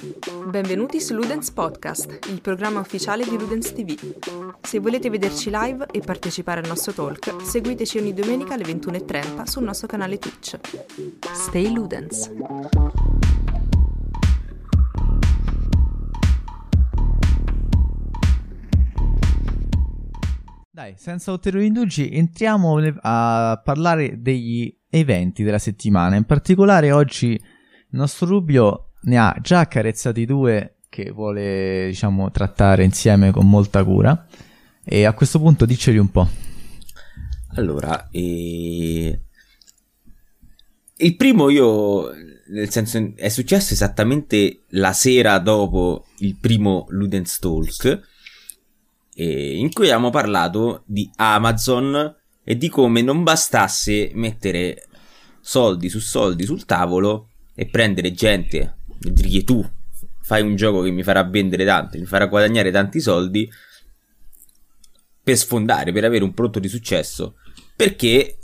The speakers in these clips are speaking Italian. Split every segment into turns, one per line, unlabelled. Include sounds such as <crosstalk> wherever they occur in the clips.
Benvenuti su Ludens Podcast, il programma ufficiale di Ludens TV. Se volete vederci live e partecipare al nostro talk, seguiteci ogni domenica alle 21.30 sul nostro canale Twitch. Stay Ludens!
Dai, senza ulteriori indugi, entriamo a parlare degli eventi della settimana. In particolare oggi il nostro Rubio ne ha già accarezzati due che vuole, diciamo, trattare insieme con molta cura. E a questo punto diceli un po'.
Allora, eh... il primo io, nel senso, è successo esattamente la sera dopo il primo Ludens Talk eh, in cui abbiamo parlato di Amazon e di come non bastasse mettere soldi su soldi sul tavolo e prendere gente dirgli tu fai un gioco che mi farà vendere tanto, mi farà guadagnare tanti soldi per sfondare, per avere un prodotto di successo. Perché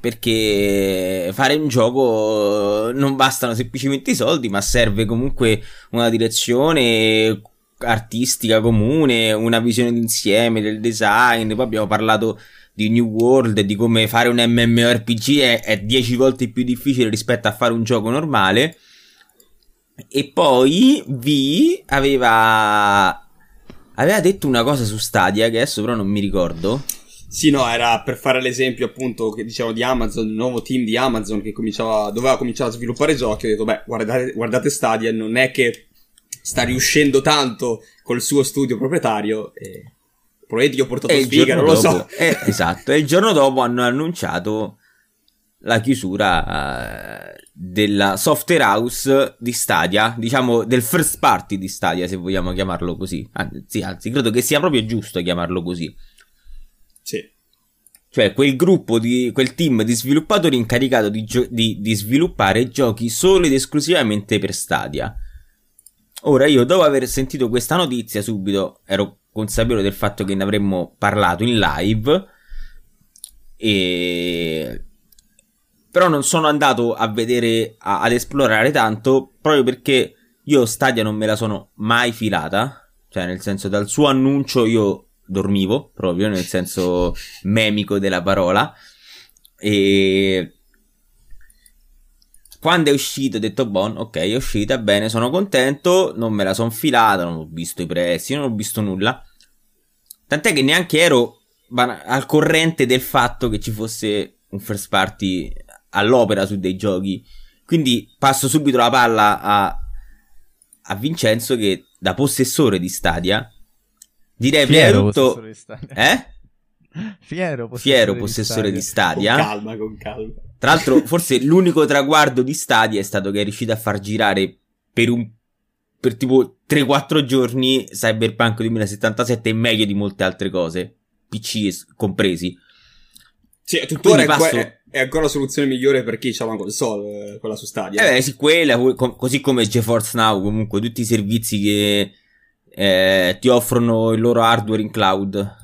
perché fare un gioco non bastano semplicemente i soldi, ma serve comunque una direzione, artistica comune, una visione d'insieme del design. Poi abbiamo parlato di New World di come fare un MMORPG è, è 10 volte più difficile rispetto a fare un gioco normale. E poi V aveva aveva detto una cosa su Stadia che adesso però non mi ricordo.
Sì, no, era per fare l'esempio appunto che diciamo di Amazon, il nuovo team di Amazon che cominciava, doveva cominciare a sviluppare giochi. Ho detto, beh, guardate, guardate Stadia, non è che sta riuscendo tanto col suo studio proprietario. E probabilmente gli ho portato
E
sfiga, non lo
dopo-
so.
eh, <laughs> esatto, e il giorno dopo hanno annunciato la chiusura eh, della software house di Stadia, diciamo del first party di Stadia, se vogliamo chiamarlo così. Anzi, anzi, credo che sia proprio giusto chiamarlo così.
Sì.
Cioè, quel gruppo di quel team di sviluppatori incaricato di, gio- di- di sviluppare giochi solo ed esclusivamente per Stadia. Ora, io dopo aver sentito questa notizia, subito ero consapevole del fatto che ne avremmo parlato in live. E. Però non sono andato a vedere, a- ad esplorare tanto, proprio perché io Stadia non me la sono mai filata. Cioè, nel senso, dal suo annuncio io dormivo, proprio, nel <laughs> senso memico della parola. E quando è uscito ho detto bon ok è uscita bene sono contento non me la son filata non ho visto i prezzi non ho visto nulla tant'è che neanche ero al corrente del fatto che ci fosse un first party all'opera su dei giochi quindi passo subito la palla a, a Vincenzo che da possessore di Stadia direi prima di
Fiero
tutto
possessore di Stadia.
eh?
Fiero possessore,
fiero possessore di Stadia
Con calma, con calma.
tra l'altro, forse l'unico traguardo di Stadia è stato che è riuscito a far girare per un per tipo 3-4 giorni Cyberpunk 2077 meglio di molte altre cose, PC es- compresi.
Sì, tuttora è, è ancora la soluzione migliore per chi ha una console, eh, quella su Stadia.
Eh beh, sì, quella, co- co- così come GeForce Now, comunque tutti i servizi che eh, ti offrono il loro hardware in cloud.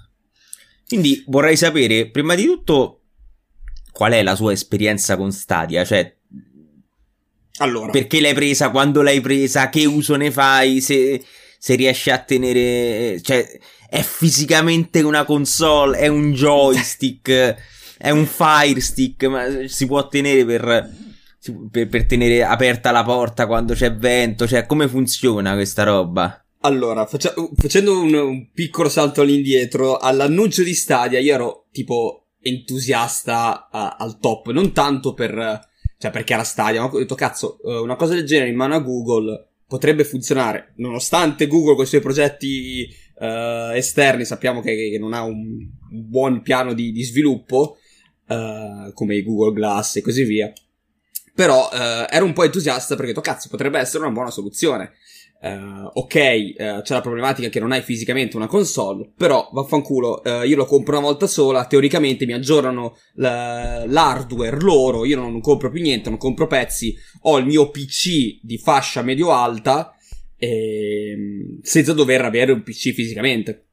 Quindi vorrei sapere, prima di tutto, qual è la sua esperienza con Stadia, cioè
Allora,
Perché l'hai presa, quando l'hai presa, che uso ne fai, se, se riesci a tenere... Cioè, è fisicamente una console, è un joystick, <laughs> è un fire stick, ma si può tenere per, per, per tenere aperta la porta quando c'è vento, cioè come funziona questa roba?
allora faccia- facendo un, un piccolo salto all'indietro, all'annuncio di Stadia io ero tipo entusiasta a- al top, non tanto per... cioè perché era Stadia, ma ho detto cazzo, eh, una cosa del genere in mano a Google potrebbe funzionare, nonostante Google con i suoi progetti eh, esterni sappiamo che, che non ha un buon piano di, di sviluppo, eh, come i Google Glass e così via. Però eh, ero un po' entusiasta perché ho detto, cazzo, potrebbe essere una buona soluzione. Eh, ok, eh, c'è la problematica che non hai fisicamente una console, però vaffanculo, eh, io lo compro una volta sola, teoricamente mi aggiornano l- l'hardware loro, io non compro più niente, non compro pezzi, ho il mio PC di fascia medio-alta, ehm, senza dover avere un PC fisicamente.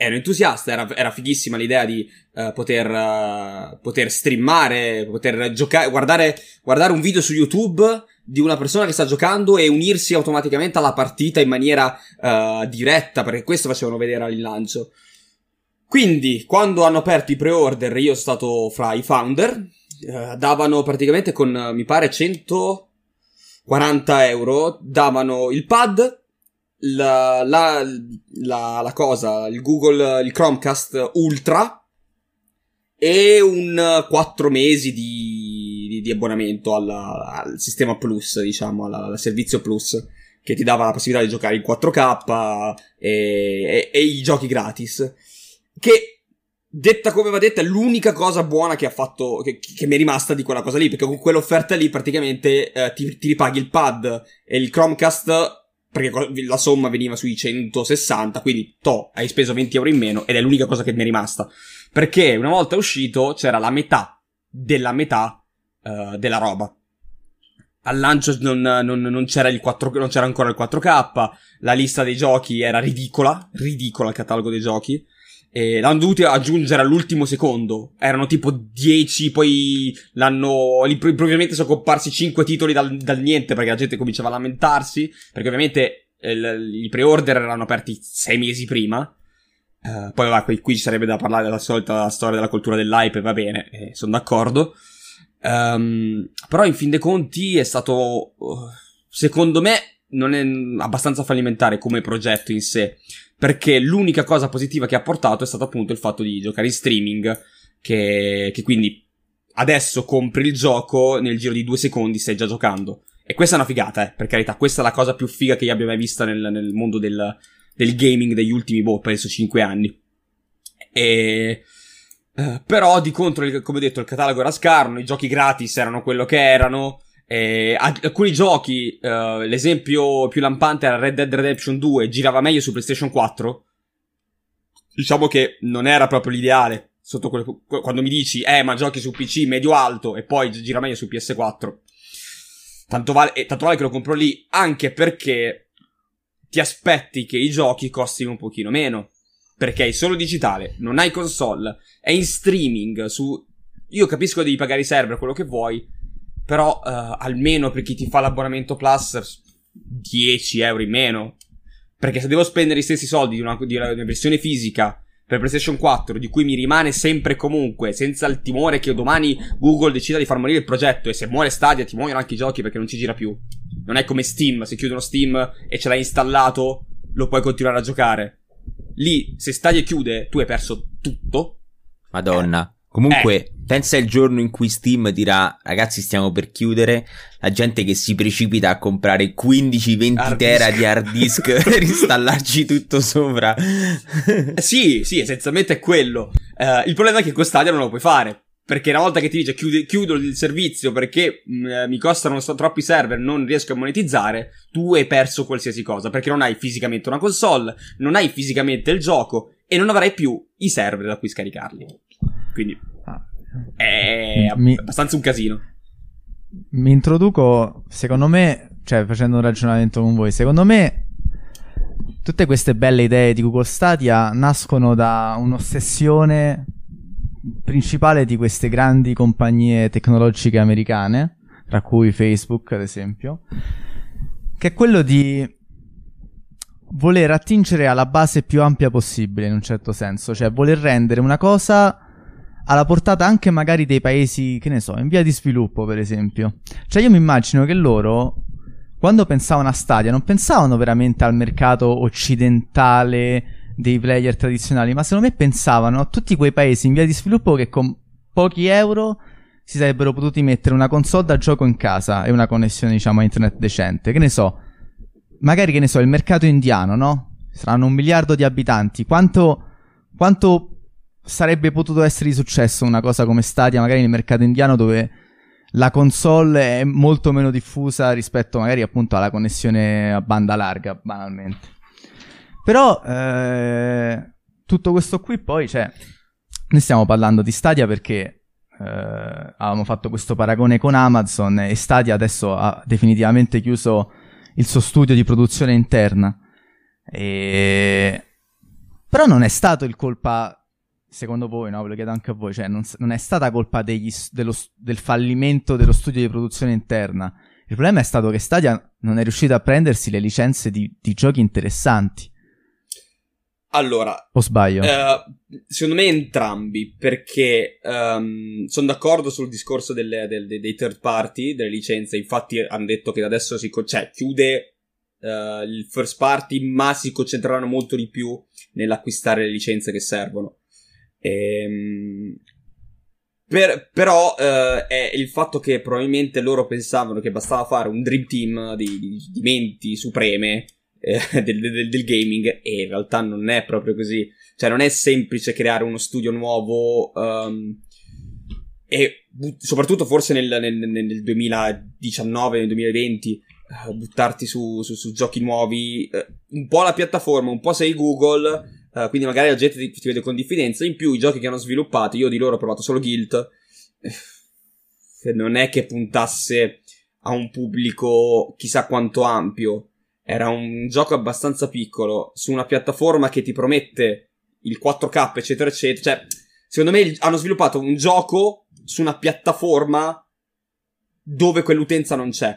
Ero entusiasta, era, era fighissima l'idea di eh, poter, eh, poter streamare, poter giocare, guardare, guardare un video su YouTube di una persona che sta giocando e unirsi automaticamente alla partita in maniera uh, diretta, perché questo facevano vedere al lancio. Quindi, quando hanno aperto i pre-order, io sono stato fra i founder, uh, davano praticamente con, uh, mi pare, 140 euro, davano il pad, la, la, la, la cosa, il Google, il Chromecast Ultra, e un 4 mesi di, di, di abbonamento alla, al sistema Plus, diciamo, alla, al servizio Plus, che ti dava la possibilità di giocare in 4K e, e, e i giochi gratis. Che, detta come va detta, è l'unica cosa buona che ha fatto, che, che, mi è rimasta di quella cosa lì, perché con quell'offerta lì praticamente eh, ti, ti ripaghi il pad e il Chromecast perché la somma veniva sui 160, quindi to, hai speso 20 euro in meno ed è l'unica cosa che mi è rimasta. Perché una volta uscito c'era la metà della metà uh, della roba. Al lancio non, non, non, c'era 4, non, c'era ancora il 4K, la lista dei giochi era ridicola, ridicola il catalogo dei giochi. E l'hanno dovuto aggiungere all'ultimo secondo. Erano tipo 10, poi l'hanno. Improvvisamente sono comparsi 5 titoli dal, dal, niente perché la gente cominciava a lamentarsi. Perché ovviamente il, i pre-order erano aperti 6 mesi prima. Uh, poi vabbè, qui, qui, ci sarebbe da parlare della solita storia della cultura dell'hype, va bene, eh, sono d'accordo. Um, però in fin dei conti è stato, uh, secondo me, non è abbastanza fallimentare come progetto in sé, perché l'unica cosa positiva che ha portato è stato appunto il fatto di giocare in streaming, che, che quindi adesso compri il gioco, nel giro di due secondi stai già giocando. E questa è una figata, eh, per carità, questa è la cosa più figa che io abbia mai vista nel, nel mondo del, del gaming degli ultimi, boh, penso 5 anni. E... Uh, però di contro, come ho detto, il catalogo era scarno, i giochi gratis erano quello che erano. E alcuni giochi, uh, l'esempio più lampante era Red Dead Redemption 2, girava meglio su PlayStation 4. Diciamo che non era proprio l'ideale. Quelle, quando mi dici, eh, ma giochi su PC medio alto e poi gira meglio su PS4. Tanto vale, tanto vale che lo compro lì, anche perché ti aspetti che i giochi costino un pochino meno. Perché è solo digitale, non hai console, è in streaming su... Io capisco devi pagare i server, quello che vuoi, però uh, almeno per chi ti fa l'abbonamento Plus 10 euro in meno. Perché se devo spendere gli stessi soldi di una, di una versione fisica per PlayStation 4, di cui mi rimane sempre e comunque, senza il timore che domani Google decida di far morire il progetto e se muore Stadia ti muoiono anche i giochi perché non ci gira più. Non è come Steam, se chiudono Steam e ce l'hai installato, lo puoi continuare a giocare. Lì, se Stadia chiude, tu hai perso tutto.
Madonna. Eh. Comunque, eh. pensa il giorno in cui Steam dirà, ragazzi, stiamo per chiudere. La gente che si precipita a comprare 15-20 tera di hard disk <laughs> per installarci tutto sopra.
Eh, sì, sì, essenzialmente è quello. Uh, il problema è che con Stadia non lo puoi fare. Perché una volta che ti dice chiude, chiudo il servizio perché mh, mm, mi costano so, troppi server, non riesco a monetizzare, tu hai perso qualsiasi cosa. Perché non hai fisicamente una console, non hai fisicamente il gioco e non avrai più i server da cui scaricarli. Quindi ah. è mi, abbastanza un casino.
Mi introduco, secondo me, cioè facendo un ragionamento con voi, secondo me tutte queste belle idee di Google Stadia nascono da un'ossessione principale di queste grandi compagnie tecnologiche americane, tra cui Facebook ad esempio, che è quello di voler attingere alla base più ampia possibile in un certo senso, cioè voler rendere una cosa alla portata anche magari dei paesi, che ne so, in via di sviluppo per esempio. Cioè io mi immagino che loro quando pensavano a Stadia non pensavano veramente al mercato occidentale dei player tradizionali, ma secondo me pensavano a tutti quei paesi in via di sviluppo che con pochi euro si sarebbero potuti mettere una console da gioco in casa e una connessione, diciamo, a internet decente. Che ne so, magari che ne so, il mercato indiano, no? Saranno un miliardo di abitanti. Quanto, quanto sarebbe potuto essere di successo una cosa come Stadia, magari nel mercato indiano dove la console è molto meno diffusa rispetto magari appunto alla connessione a banda larga, banalmente. Però eh, tutto questo qui poi, cioè, noi stiamo parlando di Stadia perché eh, avevamo fatto questo paragone con Amazon e Stadia adesso ha definitivamente chiuso il suo studio di produzione interna. E... Però non è stato il colpa, secondo voi, no? Ve lo chiedo anche a voi, cioè non, non è stata colpa degli, dello, del fallimento dello studio di produzione interna. Il problema è stato che Stadia non è riuscito a prendersi le licenze di, di giochi interessanti.
Allora,
o sbaglio?
Uh, secondo me entrambi, perché um, sono d'accordo sul discorso delle, delle, dei third party, delle licenze. Infatti, hanno detto che adesso si cioè, chiude uh, il first party, ma si concentreranno molto di più nell'acquistare le licenze che servono. Ehm, per, però uh, è il fatto che probabilmente loro pensavano che bastava fare un dream team di, di, menti supreme eh, <laughs> del, del, del, gaming e in realtà non è proprio così. Cioè non è semplice creare uno studio nuovo um, e but- soprattutto forse nel, nel, nel 2019, nel 2020 uh, buttarti su, su, su, giochi nuovi. Uh, un po' la piattaforma, un po' sei Google. Uh, quindi magari la gente ti, ti, vede con diffidenza. In più, i giochi che hanno sviluppato, io di loro ho provato solo Guild. Eh, non è che puntasse a un pubblico chissà quanto ampio. Era un gioco abbastanza piccolo su una piattaforma che ti promette il 4K, eccetera, eccetera. Cioè, secondo me hanno sviluppato un gioco su una piattaforma dove quell'utenza non c'è.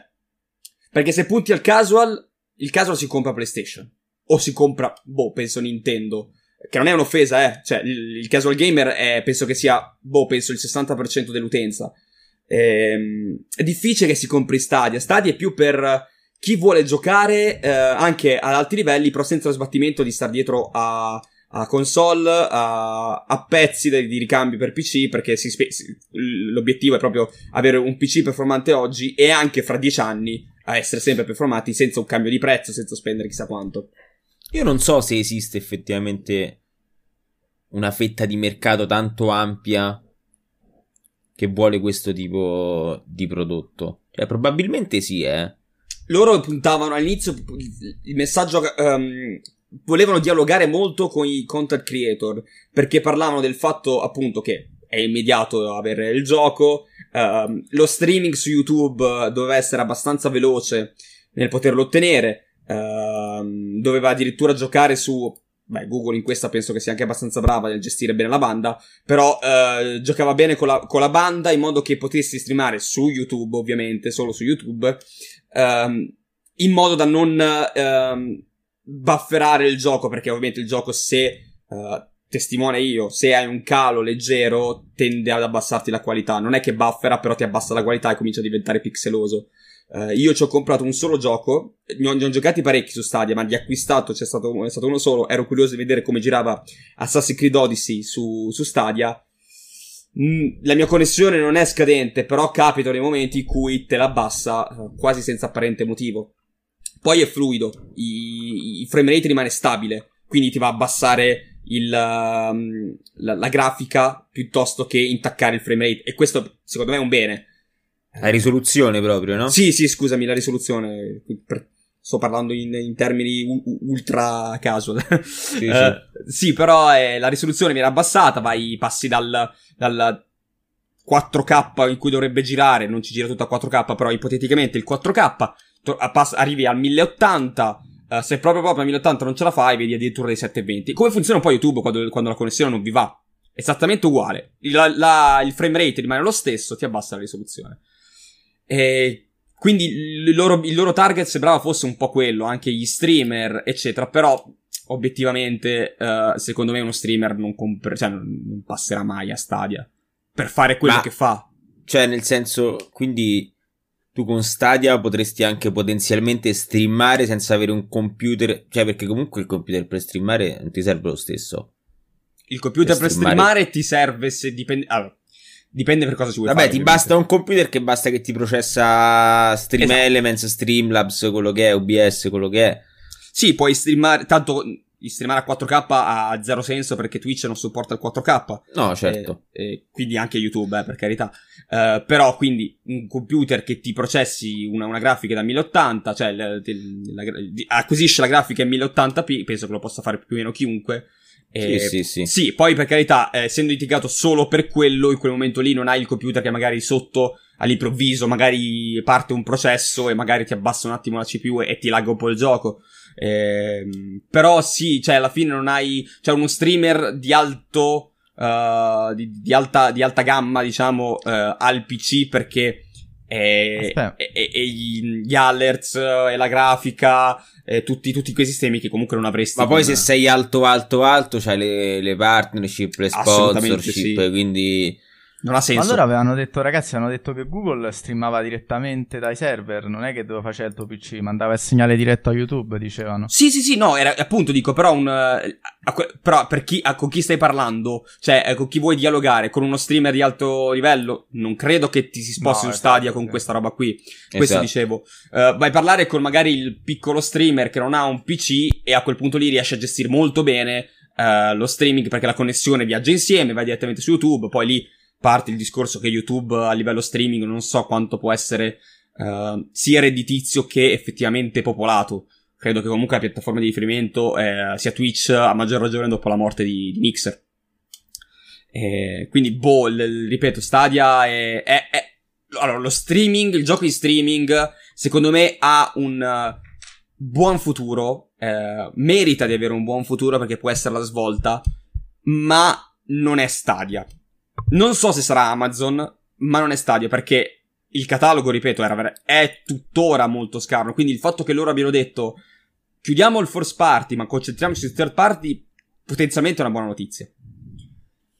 Perché se punti al casual, il casual si compra PlayStation. O si compra, boh, penso Nintendo. Che non è un'offesa, eh. Cioè, il, casual gamer è, penso che sia, boh, penso il 60% dell'utenza. Ehm, è difficile che si compri Stadia. Stadia è più per chi vuole giocare eh, anche ad alti livelli, però senza lo sbattimento di stare dietro a, a console, a, a pezzi di, di, ricambio per PC, perché si, l'obiettivo è proprio avere un PC performante oggi e anche fra dieci anni a essere sempre performanti senza un cambio di prezzo, senza spendere chissà quanto.
Io non so se esiste effettivamente una fetta di mercato tanto ampia che vuole questo tipo di prodotto. Cioè, probabilmente sì, eh
loro puntavano all'inizio il messaggio um, volevano dialogare molto con i content creator perché parlavano del fatto appunto che è immediato avere il gioco uh, lo streaming su YouTube doveva essere abbastanza veloce nel poterlo ottenere uh, doveva addirittura giocare su Beh, Google in questa penso che sia anche abbastanza brava nel gestire bene la banda, però eh, giocava bene con la, con la, banda in modo che potessi streamare su YouTube, ovviamente, solo su YouTube, ehm, in modo da non ehm, bufferare il gioco, perché ovviamente il gioco se eh, testimone io, se hai un calo leggero tende ad abbassarti la qualità, non è che buffera però ti abbassa la qualità e comincia a diventare pixeloso. Uh, io ci ho comprato un solo gioco, ne ho, ne ho, giocati parecchi su Stadia, ma di acquistato c'è stato, è stato uno solo. Ero curioso di vedere come girava Assassin's Creed Odyssey su, su Stadia. Mm, la mia connessione non è scadente, però capita nei momenti in cui te la abbassa uh, quasi senza apparente motivo. Poi è fluido, i, il frame rate rimane stabile, quindi ti va a abbassare il, uh, la, la grafica piuttosto che intaccare il frame rate. E questo secondo me è un bene
la risoluzione proprio, no?
Sì, sì, scusami, la risoluzione. Sto parlando in, in termini u- ultra casual. Sì, uh, sì. sì però eh, la risoluzione viene abbassata, vai, passi dal, dal 4K in cui dovrebbe girare, non ci gira tutto a 4K, però ipoteticamente il 4K, to- pass- arrivi al 1080, uh, se proprio proprio a 1080 non ce la fai, vedi addirittura dei 720. Come funziona poi YouTube quando, quando la connessione non vi va? Esattamente uguale. Il, la, il frame rate rimane lo stesso, ti abbassa la risoluzione. E quindi il loro, il loro target sembrava fosse un po' quello, anche gli streamer, eccetera, però obiettivamente, uh, secondo me uno streamer non, compre- cioè, non passerà mai a Stadia per fare quello Ma, che fa.
Cioè, nel senso, quindi tu con Stadia potresti anche potenzialmente streamare senza avere un computer, cioè perché comunque il computer per streamare non ti serve lo stesso.
Il computer per, per streamare... streamare ti serve se dipende... Allora, Dipende per cosa ci vuoi
Vabbè,
fare.
ti basta un computer che basta che ti processa Stream esatto. Elements, Streamlabs, quello che è, OBS, quello che è.
Sì, puoi streamare, tanto streamare a 4K ha zero senso perché Twitch non supporta il 4K.
No, certo.
E, e quindi anche YouTube, eh, per carità. Uh, però quindi un computer che ti processi una, una grafica da 1080, cioè la, la, la, acquisisce la grafica in 1080p, penso che lo possa fare più o meno chiunque.
Eh, sì, sì, sì.
Sì, poi per carità, eh, essendo indicato solo per quello, in quel momento lì non hai il computer che magari sotto all'improvviso magari parte un processo e magari ti abbassa un attimo la CPU e, e ti lagga un po' il gioco. Eh, però sì, cioè alla fine non hai, cioè uno streamer di alto, uh, di, di, alta, di alta gamma, diciamo, uh, al PC perché e, e, e gli, gli, alerts e la grafica e tutti, tutti, quei sistemi che comunque non avresti.
Ma poi se sei alto, alto, alto, c'hai le, le partnership, le sponsorship, sì. quindi
non ha senso.
allora avevano detto, ragazzi, avevano detto che Google streamava direttamente dai server, non è che dove faceva il tuo PC, mandava il segnale diretto a YouTube, dicevano.
Sì, sì, sì, no, era, appunto dico, però un... Uh, però per chi, uh, con chi stai parlando, cioè uh, con chi vuoi dialogare, con uno streamer di alto livello, non credo che ti si sposti no, su Stadia esatto, con questa roba qui. Esatto. Questo dicevo. Uh, vai a parlare con magari il piccolo streamer che non ha un PC e a quel punto lì riesce a gestire molto bene lo streaming perché la connessione viaggia insieme, vai direttamente su YouTube, poi lì parte il discorso che YouTube a livello streaming non so quanto può essere uh, sia redditizio che effettivamente popolato. Credo che comunque la piattaforma di riferimento eh, sia Twitch a maggior ragione dopo la morte di, di Mixer. Eh, quindi, boh, l- ripeto, Stadia è, è, è, Allora, lo streaming, il gioco di streaming, secondo me ha un uh, buon futuro. Eh, merita di avere un buon futuro perché può essere la svolta, ma non è Stadia. Non so se sarà Amazon, ma non è Stadia perché il catalogo, ripeto, era, è tuttora molto scarno. Quindi il fatto che loro abbiano detto chiudiamo il first party, ma concentriamoci sul third party, potenzialmente è una buona notizia.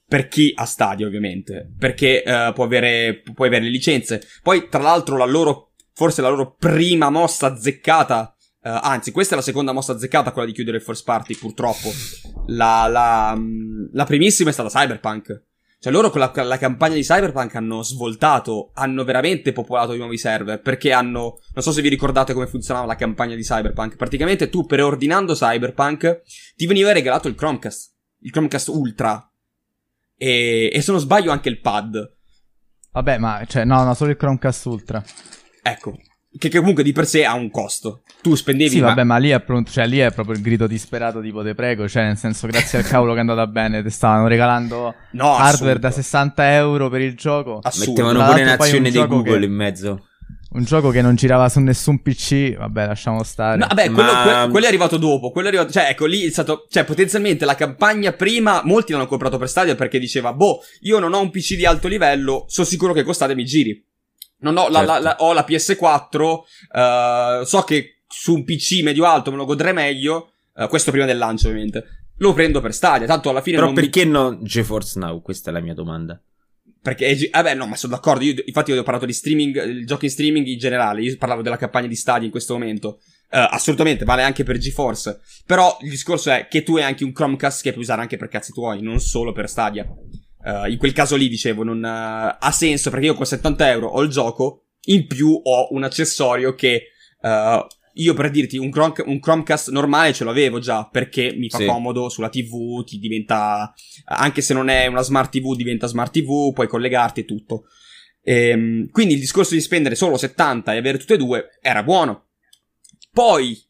Per chi ha Stadia, ovviamente. Perché uh, può, avere, può avere le licenze. Poi, tra l'altro, la loro, forse la loro prima mossa azzeccata Uh, anzi, questa è la seconda mossa azzeccata, quella di chiudere il first party, purtroppo. La, la, mm, la primissima è stata Cyberpunk. Cioè loro con la, la, campagna di Cyberpunk hanno svoltato, hanno veramente popolato i nuovi server, perché hanno, non so se vi ricordate come funzionava la campagna di Cyberpunk, praticamente tu preordinando Cyberpunk ti veniva regalato il Chromecast, il Chromecast Ultra, e, e se non sbaglio anche il pad.
Vabbè, ma, cioè, no, no, solo il Chromecast Ultra.
Ecco, che, che, comunque di per sé ha un costo. Tu spendevi.
Sì, ma... vabbè, ma lì è, pronto, cioè, lì è proprio il grido disperato tipo te prego. Cioè, nel senso, grazie al cavolo che è andata bene. Ti stavano regalando no, hardware da 60 euro per il gioco.
Assurdo. Mettevano pure in azione di Google che... in mezzo.
Un gioco che non girava su nessun PC, vabbè, lasciamo stare.
No, vabbè, quello, Ma... que- quello, è arrivato dopo. Quello è arrivato, cioè, ecco, lì è stato, cioè, potenzialmente la campagna prima, molti l'hanno comprato per Stadia perché diceva, boh, io non ho un PC di alto livello, sono sicuro che con Stadia mi giri. Non ho, certo. la, la, ho la PS4, uh, eh, so che su un PC medio-alto me lo godrei meglio, uh, questo prima del lancio ovviamente. Lo prendo per Stadia, tanto alla fine...
Però perché mi... no GeForce Now? Questa è la mia domanda.
Perché, vabbè, no, ma sono d'accordo. Io, infatti, io ho parlato di streaming, giochi in streaming in generale. Io parlavo della campagna di Stadia in questo momento. Uh, assolutamente, vale anche per GeForce. Però il discorso è che tu hai anche un Chromecast che puoi usare anche per cazzi tuoi, non solo per Stadia. Uh, in quel caso lì, dicevo, non uh, ha senso perché io con 70 euro ho il gioco, in più ho un accessorio che uh, io per dirti un, Chrome, un, Chromecast normale ce l'avevo già perché mi fa sì. comodo sulla TV, ti diventa anche se non è una smart TV diventa smart TV, puoi collegarti e tutto. Ehm, quindi il discorso di spendere solo 70 e avere tutte e due era buono. Poi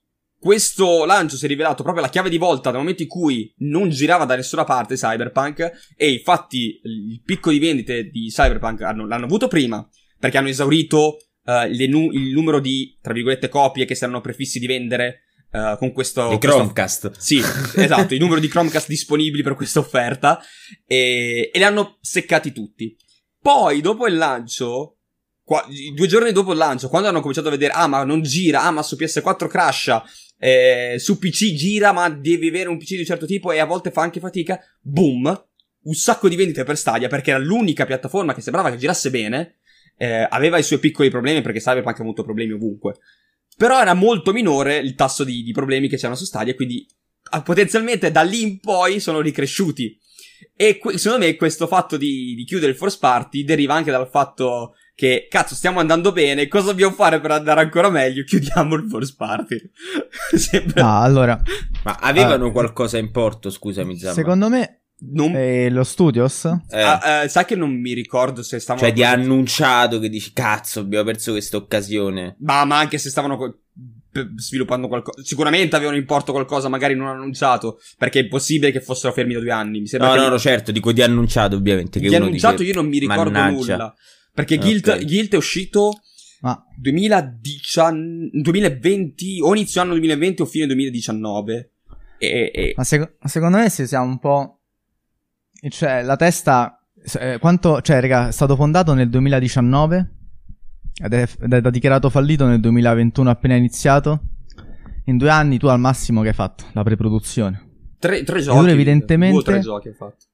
questo lancio si è rivelato proprio la chiave di volta dal momento in cui non girava da nessuna parte Cyberpunk e infatti il picco di vendite di Cyberpunk hanno, l'hanno avuto prima perché hanno esaurito uh, nu- il numero di, tra virgolette, copie che si erano prefissi di vendere uh, con questo...
I Chromecast.
Questo, sì, esatto, il numero di Chromecast disponibili per questa offerta e, e li hanno seccati tutti. Poi, dopo il lancio, Qua, due giorni dopo il lancio, quando hanno cominciato a vedere, ah, ma non gira, ah, ma su PS4 crasha, eh, su PC gira, ma devi avere un PC di un certo tipo e a volte fa anche fatica. Boom! Un sacco di vendite per Stadia perché era l'unica piattaforma che sembrava che girasse bene. Eh, aveva i suoi piccoli problemi perché Cyberpunk ha avuto problemi ovunque. Però era molto minore il tasso di, di problemi che c'erano su Stadia, quindi ah, potenzialmente da lì in poi sono ricresciuti. E que- secondo me questo fatto di, di chiudere il first party deriva anche dal fatto che cazzo stiamo andando bene, cosa dobbiamo fare per andare ancora meglio? Chiudiamo il first party. <laughs>
Sempre... No, allora...
Ma avevano uh, qualcosa in porto, scusami Zamma.
Secondo me non... Eh, lo Studios?
Eh. Ah, eh, sai che non mi ricordo se stavano...
Cioè, ti ha annunciato che dici, cazzo, abbiamo perso questa occasione.
Ma, ma anche se stavano co- sviluppando qualcosa... Sicuramente avevano in porto qualcosa, magari non annunciato, perché è possibile che fossero fermi da due anni. Mi
sembra no, no, no, certo, dico di annunciato, ovviamente.
Che di annunciato dice, io non mi ricordo mannaggia. nulla. Perché Guild, okay. Guild è uscito Ma... 2019, 2020, o inizio anno 2020 o fine 2019. E, e...
Ma, sec- secondo me se siamo un po'... Cioè, la testa... Eh, quanto... Cioè, raga, è stato fondato nel 2019? ed è, ed è dichiarato fallito nel 2021 appena iniziato. In due anni tu al massimo che hai fatto? La preproduzione.
Tre, tre giochi.
evidentemente...
Due o tre giochi hai fatto.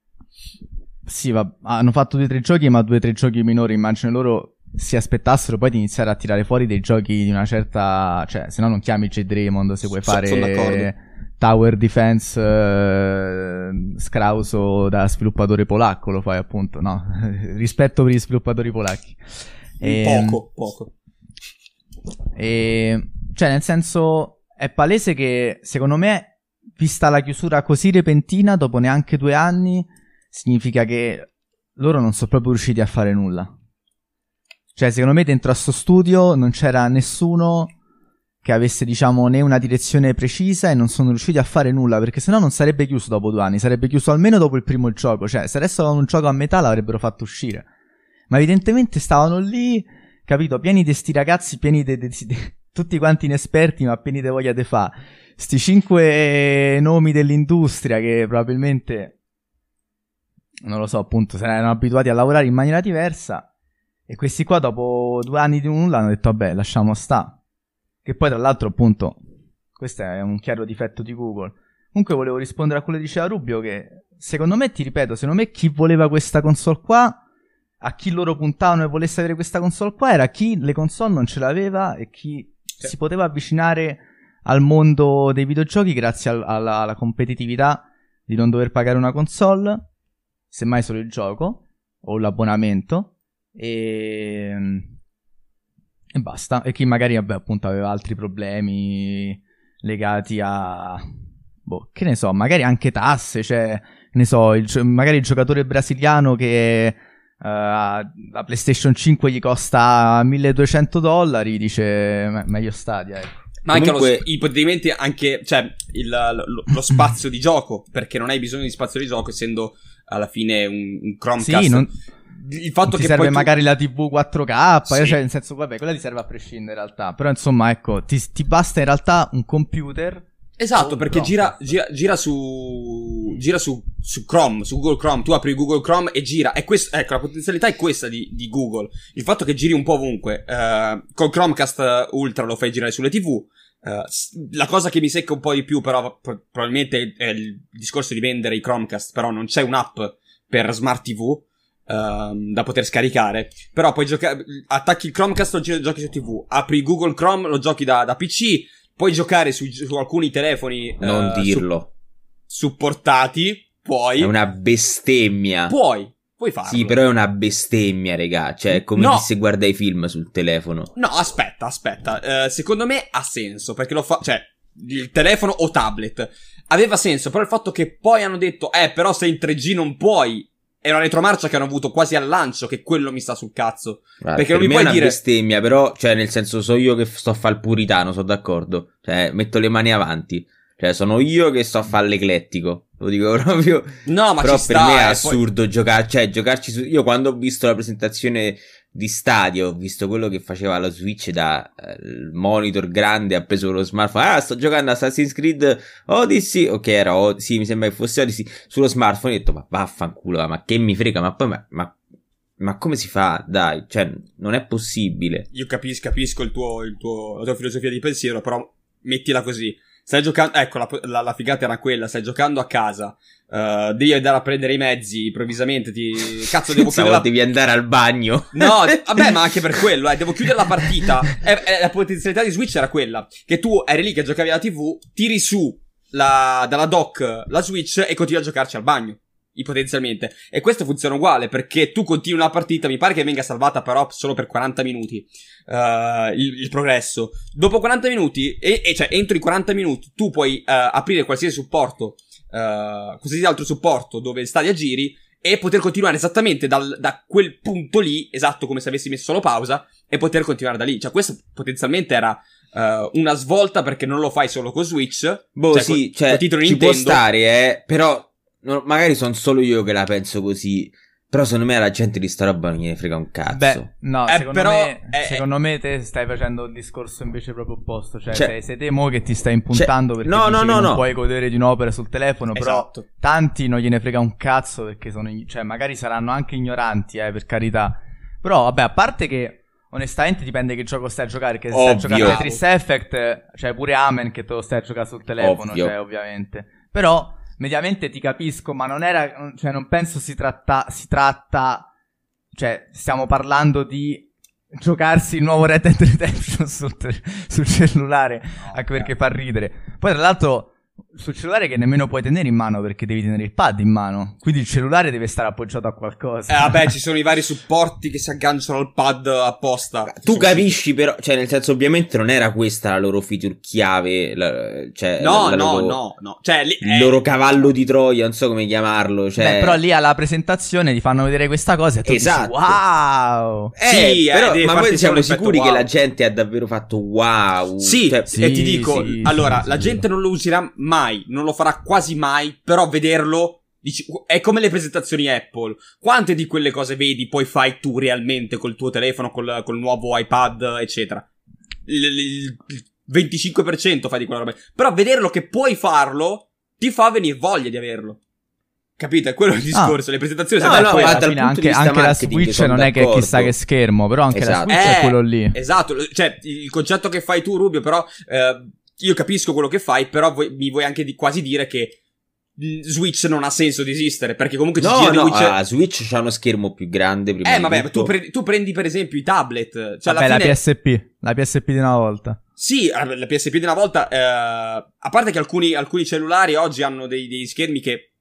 Sì, va, hanno fatto due o tre giochi, ma due o tre giochi minori. Immagino loro si aspettassero poi di iniziare a tirare fuori dei giochi di una certa... Cioè, se no non chiami J. Raymond se vuoi
So-
fare... Tower Defense eh, scrauso da sviluppatore polacco, lo fai appunto, no? <laughs> Rispetto per gli sviluppatori polacchi. Ehm,
Poco, poco.
E, cioè, nel senso, è palese che, secondo me, vista la chiusura così repentina, dopo neanche due anni, significa che loro non sono proprio riusciti a fare nulla. Cioè, secondo me, dentro a sto studio non c'era nessuno che avesse, diciamo, né una direzione precisa e non sono riusciti a fare nulla, perché sennò non sarebbe chiuso dopo due anni, sarebbe chiuso almeno dopo il primo gioco. Cioè, se adesso avevano un gioco a metà l'avrebbero fatto uscire. Ma evidentemente stavano lì, capito, pieni di sti ragazzi, pieni di... <laughs> tutti quanti inesperti, ma pieni di voglia di fa. Sti cinque nomi dell'industria che probabilmente, non lo so, appunto, se erano abituati a lavorare in maniera diversa. E questi qua, dopo due anni di nulla, hanno detto, vabbè, lasciamo sta. Che poi, tra l'altro, appunto, questo è un chiaro difetto di Google. Comunque volevo rispondere a quello che diceva Rubio, che secondo me, ti ripeto, secondo me chi voleva questa console qua, a chi loro puntavano e volesse avere questa console qua, era chi le console non ce l'aveva e chi si poteva avvicinare al mondo dei videogiochi grazie al- alla, alla competitività di non dover pagare una console, semmai solo il gioco o l'abbonamento e, e basta. E chi magari vabbè, appunto aveva altri problemi legati a boh, che ne so, magari anche tasse, cioè ne so, il magari il giocatore brasiliano che eh, la PlayStation 5 gli costa 1200 dollari, dice "Me- meglio Stadia, ecco.
Ma anche
Comunque-
lo, ipoteticamente anche, cioè, il- lo, lo spazio di gioco, perché non hai bisogno di spazio di gioco essendo alla fine un, un Chromecast.
Sì, non,
il fatto
ti
che
serve
poi tu-
magari la TV 4K,
Sì.
cioè nel senso, vabbè, quella ti serve a prescindere in realtà, però insomma, ecco, ti, ti basta in realtà un computer
Esatto, perché gira, gira, gira su. Gira su, su Chrome, su Google Chrome. Tu apri Google Chrome e gira. E questo, ecco, la potenzialità è questa di, di Google. Il fatto che giri un po' ovunque. eh, col Chromecast Ultra lo fai girare sulle TV. Eh, la cosa che mi secca un po' di più, però, pro- probabilmente è il discorso di vendere i Chromecast. Però non c'è un'app per smart TV. ehm, da poter scaricare però puoi giocare attacchi il Chromecast lo gio- giochi su TV apri Google Chrome lo giochi da, da PC puoi giocare su, su alcuni telefoni
Non
eh, su-
dirlo.
supportati, puoi.
È una bestemmia.
Puoi, puoi farlo.
Sì, però è una bestemmia, regà. Cioè, è come
No.
se guarda i film sul telefono.
No, aspetta, aspetta. Eh, secondo me ha senso, perché lo fa... Cioè, il telefono o tablet. Aveva senso, però il fatto che poi hanno detto, eh, però se in 3G non puoi... È una retromarcia che hanno avuto quasi al lancio, che quello mi sta sul cazzo.
Guarda,
Perché
per
non mi puoi
è una
dire-
bestemmia, però, cioè, nel senso, so io che sto a fare il puritano, sono d'accordo. Cioè, metto le mani avanti. Cioè, sono io che sto a fare l'eclettico. Lo dico <laughs> proprio.
No, ma
però per
sta.
me è
e poi-
assurdo giocare, cioè, giocarci su. Io quando ho visto la presentazione di stadio, ho visto quello che faceva lo Switch da eh, il monitor grande, ha preso lo smartphone. Ah, sto giocando Assassin's Creed Odyssey. Ok, era Od- sì, mi sembra che fosse Odyssey. Sullo smartphone ho detto, ma vaffanculo, ma che mi frega, ma poi, ma, ma, ma come si fa? Dai, cioè, non è possibile.
Io capisco, capisco il tuo, il tuo, la tua filosofia di pensiero, però mettila così. Stai giocando, ecco, la, la- la figata era quella, stai giocando a casa, eh, devi andare a prendere i mezzi, improvvisamente ti... <laughs> Cazzo, devo chiudere la...
devi andare al bagno.
No, <laughs> vabbè, ma anche per quello, eh, devo chiudere la partita. E, e la potenzialità di Switch era quella, che tu eri lì che giocavi alla TV, tiri su la, dalla dock la Switch e continui a giocarci al bagno. Ipotenzialmente. E questo funziona uguale, perché tu continui la partita, mi pare che venga salvata però solo per 40 minuti. eh, il, il progresso. Dopo 40 minuti, e, e cioè entro i 40 minuti, tu puoi eh, aprire qualsiasi supporto, eh, qualsiasi altro supporto dove Stadia giri e poter continuare esattamente dal- da quel punto lì, esatto come se avessi messo solo pausa, e poter continuare da lì. Cioè, questo potenzialmente era eh, una svolta perché non lo fai solo con Switch.
Boh,
cioè,
sì,
co-
cioè,
titolo
ci
Nintendo.
può stare, eh, però no, magari sono solo io che la penso così. Però secondo me la gente di sta roba non gliene frega un cazzo.
Beh, no,
Eh,
secondo,
però,
me,
eh,
secondo me te stai facendo il discorso invece proprio opposto. Cioè,
Cioè-
sei, sei te mo che ti stai impuntando
Cioè,
perché
no, no, no,
non
no.
puoi godere di un'opera sul telefono, però
Esatto.
tanti non gliene frega un cazzo perché sono, cioè, magari saranno anche ignoranti, eh, per carità. Però, vabbè, a parte che Onestamente dipende che gioco stai a giocare, perché se stai a giocare Tetris Effect, cioè pure Amen che te lo stai a giocare sul telefono, Ovvio. cioè ovviamente. Però mediamente ti capisco, ma non era, cioè non penso si tratta, si tratta, cioè stiamo parlando di giocarsi il nuovo Red Dead Redemption <laughs> sul, sul cellulare, no, anche perché fa ridere. Poi tra l'altro sul cellulare che nemmeno puoi tenere in mano perché devi tenere il pad in mano. Quindi il cellulare deve stare appoggiato a qualcosa.
Eh vabbè, ci sono i vari supporti che si agganciano al pad apposta.
Tu capisci però, cioè nel senso ovviamente non era questa la loro feature chiave, la, cioè
No,
la, la
no,
loro,
no, no. Cioè,
li, il eh, loro cavallo di Troia, non so come chiamarlo, cioè...
Beh, però lì alla presentazione ti fanno vedere questa cosa e tu esatto. dici wow!
Eh, sì, eh, però, ma poi siamo sicuri wow. che la gente ha davvero fatto wow?
Sì, cioè, sì e ti dico, sì, allora, sì, la gente non lo userà mai, non lo farà quasi mai, però vederlo dici, è come le presentazioni Apple. Quante di quelle cose vedi poi fai tu realmente col tuo telefono, col, col nuovo iPad, eccetera? Il, il, il 25% fai di quella roba. Però vederlo che puoi farlo ti fa venire voglia di averlo. Capite? Quello è il ah. discorso. Ah. Le presentazioni
no, no, poi, anche, anche la Switch non è che chissà che schermo, però anche esatto. la Switch eh, è quello lì.
Esatto, cioè il concetto che fai tu, Rubio, però eh, io capisco quello che fai, però vuoi, mi vuoi anche di, quasi dire che Switch non ha senso di esistere perché comunque
no, ci no, Witcher... ah, Switch c'ha uno schermo più grande prima
eh vabbè tu, pre- tu, prendi per esempio i tablet cioè
vabbè,
fine...
la PSP la PSP di una volta.
Sì la PSP di una volta eh, a parte che alcuni, alcuni, cellulari oggi hanno dei, dei schermi che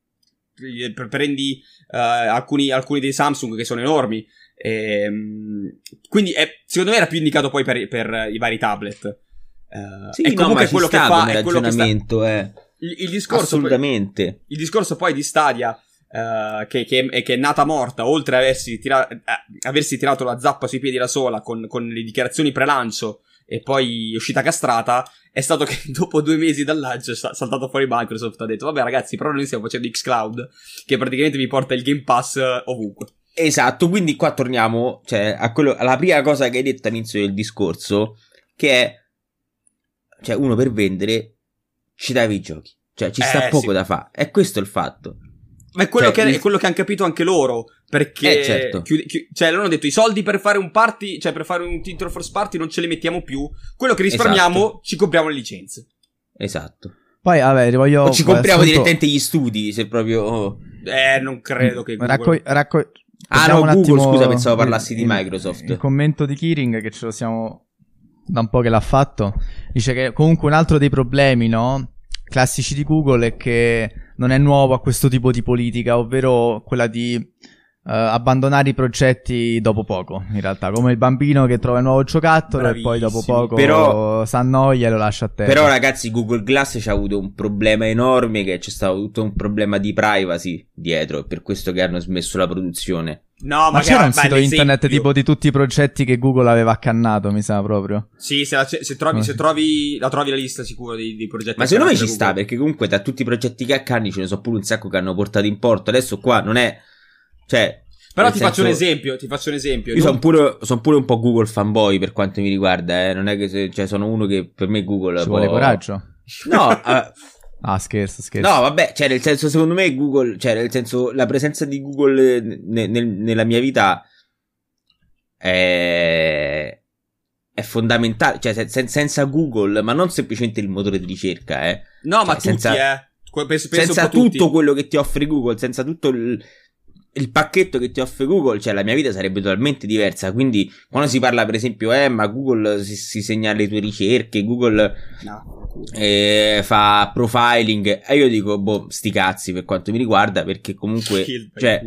eh, prendi eh, alcuni, alcuni, dei Samsung che sono enormi ehm, quindi è, secondo me era più indicato poi per, per i vari tablet
Uh, sì, è comunque no, quello che fa è quello che sta... eh.
il, il, discorso
assolutamente
poi, il discorso poi di Stadia uh, che, che, è, che, è, nata morta oltre ad aversi, tira- eh, aversi, tirato la zappa sui piedi da sola con, con le dichiarazioni pre-lancio e poi uscita castrata è stato che <laughs> dopo due mesi dal lancio è saltato fuori Microsoft ha detto vabbè ragazzi però noi stiamo facendo Xcloud che praticamente vi porta il Game Pass eh, ovunque
esatto quindi qua torniamo cioè, a quello, alla prima cosa che hai detto all'inizio del discorso che è cioè uno per vendere ci dai i giochi. Cioè ci sta eh, poco sì. da fare. E questo è il fatto.
Ma è quello, cioè, che, il... è quello che hanno capito anche loro. Perché,
eh, certo.
chiudi, chiudi, cioè, loro hanno detto: i soldi per fare un party, cioè per fare un titolo first party, non ce li mettiamo più. Quello che risparmiamo, esatto. ci compriamo le licenze.
Esatto.
Poi, vabbè, voglio.
O ci compriamo assunto... direttamente gli studi, se proprio. Oh.
Eh, non credo che.
Google... Racco- racco-
ah, no, Google, scusa, pensavo parlassi di Microsoft.
Il commento di Kiring che ce lo siamo da un po' che l'ha fatto, dice che comunque un altro dei problemi, no? Classici di Google è che non è nuovo a questo tipo di politica, ovvero quella di Uh, abbandonare i progetti dopo poco, in realtà, come il bambino che trova il nuovo giocattolo Bravissimo. e poi dopo poco però, s'annoia e lo lascia a terra.
Però ragazzi, Google Glass ci ha avuto un problema enorme che c'è stato tutto un problema di privacy dietro, per questo che hanno smesso la produzione.
No, ma c'era un sito internet tipo di tutti i progetti che Google aveva accannato, mi sa proprio.
Sì, se, la, se, trovi, se trovi, la trovi la lista sicuro dei, dei progetti.
Ma secondo me ci sta, perché comunque da tutti i progetti che accanni ce ne sono pure un sacco che hanno portato in porto. Adesso qua non è cioè,
però ti senso... faccio un esempio, ti faccio un esempio.
Io non... sono pure, son pure, un po' Google fanboy per quanto mi riguarda, eh. Non è che se, cioè, sono uno che per me Google...
Ci vuole coraggio?
No, uh... <laughs>
Ah, scherzo, scherzo.
No, vabbè, cioè, nel senso, secondo me Google, cioè, nel senso, la presenza di Google ne, ne, nella mia vita è, è fondamentale. Cioè, sen, senza Google, ma non semplicemente il motore di ricerca, eh.
No,
cioè,
ma senza, tutti, eh.
Penso, penso senza tutto tutti. quello che ti offre Google, senza tutto il, il pacchetto che ti offre Google, cioè la mia vita sarebbe totalmente diversa. Quindi, quando si parla, per esempio, eh, ma Google si, si segna le tue ricerche, Google no. Eh, fa profiling, e io dico, boh, sti cazzi per quanto mi riguarda, perché comunque, cioè,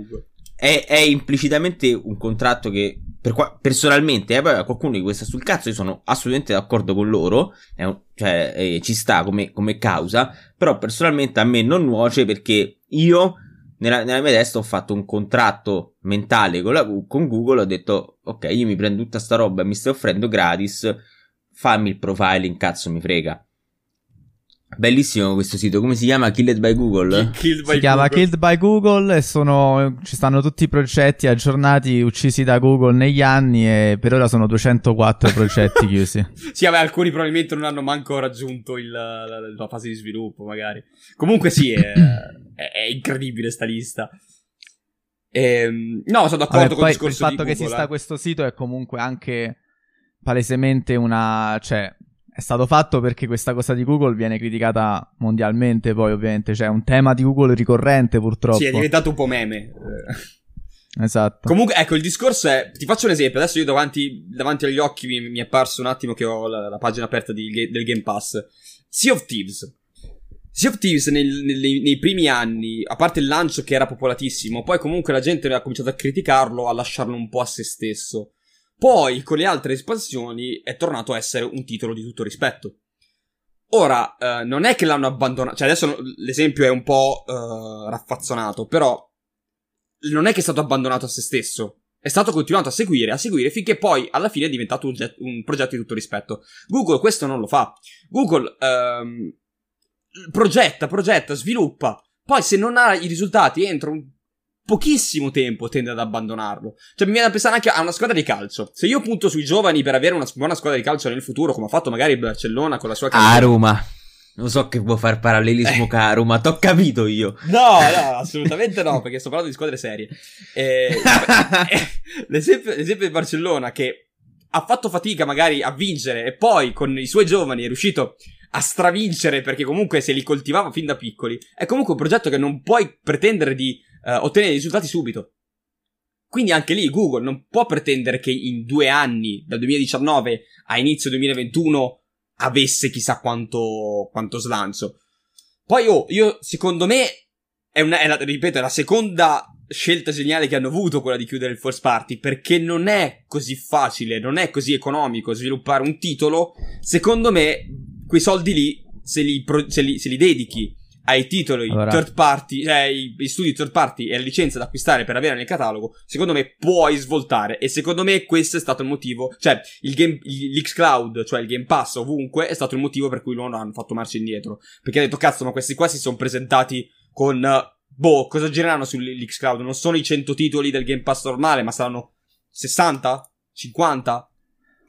è, è, implicitamente un contratto che, per qua, personalmente, eh, poi qualcuno di questa sul cazzo, io sono assolutamente d'accordo con loro, un, cioè, eh, ci sta come, come causa, però personalmente a me non nuoce perché io nella, nella, mia testa ho fatto un contratto mentale con, la, con Google, ho detto ok, io mi prendo tutta sta roba e mi stai offrendo gratis, fammi il profiling, cazzo mi frega. Bellissimo questo sito, come si chiama? Killed by Google?
Killed by si chiama Killed by Google e sono, ci stanno tutti i progetti aggiornati uccisi da Google negli anni e per ora sono 204 <laughs> progetti chiusi.
sì, vabbè, alcuni probabilmente non hanno manco raggiunto il, la, la, fase di sviluppo, magari. Comunque sì, è, <coughs> è, è incredibile sta lista. E, ehm, no, sono d'accordo vabbè, con il discorso
il fatto che esista eh. questo sito è comunque anche palesemente una... cioè, è stato fatto perché questa cosa di Google viene criticata mondialmente, poi ovviamente cioè, un tema di Google ricorrente purtroppo.
Sì, è diventato un po' meme.
Esatto.
Comunque, ecco, il discorso è. Ti faccio un esempio. Adesso io davanti, davanti agli occhi mi, mi, è apparso un attimo che ho la, la pagina aperta di, del Game Pass. Sea of Thieves. Sea of Thieves nel, nei, nei, primi anni, a parte il lancio che era popolatissimo, poi comunque la gente ha cominciato a criticarlo, a lasciarlo un po' a se stesso. Poi, con le altre espansioni, è tornato a essere un titolo di tutto rispetto. Ora, eh, non è che l'hanno abbandonato, cioè adesso l'esempio è un po' eh, raffazzonato, però non è che è stato abbandonato a se stesso. È stato continuato a seguire, a seguire, finché poi alla fine è diventato un, jet, un progetto di tutto rispetto. Google questo non lo fa. Google ehm, progetta, progetta, sviluppa. Poi se non ha i risultati entro un pochissimo tempo tende ad abbandonarlo. Cioè, mi viene da pensare anche a una squadra di calcio. Se io punto sui giovani per avere una buona squadra di calcio nel futuro, come ha fatto magari Barcellona con la sua
calcio. A Roma. Non so che può fare parallelismo eh. caro, ma t'ho capito io.
No, no, assolutamente no, perché sto parlando di squadre serie. <laughs> Eh, l'esempio, l'esempio di Barcellona che ha fatto fatica magari a vincere e poi con i suoi giovani è riuscito a stravincere perché comunque se li coltivava fin da piccoli, è comunque un progetto che non puoi pretendere di uh, ottenere risultati subito. Quindi anche lì Google non può pretendere che in due anni, dal 2019 a inizio 2021, avesse chissà quanto, quanto slancio. Poi, oh, io, secondo me, è una, è la, ripeto, è la seconda scelta geniale che hanno avuto quella di chiudere il first party, perché non è così facile, non è così economico sviluppare un titolo. Secondo me, quei soldi lì, se li, se li, se li dedichi ai titoli allora. third party, cioè i, i studi third party e la licenza da acquistare per avere nel catalogo, secondo me puoi svoltare. E secondo me questo è stato il motivo, cioè il game, l'Xcloud, cioè il Game Pass ovunque, è stato il motivo per cui loro hanno fatto marcia indietro. Perché ha detto, cazzo, ma questi qua si sono presentati con, boh, cosa gireranno sull'Xcloud? Non sono i 100 titoli del Game Pass normale, ma saranno 60? 50?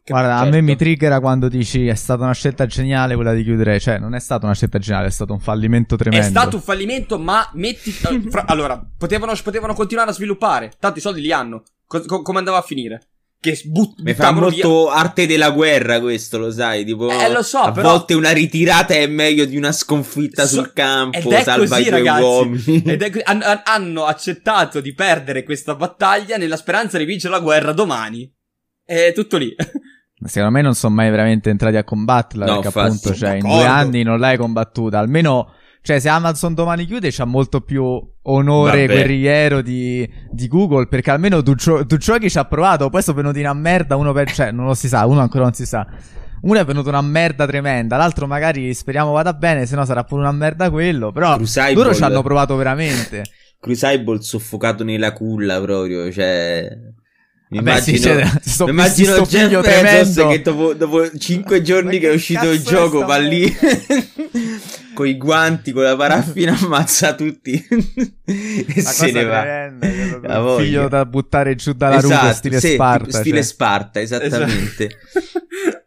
Guarda, certo. a me mi triggera quando dici è stata una scelta geniale quella di chiudere. Cioè, non è stata una scelta geniale, è stato un fallimento tremendo.
È stato un fallimento, ma metti. Eh, fra... allora, potevano, potevano, continuare a sviluppare. Tanto i soldi li hanno. Co- co- come andava a finire? Che but-
Mi fa molto via. arte della guerra questo, lo sai, tipo
eh, lo so,
a
però...
volte una ritirata è meglio di una sconfitta so... sul campo, ed è salva così, i tuoi ragazzi. uomini.
Ed è... Han- hanno accettato di perdere questa battaglia nella speranza di vincere la guerra domani. È tutto lì.
Secondo me non sono mai veramente entrati a combatterla no, perché appunto cioè, in due anni non l'hai combattuta. Almeno, cioè se Amazon domani chiude c'ha molto più onore Vabbè. guerriero di, di, Google perché almeno tu, tu giochi ci ha provato, poi sono venuti una merda, uno per... cioè non lo si sa, uno ancora non si sa. Uno è venuto una merda tremenda, l'altro magari speriamo vada bene, se no sarà pure una merda quello, però Crucible. loro ci hanno provato veramente.
Crucible soffocato nella culla proprio, cioè...
Immagino, Beh, sì, mi immagino Jeff Bezos
che dopo, dopo 5 giorni che è uscito il gioco va lì <laughs> con i guanti, con la paraffina, <laughs> ammazza tutti <laughs> e
la
se ne va.
Tremenda, figlio da buttare giù dalla esatto, rupe stile sì, Sparta.
Stile cioè. Sparta, esattamente. Esatto.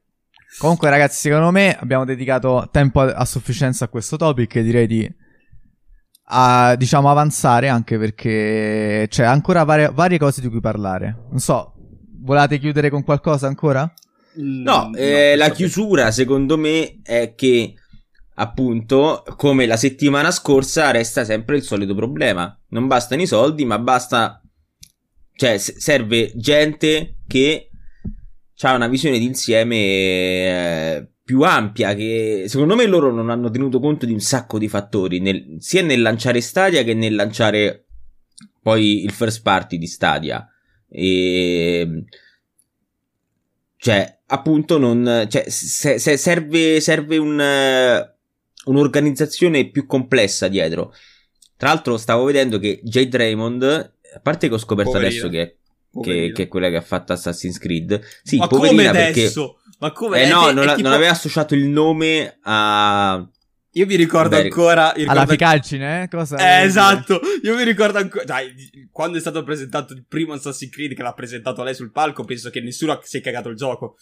Comunque ragazzi, secondo me abbiamo dedicato tempo a, a sufficienza a questo topic e direi di a diciamo avanzare anche perché c'è ancora varie, varie cose di cui parlare. Non so, volate chiudere con qualcosa ancora?
Mm, no, no eh, la chiusura secondo me è che appunto come la settimana scorsa resta sempre il solito problema. Non bastano i soldi, ma basta cioè serve gente che ha una visione d'insieme eh, più ampia che secondo me loro non hanno tenuto conto di un sacco di fattori nel, sia nel lanciare Stadia che nel lanciare poi il first party di Stadia e cioè appunto non cioè, se, se serve, serve un, un'organizzazione più complessa dietro tra l'altro stavo vedendo che Jade Raymond a parte che ho scoperto Poverina. adesso che, che, che, è quella che ha fatto Assassin's Creed sì,
ma
poverina
come
adesso?
Ma come?
Eh no, non, non, aveva associato il nome a,
Io mi ricordo Vabbè, ancora.
Ricordo... Alla ficaggine, eh? Cosa
eh, esatto. Io mi ricordo ancora. Dai, quando è stato presentato il primo Assassin's Creed che l'ha presentato lei sul palco, penso che nessuno si è cagato il gioco.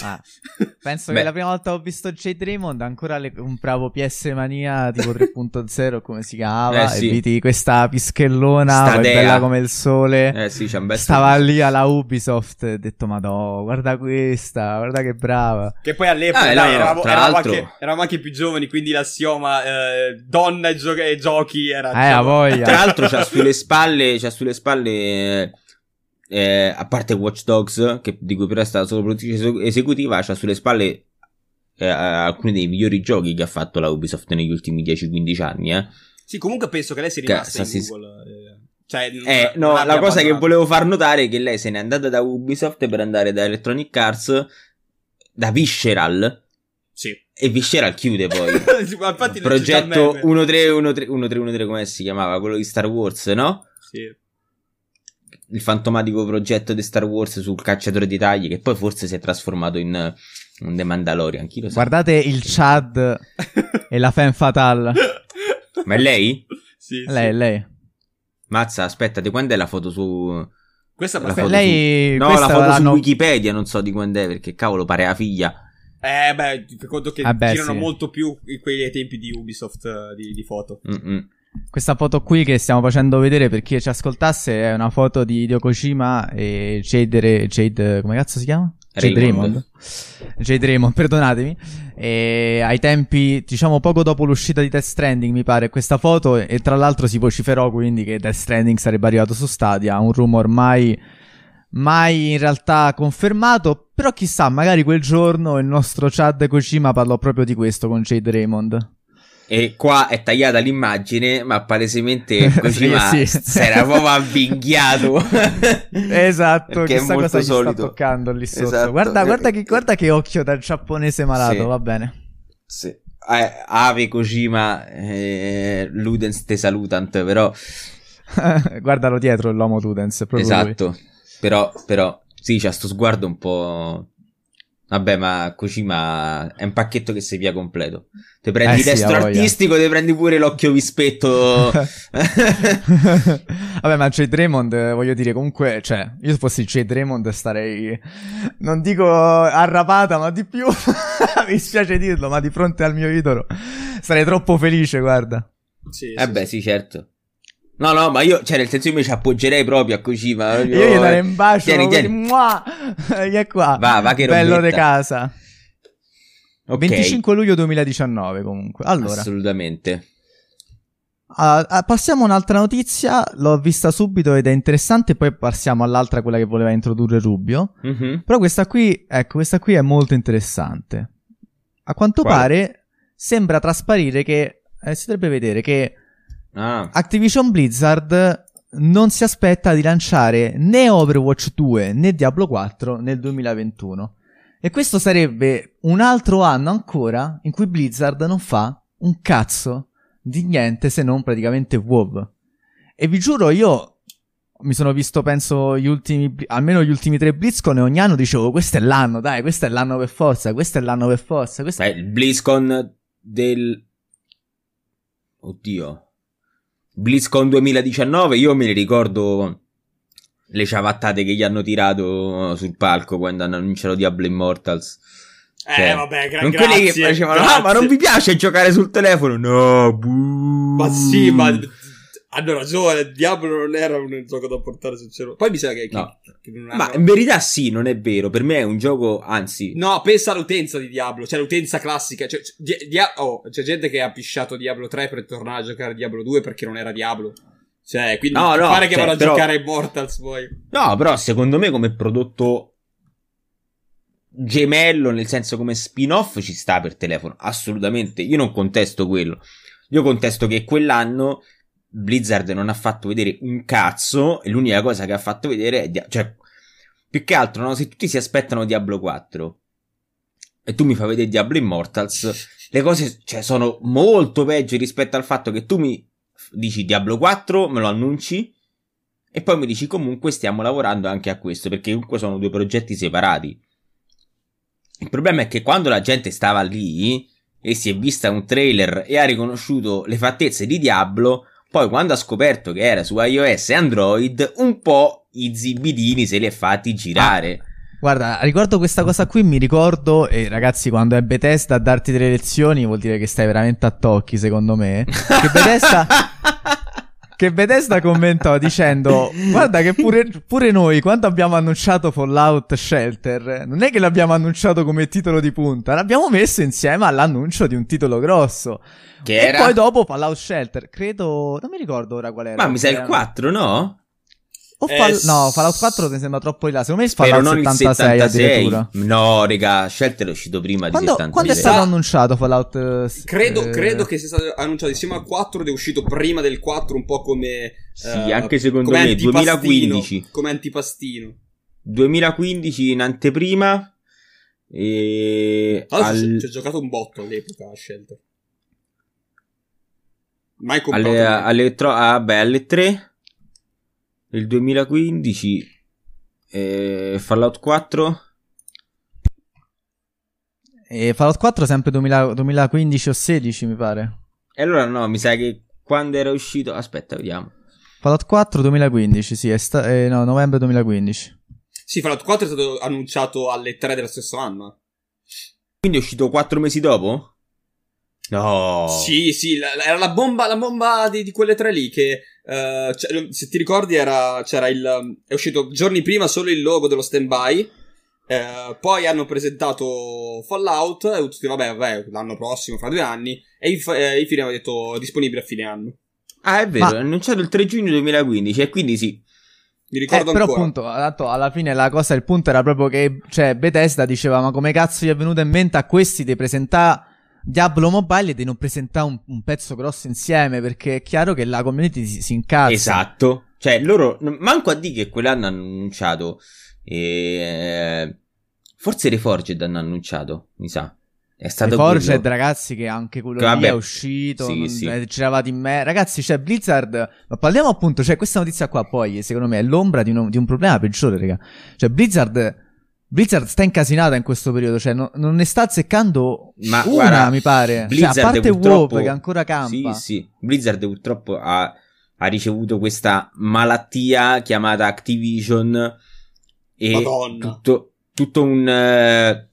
Ah, <laughs> penso Beh. che la prima volta ho visto Jade Raymond, ancora le compravo PS Mania tipo 3.0, come si chiamava. Eh, sì. E vidi questa pischellona, bella come il sole.
Eh sì, c'è un
bel Stava lì alla Ubisoft e ho detto, madò, guarda questa, guarda che brava.
Che poi all'epoca ah, dai, no, eravamo, eravamo, anche, eravamo anche più giovani, quindi la l'assioma eh, donna e, gio- e, giochi era...
Eh, a voglia.
Tra l'altro c'ha sulle spalle, c'ha sulle spalle... Eh, a parte Watch Dogs, che, di cui però è stata solo produttrice esecutiva, c'ha sulle spalle eh, alcuni dei migliori giochi che ha fatto la Ubisoft negli ultimi 10-15 anni. Eh.
Sì, comunque penso che lei sia rimasta che, in Google. Eh. Cioè,
eh, no, la cosa parlato. che volevo far notare è che lei se n'è andata da Ubisoft per andare da Electronic Arts, da Visceral,
sì.
E Visceral chiude poi. <laughs> infatti Progetto 1313, come si chiamava? Quello di Star Wars, no?
Sì.
Il fantomatico progetto di Star Wars sul cacciatore di tagli, che poi forse si è trasformato in, in The Mandalorian. Chi lo sa?
Guardate il Chad e la Femme Fatale. <laughs>
Ma è lei?
Sì.
Lei,
sì.
lei.
Mazza, aspetta, di quando è la foto su.
Questa
la
foto
lei...
su... No, la foto su Wikipedia, non so di quando è, perché cavolo pare la figlia.
Eh, beh, conto che ah beh, girano sì. molto più quelli ai tempi di Ubisoft uh, di, di, foto.
Mm-mm.
Questa foto qui che stiamo facendo vedere per chi ci ascoltasse è una foto di Hideo Kojima e Jade, Jade come cazzo si chiama?
Jade Raymond.
Jade Raymond, <laughs> perdonatemi. E ai tempi, diciamo poco dopo l'uscita di Death Stranding, mi pare, questa foto e tra l'altro si vociferò quindi che Death Stranding sarebbe arrivato su Stadia, un rumor mai mai in realtà confermato, però chissà, magari quel giorno il nostro Chad Kojima parlò proprio di questo con Jade Raymond.
E qua è tagliata l'immagine, ma palesemente <laughs> Kojima sì, sì. si era proprio avvinghiato. <laughs>
esatto, che è molto cosa solito. sta toccando lì sotto. Esatto. Guarda, guarda, che, guarda che occhio dal giapponese malato, sì. va bene.
Sì. Eh, Ave Kojima, eh, Ludens te salutant, però... <laughs>
Guardalo dietro l'uomo Ludens, proprio
Esatto.
Lui.
Però, però, sì, c'ha sto sguardo un po'... Vabbè, ma Kojima è un pacchetto che si via completo. Te prendi eh, il destro sì, artistico, te prendi pure l'occhio vispetto. <laughs>
Vabbè, ma Jade Raymond, voglio dire, comunque, cioè, io se fossi Jade Raymond starei, non dico arrapata, ma di più, <laughs> mi spiace dirlo, ma di fronte al mio idolo sarei troppo felice, guarda.
Sì, eh sì, beh, sì, certo. No, no, ma io, cioè, nel senso io mi ci appoggerei proprio a Kojima.
Io gli darei un bacio. Tieni, tieni. Mua! <laughs> è qua.
Va, va che
Bello di casa. Okay. 25 luglio 2019 comunque. Allora.
Assolutamente.
Uh, passiamo a un'altra notizia, l'ho vista subito ed è interessante, poi passiamo all'altra, quella che voleva introdurre Rubio.
Mm-hmm.
Però questa qui, ecco, questa qui è molto interessante. A quanto Quale? pare sembra trasparire che, eh, si dovrebbe vedere che
Ah.
Activision Blizzard non si aspetta di lanciare né Overwatch 2 né Diablo 4 nel 2021. E questo sarebbe un altro anno ancora in cui Blizzard non fa un cazzo di niente se non praticamente WoW. E vi giuro, io mi sono visto, penso, gli ultimi, almeno gli ultimi tre BlizzCon e ogni anno dicevo, questo è l'anno, dai, questo è l'anno per forza, questo è l'anno per forza. Questo...
Beh, il BlizzCon del... Oddio. BlizzCon 2019 io me ne ricordo le ciabattate che gli hanno tirato sul palco quando hanno annunciato Diablo Immortals.
Eh, cioè, vabbè, gra-
non
grazie,
quelli che facevano, grazie. ah, ma non vi piace giocare sul telefono? No, buh.
Ma sì, ma hanno ragione, Diablo non era un gioco da portare sul cellulare. Poi mi sa che,
no.
che
hanno... Ma in verità sì, non è vero. Per me è un gioco, anzi...
No, pensa all'utenza di Diablo, cioè l'utenza classica. Cioè, di- dia- oh, c'è gente che ha pisciato Diablo 3 per tornare a giocare a Diablo 2 perché non era Diablo. Cioè, quindi no, no, pare che cioè, vanno però... a giocare a Immortals poi.
No, però secondo me come prodotto gemello, nel senso come spin-off ci sta per telefono. Assolutamente. Io non contesto quello. Io contesto che quell'anno Blizzard non ha fatto vedere un cazzo e l'unica cosa che ha fatto vedere è... Dia- cioè, più che altro, no? Se tutti si aspettano Diablo 4 e tu mi fai vedere Diablo Immortals, le cose cioè, sono molto peggio rispetto al fatto che tu mi dici Diablo 4, me lo annunci e poi mi dici comunque stiamo lavorando anche a questo, perché comunque sono due progetti separati. Il problema è che quando la gente stava lì e si è vista un trailer e ha riconosciuto le fattezze di Diablo, poi quando ha scoperto che era su iOS e Android, un po' i zibidini se li è fatti girare.
Ah. Guarda, riguardo questa cosa qui mi ricordo, e ragazzi, quando è Bethesda a darti delle lezioni vuol dire che stai veramente a tocchi, secondo me. Che Bethesda, <laughs> che Bethesda commentò dicendo, guarda che pure, pure noi, quando abbiamo annunciato Fallout Shelter, non è che l'abbiamo annunciato come titolo di punta, l'abbiamo messo insieme all'annuncio di un titolo grosso.
Che
e
era?
poi dopo Fallout Shelter, credo, non mi ricordo ora qual era.
Ma mi sa il
Era-
4, no?
O
Eh,
Fall- no, Fallout 4 mi sembra troppo in là. Secondo me
Spero
Fallout
non il
76 addirittura.
No, raga, Shelter è uscito prima
Quando,
di 76.
quando è stato annunciato Fallout? eh,
Credo,
eh,
credo che sia stato annunciato insieme al 4 ed è uscito prima del 4, un po' come.
Sì,
eh,
anche secondo
come
me,
antipastino,
2015.
Come antipastino.
2015 in anteprima e
l'altro
al-
ci ho giocato un botto all'epoca a Shelter. Mai comprato.
alle, alle, tro- ah, beh, alle 3 del 2015 eh, Fallout 4
E Fallout 4 sempre 2000 2015 o 16 mi pare.
e allora no mi sa che quando era uscito aspetta vediamo
Fallout 4 2015, sì, è sta- eh, no, novembre 2015.
Sì, Fallout 4 è stato annunciato alle 3 dello stesso anno.
quindi è uscito 4 mesi dopo? no
Sì, sì, la- la- era la bomba, la bomba di, di quelle tre lì che, eh, cioè, se ti ricordi, era, c'era il, è uscito giorni prima solo il logo dello stand-by, eh, poi hanno presentato Fallout e tutti, vabbè, vabbè, l'anno prossimo, fra due anni, e inf- eh, infine aveva detto disponibile a fine anno.
ah è vero
Ma-
è annunciato il 3 giugno 2015 e quindi sì
Mi
Eh,
ricordo
però
ancora.
appunto, tanto, alla fine la cosa, il punto era proprio che, cioè, Bethesda diceva, ma come cazzo gli è venuto in mente a questi di presentare Diablo Mobile di non presentare un, un pezzo grosso insieme, perché è chiaro che la community si, si incazza.
Esatto. Cioè, loro, manco a dire che quell'anno hanno annunciato, eh, forse Reforged hanno annunciato, mi sa. È stato
Reforged,
quello.
ragazzi, che anche quello
Che
lì
vabbè,
è uscito,
sì,
non-
sì.
c'eravate in me. Ragazzi, cioè, Blizzard, ma parliamo appunto, cioè, questa notizia qua poi, secondo me, è l'ombra di, uno- di un problema peggiore, raga. Cioè, Blizzard, Blizzard sta incasinata in questo periodo, cioè, no- non ne sta azzeccando
Ma
una,
guarda,
mi pare. Cioè,
Blizzard
a parte
purtroppo-
WoW, che ancora campa.
Sì, sì. Blizzard purtroppo ha, ha ricevuto questa malattia chiamata Activision e
Madonna.
tutto, tutto un... eh,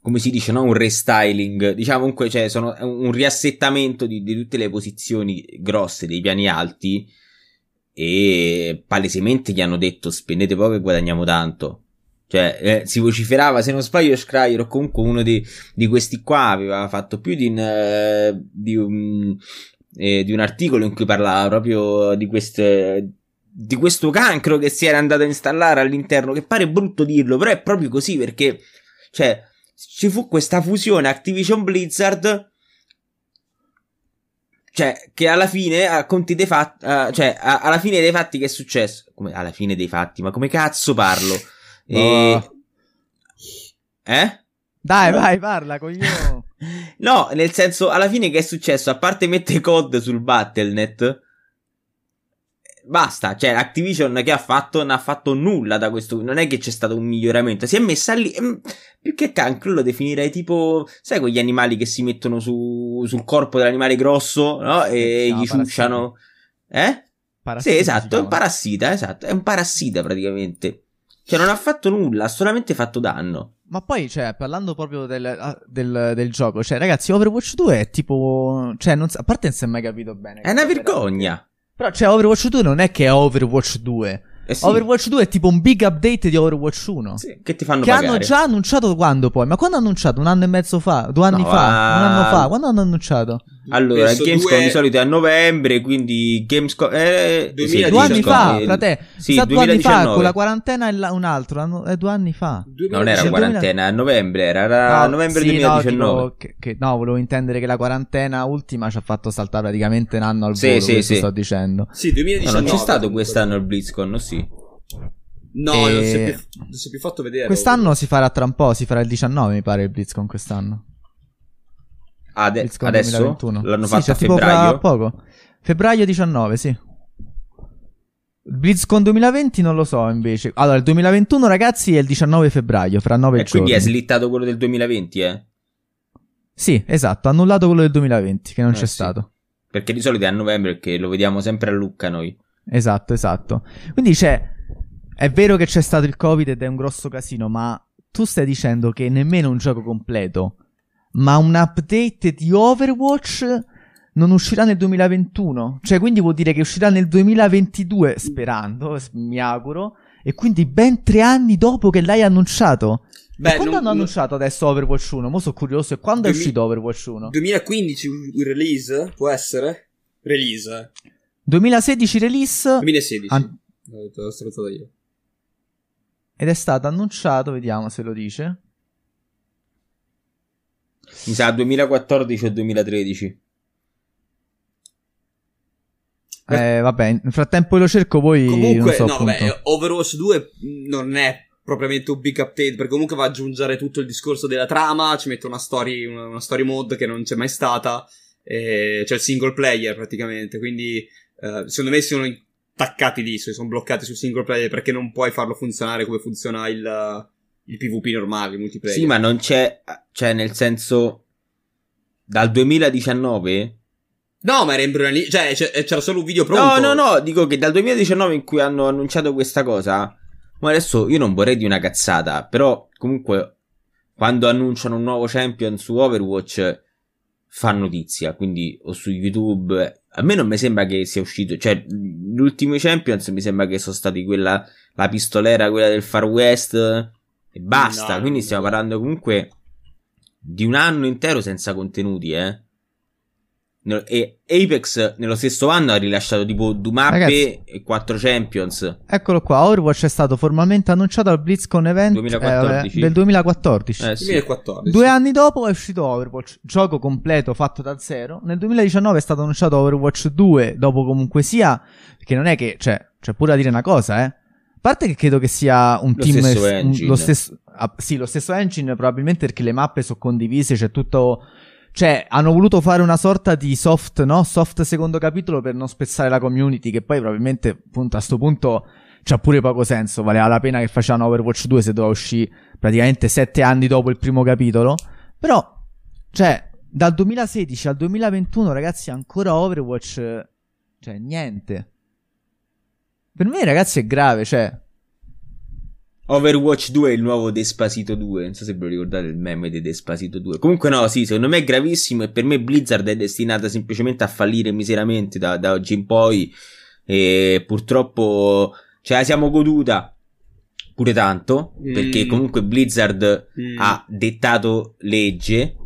come si dice, no? Un restyling. Diciamo comunque, cioè, sono un riassettamento di, di tutte le posizioni grosse dei piani alti e palesemente gli hanno detto spendete poco e guadagniamo tanto. Cioè, eh, si vociferava, se non sbaglio, Schreier o comunque uno di, di questi qua aveva fatto più di eh, di un, eh, di un articolo in cui parlava proprio di queste, di questo cancro che si era andato a installare all'interno, che pare brutto dirlo, però è proprio così perché, cioè, ci fu questa fusione Activision Blizzard cioè, che alla fine, a conti dei fatti, eh, cioè, a- alla fine dei fatti che è successo? Come, alla fine dei fatti, ma come cazzo parlo? E...
Boh.
Eh?
Dai, vai, parla, coglione. <laughs>
No, nel senso, alla fine che è successo? A parte mettere COD sul Battle.net, basta. Cioè, Activision che ha fatto? Non ha fatto nulla da questo. Non è che c'è stato un miglioramento. Si è messa lì. ehm, Più che cancro lo definirei tipo. Sai quegli animali che si mettono su, sul corpo dell'animale grosso, no? E
chiama
gli ciucciano. Eh?
Parassiti
Sì, esatto, è un parassita, esatto. È un parassita praticamente. Cioè, non ha fatto nulla, ha solamente fatto danno.
Ma poi, cioè, parlando proprio del, ah, del, del gioco, cioè, ragazzi, Overwatch 2 è tipo. Cioè, non, a parte non si è mai capito bene.
È una vergogna.
Però, cioè, Overwatch 2 non è che è Overwatch 2.
Eh sì.
Overwatch 2 è tipo un big update di Overwatch 1.
Sì, che ti fanno
Che
pagare.
hanno già annunciato quando poi? Ma quando hanno annunciato? Un anno e mezzo fa? Due anni
No,
fa?
ma-
Un anno fa? Quando hanno annunciato?
Allora,
Penso
Gamescom
due-
di solito è a novembre, quindi Gamescom... Eh,
2019.
sì,
Due anni fa,
eh,
frate.
Sì,
due anni fa
2019.
con la quarantena e la- un altro. Hanno- È due anni fa.
Non era quarantena, a novembre era, era
No,
novembre
sì,
2019.
No, tipo che- che- no, volevo intendere che la quarantena ultima ci ha fatto saltare praticamente un anno al
Sì,
volo,
sì, sì.
sto dicendo.
Sì,
No,
2019.
non c'è stato quest'anno il BlizzCon, sì.
No,
E-
non si è più, non si è più fatto vedere.
Quest'anno si farà tra un po', si farà il 19 mi pare il BlizzCon quest'anno.
Ade- adesso
2021.
l'hanno
Sì,
fatto
c'è
a febbraio.
poco. Febbraio 19, sì. BlizzCon 2020 non lo so invece. Allora, il 2021 ragazzi è il 19 febbraio, fra 9
E
giorni.
quindi è slittato quello del 2020, eh?
Sì, esatto, annullato quello del 2020 che non
Eh,
c'è
sì.
stato.
Perché di solito è a novembre perché lo vediamo sempre a Lucca noi.
Esatto, esatto. Quindi c'è. È vero che c'è stato il Covid ed è un grosso casino, ma tu stai dicendo che nemmeno un gioco completo, ma un update di Overwatch non uscirà nel 2021? Cioè, quindi vuol dire che uscirà nel 2022, sperando, mi auguro, e quindi ben tre anni dopo che l'hai annunciato.
Beh,
e quando
non-
hanno
non-
annunciato adesso Overwatch 1? Mo' sono curioso, e quando è
Duemi-
uscito Overwatch 1?
2015 il release? Può essere? Release.
2016 release
2016.
An-
Te l'ho io.
ed è stato annunciato, vediamo se lo dice.
Mi sa 2014 o 2013.
Eh, vabbè, nel frattempo lo cerco, poi non
Comunque,
so
no,
appunto.
vabbè, Overwatch 2 non è propriamente un big update, perché comunque va ad aggiungere tutto il discorso della trama, ci mette una story, una, story mode che non c'è mai stata, e c'è il single player praticamente, quindi eh, secondo me sono intaccati lì, sono bloccati sul single player perché non puoi farlo funzionare come funziona il, il PvP normale, il multiplayer.
Sì, ma non c'è, cioè nel senso, dal 2019...
No, ma era embrionale, cioè c'è- c'era solo un video pronto.
No, no, no, dico che dal 2019 in cui hanno annunciato questa cosa, ma adesso io non vorrei di una cazzata, però comunque quando annunciano un nuovo champion su Overwatch fa notizia, quindi o su YouTube, a me non mi sembra che sia uscito, cioè gli ultimi champions mi sembra che sono stati quella, la pistolera, quella del Far West e basta,
No,
quindi
no.
stiamo parlando comunque di un anno intero senza contenuti, eh. E Apex nello stesso anno ha rilasciato tipo due mappe
Ragazzi.
e quattro champions.
Eccolo qua, Overwatch è stato formalmente annunciato al BlizzCon Event
2014.
eh, del 2014.
Eh, sì.
2014.
Due anni dopo è uscito Overwatch, gioco completo fatto da zero. Nel 2019 è stato annunciato Overwatch 2, dopo comunque sia, perché non è che, cioè, c'è pure da dire una cosa, eh. A parte che credo che sia un
Lo
team...
stesso
un-
engine.
lo stesso, ah, sì, lo stesso engine, probabilmente perché le mappe sono condivise, c'è tutto... Cioè, hanno voluto fare una sorta di soft, no? Soft secondo capitolo per non spezzare la community, che poi probabilmente, appunto, a sto punto c'ha pure poco senso. Valeva la pena che facevano Overwatch 2 se doveva uscire praticamente sette anni dopo il primo capitolo. Però, cioè, dal 2016 al 2021, ragazzi, ancora Overwatch, cioè, niente. Per me, ragazzi, è grave, cioè.
Overwatch 2 è il nuovo Despacito 2. Non so se ve lo ricordate il meme di Despacito 2. Comunque, no, sì, secondo me è gravissimo. E per me Blizzard è destinata semplicemente a fallire miseramente da, da oggi in poi. E purtroppo ce la siamo goduta pure tanto.
Mm.
Perché comunque Blizzard
Mm.
ha dettato legge.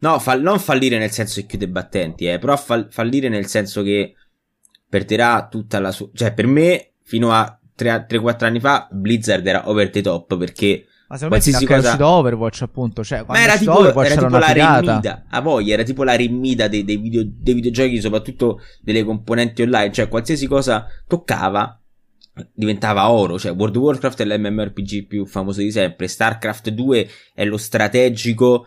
No, fall- non fallire nel senso che chiude i battenti, eh, però fall- fallire nel senso che perderà tutta la sua... Cioè, per me, fino a 3-4 anni fa, Blizzard era over the top perché...
Ma secondo me
Qualsiasi
è
cosa-
uscito Overwatch, appunto. Cioè,
Ma
è
era tipo,
Overwatch
era
era
tipo la remida, a voi era tipo la remida dei, dei video- dei videogiochi, soprattutto delle componenti online, cioè qualsiasi cosa toccava diventava oro, cioè World of Warcraft è l'MMORPG più famoso di sempre, StarCraft 2 è lo strategico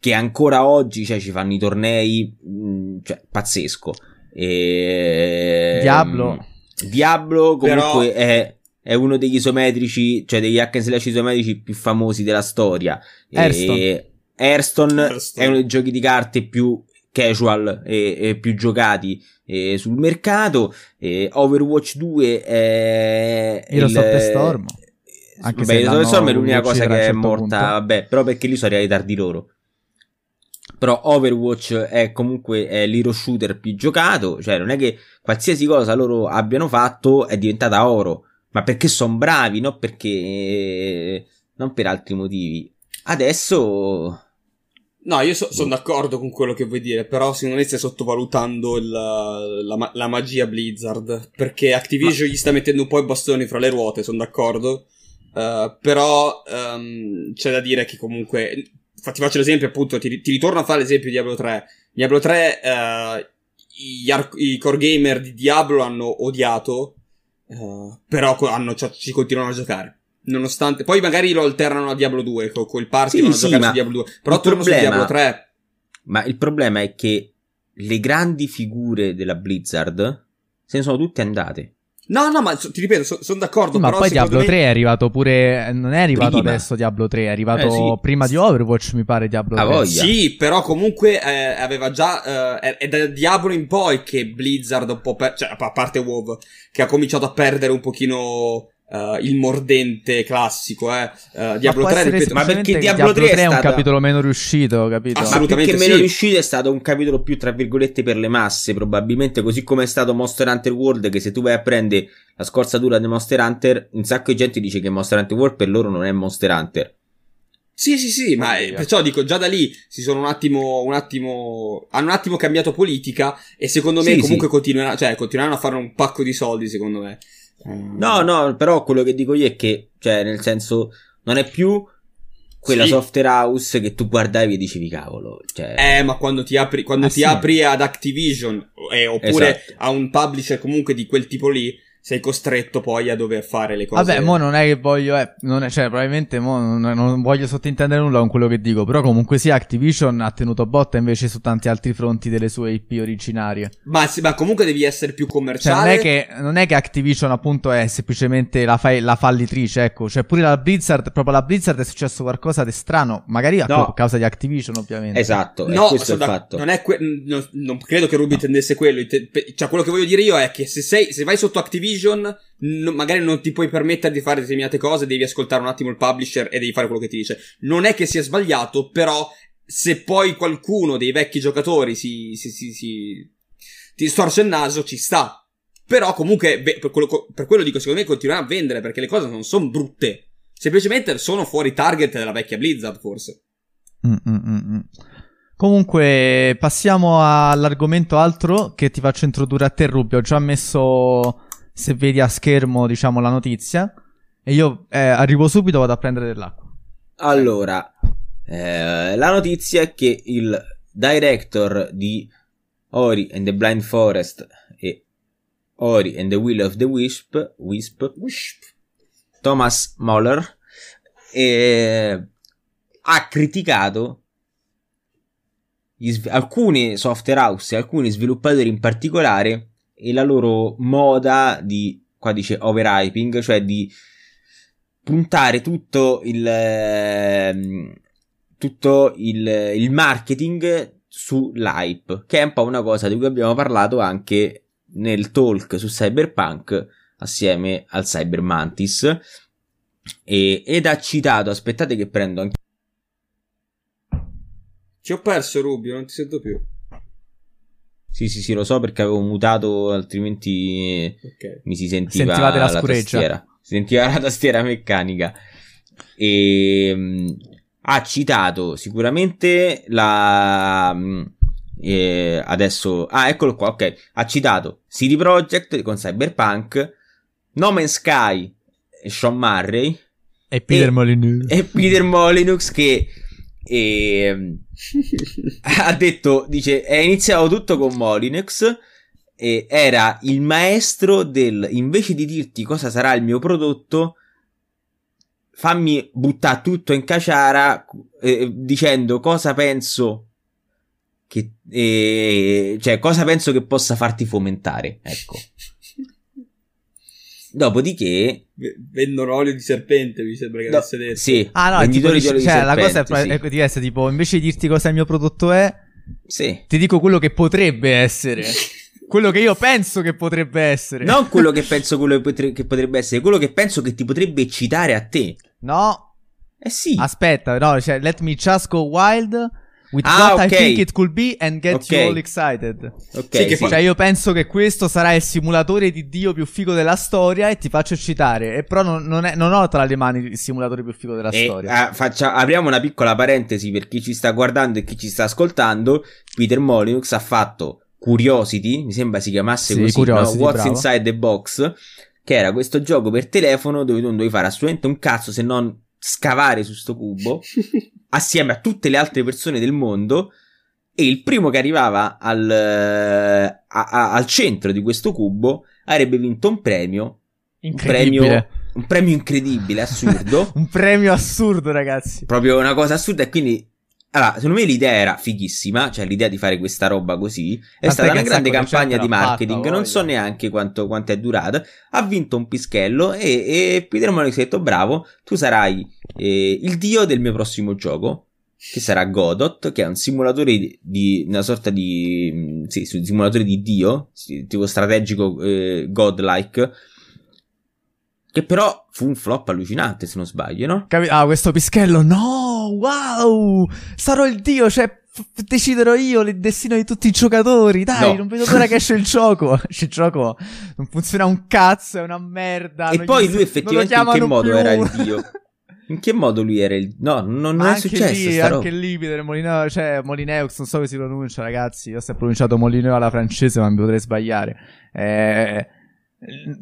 che ancora oggi cioè, ci fanno i tornei, mh, cioè pazzesco. E...
Diablo.
Diablo comunque
Però-
è, è uno degli isometrici, cioè degli hack and slash isometrici più famosi della storia. E Hearthstone. è uno dei giochi di carte più casual e, e più giocati eh, sul mercato. E Overwatch 2 è
Heroes
il-
of the Storm. Anche
Vabbè,
se
Storm è l'unica cosa che è
certo
morta,
punto.
vabbè, però perché lì sono arrivati tardi loro. Però Overwatch è comunque è l'hero shooter più giocato, cioè non è che qualsiasi cosa loro abbiano fatto è diventata oro, ma perché sono bravi, non perché non per altri motivi. Adesso
No, io sono d'accordo con quello che vuoi dire, però secondo me stai sottovalutando il- la, ma- la magia Blizzard, perché Activision gli sta mettendo un po' i bastoni fra le ruote, sono d'accordo, eh, però ehm, c'è da dire che comunque, ti faccio l'esempio appunto, ti, ti ritorno a fare l'esempio di Diablo 3, Diablo 3, eh, ar- i core gamer di Diablo hanno odiato, eh, però hanno- cioè, ci continuano a giocare. Nonostante, poi magari lo alternano a Diablo 2 con quel party
Sì,
a
sì,
giocare
ma
su Diablo 2. Però
il
torno su
problema-
Diablo 3.
Ma il problema è che le grandi figure della Blizzard se ne sono tutte andate.
No, no, ma ti ripeto, so, sono d'accordo.
Ma
però
poi Diablo
me...
3 è arrivato pure. Non è arrivato
Prima.
adesso Diablo 3, è arrivato
Eh, sì.
prima di Overwatch, mi pare. Diablo
Ah,
3.
voglia.
Sì, però comunque eh, aveva già. eh, è da Diablo in poi che Blizzard un po' per... cioè, a parte WoW, che ha cominciato a perdere un pochino. Eh, il mordente classico, eh. Eh, Diablo
può
3,
essere
ripeto,
ma perché
che
Diablo 3 è
è un
stata-
capitolo meno riuscito, capito?
Ah,
Ma
Assolutamente
perché meno
sì.
riuscito è stato un capitolo più, tra virgolette, per le masse, probabilmente, così come è stato Monster Hunter World, che se tu vai a prendere la scorzatura di Monster Hunter, un sacco di gente dice che Monster Hunter World per loro non è Monster Hunter.
Sì, sì, sì, ma
Oddio.
perciò dico, già da lì si sono un attimo, un attimo, hanno un attimo cambiato politica e secondo me
Sì,
comunque
sì.
continueranno, cioè continueranno a fare un pacco di soldi, secondo me. Eh,
No, no, però quello che dico io è che, cioè, nel senso, non è più quella
Sì.
software house che tu guardavi e dicevi cavolo. Cioè,
Eh, ma quando ti apri, quando
Ah,
ti
sì.
apri ad Activision, eh, oppure
Esatto.
a un publisher comunque di quel tipo lì, sei costretto poi a dover fare le cose.
Vabbè, mo non è che voglio, eh, non è- cioè, probabilmente mo non, non voglio sottintendere nulla con quello che dico, però comunque sì, Activision ha tenuto botta invece su tanti altri fronti delle sue IP originarie.
Ma, sì, ma comunque devi essere più
Cioè,
commerciale.
non è, che, non è che Activision appunto è semplicemente la, fa- la fallitrice, ecco, cioè pure la Blizzard, proprio la Blizzard è successo qualcosa di strano, magari a
No.
causa di Activision ovviamente.
esatto, è
No,
questo
sono
il
da-
fatto.
non è que- non, non credo che Ruby intendesse quello. Cioè, quello che voglio dire io è che se sei, se vai sotto Activision, no- magari non ti puoi permettere di fare determinate cose, devi ascoltare un attimo il publisher e devi fare quello che ti dice. Non è che sia sbagliato, però, se poi qualcuno dei vecchi giocatori si, si, si, si- ti storce il naso, ci sta. Però, comunque, per quello, per quello dico, secondo me continueranno a vendere perché le cose non sono brutte. Semplicemente sono fuori target della vecchia Blizzard, forse.
Mm, mm, mm, mm. Comunque, passiamo all'argomento altro che ti faccio introdurre a te, Rubio. Ho già messo, se vedi a schermo, diciamo, la notizia. E io eh, arrivo subito, vado a prendere dell'acqua.
Allora, eh, la notizia è che il director di Ori and the Blind Forest e Ori and the Will of the Wisp, Wisp Thomas Moller, eh, ha criticato sv- alcuni software house e alcuni sviluppatori in particolare e la loro moda di, qua dice overhyping, cioè di puntare tutto il ehm, tutto il, il marketing sull'hype, che è un po' una cosa di cui abbiamo parlato anche nel talk su Cyberpunk assieme al Cyber Mantis e, ed ha citato, aspettate che prendo anche
Ci ho perso, Rubio, non ti sento più.
Sì sì sì lo so perché avevo mutato altrimenti
Ok.
mi si sentiva
Sentivate la
la
scureggia.
tastiera si sentiva la tastiera meccanica e mh, ha citato sicuramente la mh, eh, adesso ah eccolo qua ok ha citato CD Projekt con Cyberpunk No Man's Sky e Sean Murray
E Peter
E-
Molyneux.
e Peter Molyneux che ehm, ha detto, dice, è iniziato tutto con Molyneux e era il maestro del, invece di dirti cosa sarà il mio prodotto, fammi buttare tutto in caciara eh, dicendo cosa penso che, eh, cioè cosa penso che possa farti fomentare, ecco. Dopodiché,
Vendono olio di serpente, mi sembra che
no,
avesse detto.
sì,
Ah no, tipo,
di olio di
cioè, la cosa è,
sì.
è diversa, tipo, invece di dirti cosa il mio prodotto è,
Sì.
ti dico quello che potrebbe essere. <laughs> quello che io penso che potrebbe essere.
Non quello che penso quello che, potre- che potrebbe essere, quello che penso che ti potrebbe eccitare a te.
No,
Eh sì.
aspetta, no, cioè, let me just go wild with
Ah,
what
ok.
I think it could be and get
Ok.
you all excited.
ok,
sì,
sì.
Cioè, io penso che questo sarà il simulatore di Dio più figo della storia e ti faccio eccitare. E però non, non è- non ho tra le mani il simulatore più figo della
E,
storia.
ah, faccia- apriamo una piccola parentesi per chi ci sta guardando e chi ci sta ascoltando. Peter Molyneux ha fatto Curiosity, mi sembra si chiamasse
Sì,
così, no? What's
bravo.
Inside the Box, che era questo gioco per telefono dove tu non dovevi fare assolutamente un cazzo se non scavare su sto cubo <laughs> assieme a tutte le altre persone del mondo e il primo che arrivava al, eh, a- a- al centro di questo cubo avrebbe vinto un premio un premio, un premio incredibile, assurdo <laughs>
Un premio assurdo, ragazzi.
proprio una cosa assurda e quindi allora, secondo me l'idea era fighissima, cioè l'idea di fare questa roba così. È Ma stata una grande campagna di marketing, fatta, non so neanche quanto, quanto, è durata. Ha vinto un pischello e, e Peter Molyneux ha detto bravo, tu sarai eh, il dio del mio prossimo gioco, che sarà Godot, che è un simulatore di, di una sorta di, mm, sì, simulatore di dio, tipo strategico eh, godlike, che però fu un flop allucinante, se non sbaglio, no?
Capi- ah, questo pischello, no! Wow! Sarò il dio, cioè f- deciderò io il destino di tutti i giocatori. Dai, no. non vedo l'ora che esce il <laughs> gioco. Esce il gioco, non funziona un cazzo, è una merda.
E poi lui effettivamente in che modo più. era il dio? In che modo lui era il... No, non, non è successo
lì, Anche lì Peter Molineux, cioè Molineux, non so come si pronuncia ragazzi, io sto pronunciato Molineux alla francese ma mi potrei sbagliare. Eh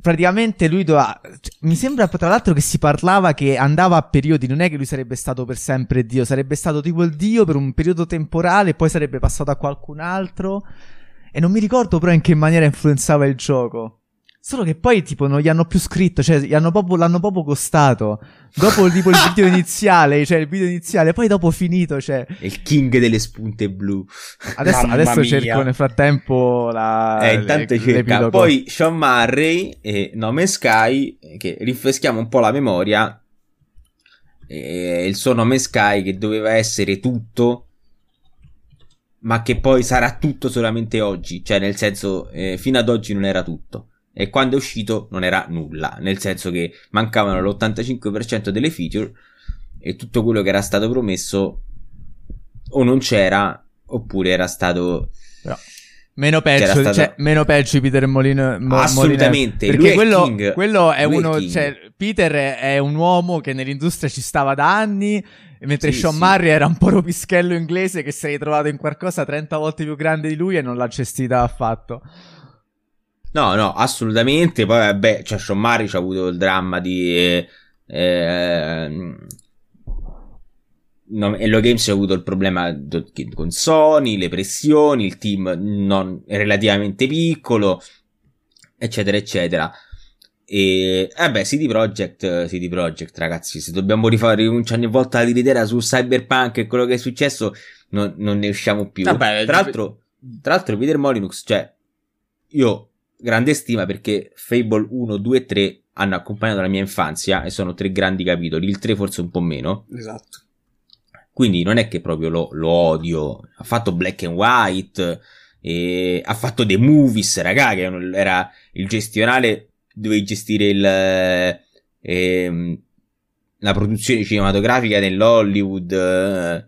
praticamente lui doveva. Mi sembra tra l'altro che si parlava che andava a periodi. Non è che lui sarebbe stato per sempre Dio, sarebbe stato tipo il Dio per un periodo temporale, poi sarebbe passato a qualcun altro. E non mi ricordo però in che maniera influenzava il gioco. Solo che poi, tipo, non gli hanno più scritto, cioè, hanno proprio, l'hanno proprio costato. Dopo, tipo, il video iniziale, cioè, il video iniziale, poi dopo finito, cioè...
Il king delle spunte blu.
Adesso, adesso cerco nel frattempo la...
Eh, intanto le, cerca. Poi Sean Murray e Nome Sky, che rinfreschiamo un po' la memoria, e il suo nome Sky che doveva essere tutto, ma che poi sarà tutto solamente oggi. Cioè, nel senso, eh, fino ad oggi non era tutto e quando è uscito non era nulla, nel senso che mancavano l'85% delle feature e tutto quello che era stato promesso o non c'era oppure era stato...
Però. Meno peggio, stato... cioè, meno peggio Peter Molino.
Mo- Assolutamente.
Perché quello, è quello è uno. È cioè, Peter è un uomo che nell'industria ci stava da anni. Mentre sì, Sean sì. Murray era un po' ropischello inglese che si è ritrovato in qualcosa 30 volte più grande di lui e non l'ha gestita affatto.
No, no, assolutamente. Poi, vabbè, cioè, Sean Murray ha avuto il dramma di. Eh, eh, no, Hello Games ha avuto il problema con Sony, le pressioni, il team non relativamente piccolo, eccetera, eccetera. E vabbè, CD Projekt, CD Projekt, ragazzi, se dobbiamo rifare ogni volta l'idea su Cyberpunk e quello che è successo, non, non ne usciamo più. Vabbè, tra l'altro, tra l'altro, Peter Molinux, cioè, io grande stima perché Fable 1, 2 e 3 hanno accompagnato la mia infanzia e sono tre grandi capitoli, il 3 forse un po' meno.
Esatto.
Quindi non è che proprio lo, lo odio, ha fatto Black and White, ha fatto The Movies, raga, che era il gestionale, dovevi gestire il, eh, la produzione cinematografica nell'Hollywood. Eh,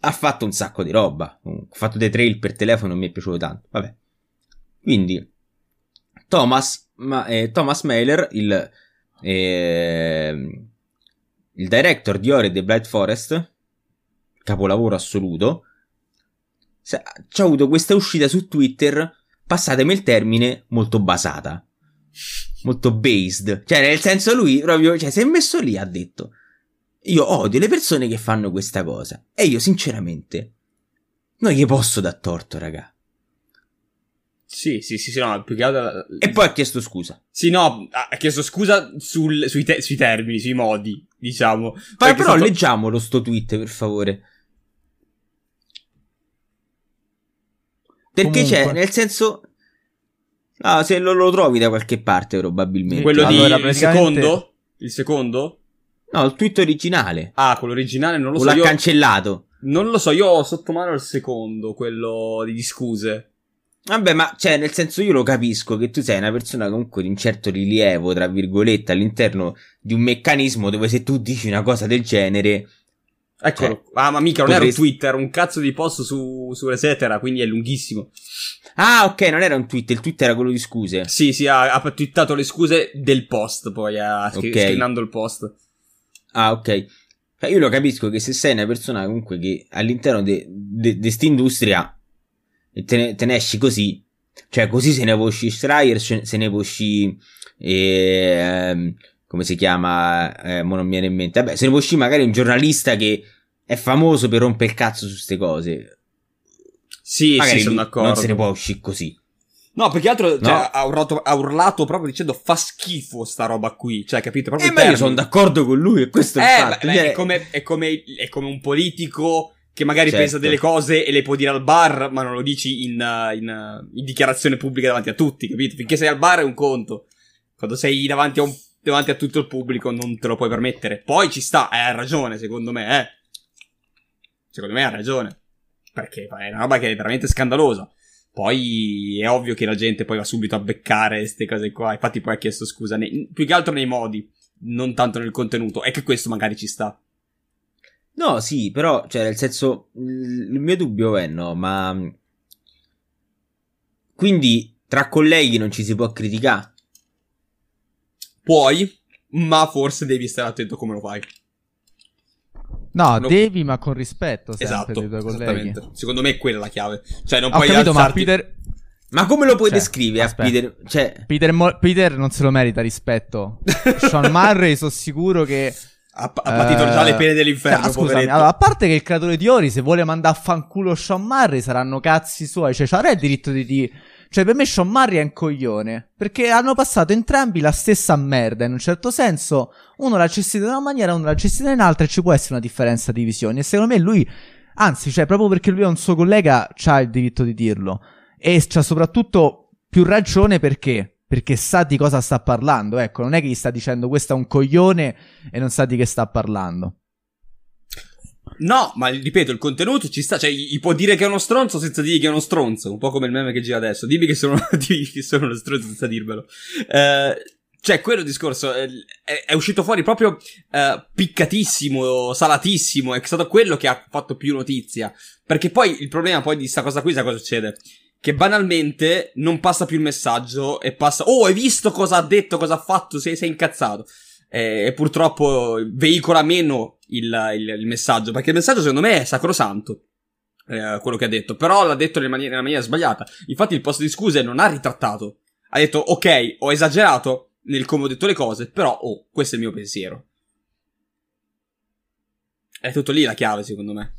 ha fatto un sacco di roba. Ha fatto dei trail per telefono, mi è piaciuto tanto. Vabbè. Quindi, Thomas, ma, eh, Thomas Mailer, il, eh, il director di Ori The Blight Forest, capolavoro assoluto, ha avuto questa uscita su Twitter, passatemi il termine, molto basata. Molto based. Cioè, nel senso lui proprio, cioè, si è messo lì ha detto, io odio le persone che fanno questa cosa. E io, sinceramente, non gli posso dar torto, raga.
Sì, sì, sì, sì, no, più che altro...
E poi ha chiesto scusa.
Sì, no, ha chiesto scusa sul, sui, te- sui, termini, sui modi, diciamo.
Ma però stato... leggiamolo sto tweet, per favore. Perché Comunque. c'è, nel senso... Ah, se lo, lo, trovi da qualche parte, probabilmente.
Quello di... Allora, praticamente... Il secondo? Il secondo?
No, il tweet originale.
Ah, quello originale non lo
o
so.
O l'ha io... cancellato.
Non lo so, io ho sotto mano il secondo, quello di scuse.
Vabbè, ma cioè, nel senso, io lo capisco che tu sei una persona comunque di un certo rilievo, tra virgolette, all'interno di un meccanismo dove se tu dici una cosa del genere.
Eccolo. Cioè, ah, ma mica non potresti... era un Twitter, un cazzo di post su, su Resetera, quindi è lunghissimo.
Ah, ok, non era un tweet, il tweet era quello di scuse.
Sì, sì, ha, ha twittato le scuse del post, poi ha scr- okay. scrivendo il post.
Ah, ok. Cioè, io lo capisco che se sei una persona comunque che all'interno di questa industria te ne, te ne esci così. Cioè, così se ne può uscire Schreier, se ne può uscire. Eh, come si chiama? Eh, mo non mi viene in mente. Vabbè, se ne può uscire magari un giornalista che è famoso per rompere il cazzo su queste cose.
Sì, magari sì, sono d'accordo.
Non se ne può uscire così.
No, perché altro cioè, ha, urlato, ha, urlato, proprio dicendo fa schifo sta roba qui. Cioè, capito? Proprio
eh, ma io sono d'accordo con lui e questo è il
eh,
fatto.
Beh, è, come, è, come, è come un politico che magari certo. pensa delle cose e le può dire al bar, ma non lo dici in, in, in, dichiarazione pubblica davanti a tutti, capito? Finché sei al bar è un conto. Quando sei davanti a, un, davanti a tutto il pubblico non te lo puoi permettere. Poi ci sta, eh, ha ragione, secondo me, eh. Secondo me ha ragione. Perché è una roba che è veramente scandalosa. Poi è ovvio che la gente poi va subito a beccare queste cose qua. Infatti poi ha chiesto scusa, nei, più che altro nei modi, non tanto nel contenuto. È che questo magari ci sta.
No, sì, però, cioè, nel senso, il mio dubbio è no, ma... Quindi, tra colleghi non ci si può criticare?
Puoi, ma forse devi stare attento come lo fai.
No, no, devi, ma con rispetto
esatto,
dei tuoi colleghi.
Secondo me è quella la chiave. Cioè, non
Ho
puoi
capito,
alzarti...
ma Peter...
Ma come lo puoi cioè, descrivere a Peter? Cioè...
Peter, Mo- Peter non se lo merita rispetto. <laughs> Sean Murray sono sicuro che
ha, ha patito uh, già le pene dell'inferno.
Ah, scusami, allora, a parte che il creatore di Ori, se vuole mandare a fanculo Sean Murray, saranno cazzi suoi. Cioè, c'avrà il diritto di dire. Cioè, per me Sean Murray è un coglione. Perché hanno passato entrambi la stessa merda. In un certo senso, uno l'ha gestita in una maniera, uno l'ha gestita in un'altra. E ci può essere una differenza di visioni. E secondo me lui, anzi, cioè, proprio perché lui è un suo collega, ha il diritto di dirlo. E c'ha soprattutto più ragione perché perché sa di cosa sta parlando. Ecco, non è che gli sta dicendo questo è un coglione e non sa di che sta parlando.
No, ma ripeto, il contenuto ci sta, cioè gli può dire che è uno stronzo senza dire che è uno stronzo, un po' come il meme che gira adesso. Dimmi che sono, <laughs> dimmi che sono uno stronzo senza dirmelo. Eh, cioè, quello discorso è, è, uscito fuori proprio eh, piccatissimo, salatissimo, è stato quello che ha fatto più notizia. Perché poi il problema poi di sta cosa qui, sa cosa succede? Che banalmente non passa più il messaggio e passa, oh, hai visto cosa ha detto, cosa ha fatto, sei, sei incazzato. E, purtroppo veicola meno il, il, il, messaggio, perché il messaggio secondo me è sacrosanto. Eh, quello che ha detto, però l'ha detto nella maniera, nella maniera sbagliata. Infatti il posto di scuse non ha ritrattato. Ha detto, ok, ho esagerato nel come ho detto le cose, però, oh, questo è il mio pensiero. È tutto lì la chiave, secondo me.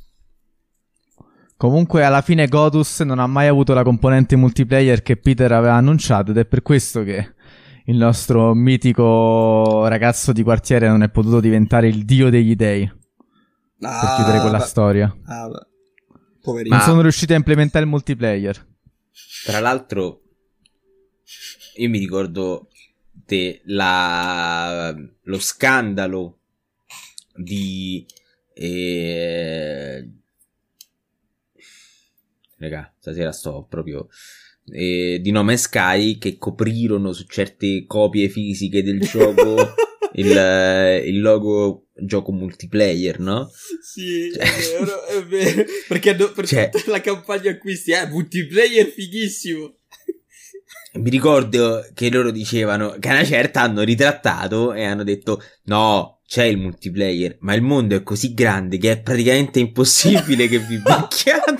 Comunque alla fine Godus non ha mai avuto la componente multiplayer che Peter aveva annunciato ed è per questo che il nostro mitico ragazzo di quartiere non è potuto diventare il dio degli dei. Ah, per chiudere quella beh. storia. Ah,
Poverino.
Non sono riusciti a implementare il multiplayer.
Tra l'altro, io mi ricordo te la... lo scandalo di... Eh Raga, stasera sto proprio eh, di nome Sky che coprirono su certe copie fisiche del gioco <laughs> il, eh, il, logo gioco multiplayer, no?
Sì, cioè... è vero, è <laughs> vero. Perché hanno, per cioè... tutta la campagna acquisti, eh, multiplayer fighissimo.
Mi ricordo che loro dicevano che una certa hanno ritrattato e hanno detto no, c'è il multiplayer, ma il mondo è così grande che è praticamente impossibile che vi <laughs> becchiate.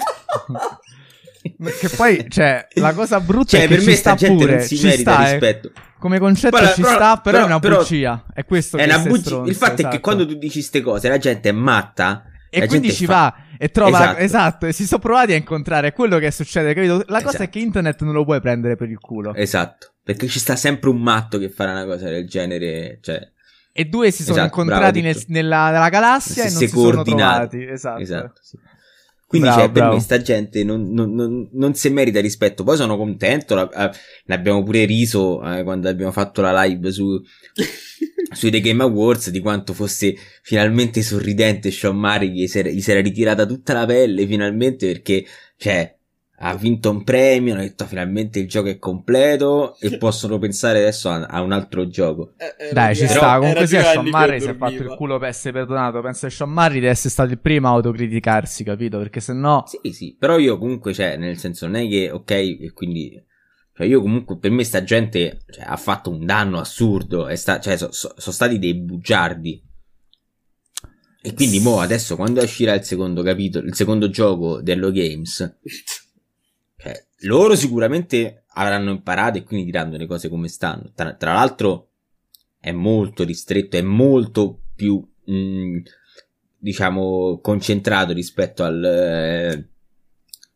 Che poi, cioè, la cosa brutta cioè, è che per me sta pure, non si ci merita sta, eh. rispetto. Eh. Come concetto però, ci però, sta, però, però, è una bugia. È questo è che una bugia. Stronzo,
Il fatto esatto. è che esatto. quando tu dici queste cose, la gente è matta.
E quindi ci fa... va e trova esatto. esatto. e si sono provati a incontrare. Quello che succede, capito? La cosa esatto. è che internet non lo puoi prendere per il culo.
Esatto. Perché ci sta sempre un matto che farà una cosa del genere. Cioè.
E due si sono esatto, incontrati nel, nella, nella, galassia e non si sono trovati. Esatto.
esatto sì. Quindi bravo, cioè, per me sta gente non, non, non, non, si merita rispetto. Poi sono contento, la, eh, l'abbiamo pure riso eh, quando abbiamo fatto la live su, <laughs> sui The Game Awards di quanto fosse finalmente sorridente Sean Murray gli si era ritirata tutta la pelle finalmente perché, cioè, ha vinto un premio, hanno detto finalmente il gioco è completo e possono pensare adesso a, a un altro gioco.
Eh, Dai, ci sta, comunque sia Sean Murray si è fatto il culo per essere perdonato, penso che Sean Murray deve essere stato il primo a autocriticarsi, capito? Perché se no...
Sì, sì, però io comunque, cioè, nel senso, non è che, ok, e quindi... Cioè, io comunque, per me sta gente cioè, ha fatto un danno assurdo, e sta, cioè, sono so, so stati dei bugiardi. E quindi, mo, adesso, quando uscirà il secondo capitolo, il secondo gioco dello Games... <laughs> Cioè, loro sicuramente avranno imparato e quindi diranno le cose come stanno. Tra, tra l'altro è molto ristretto, è molto più, mh, mm, diciamo, concentrato rispetto al, eh,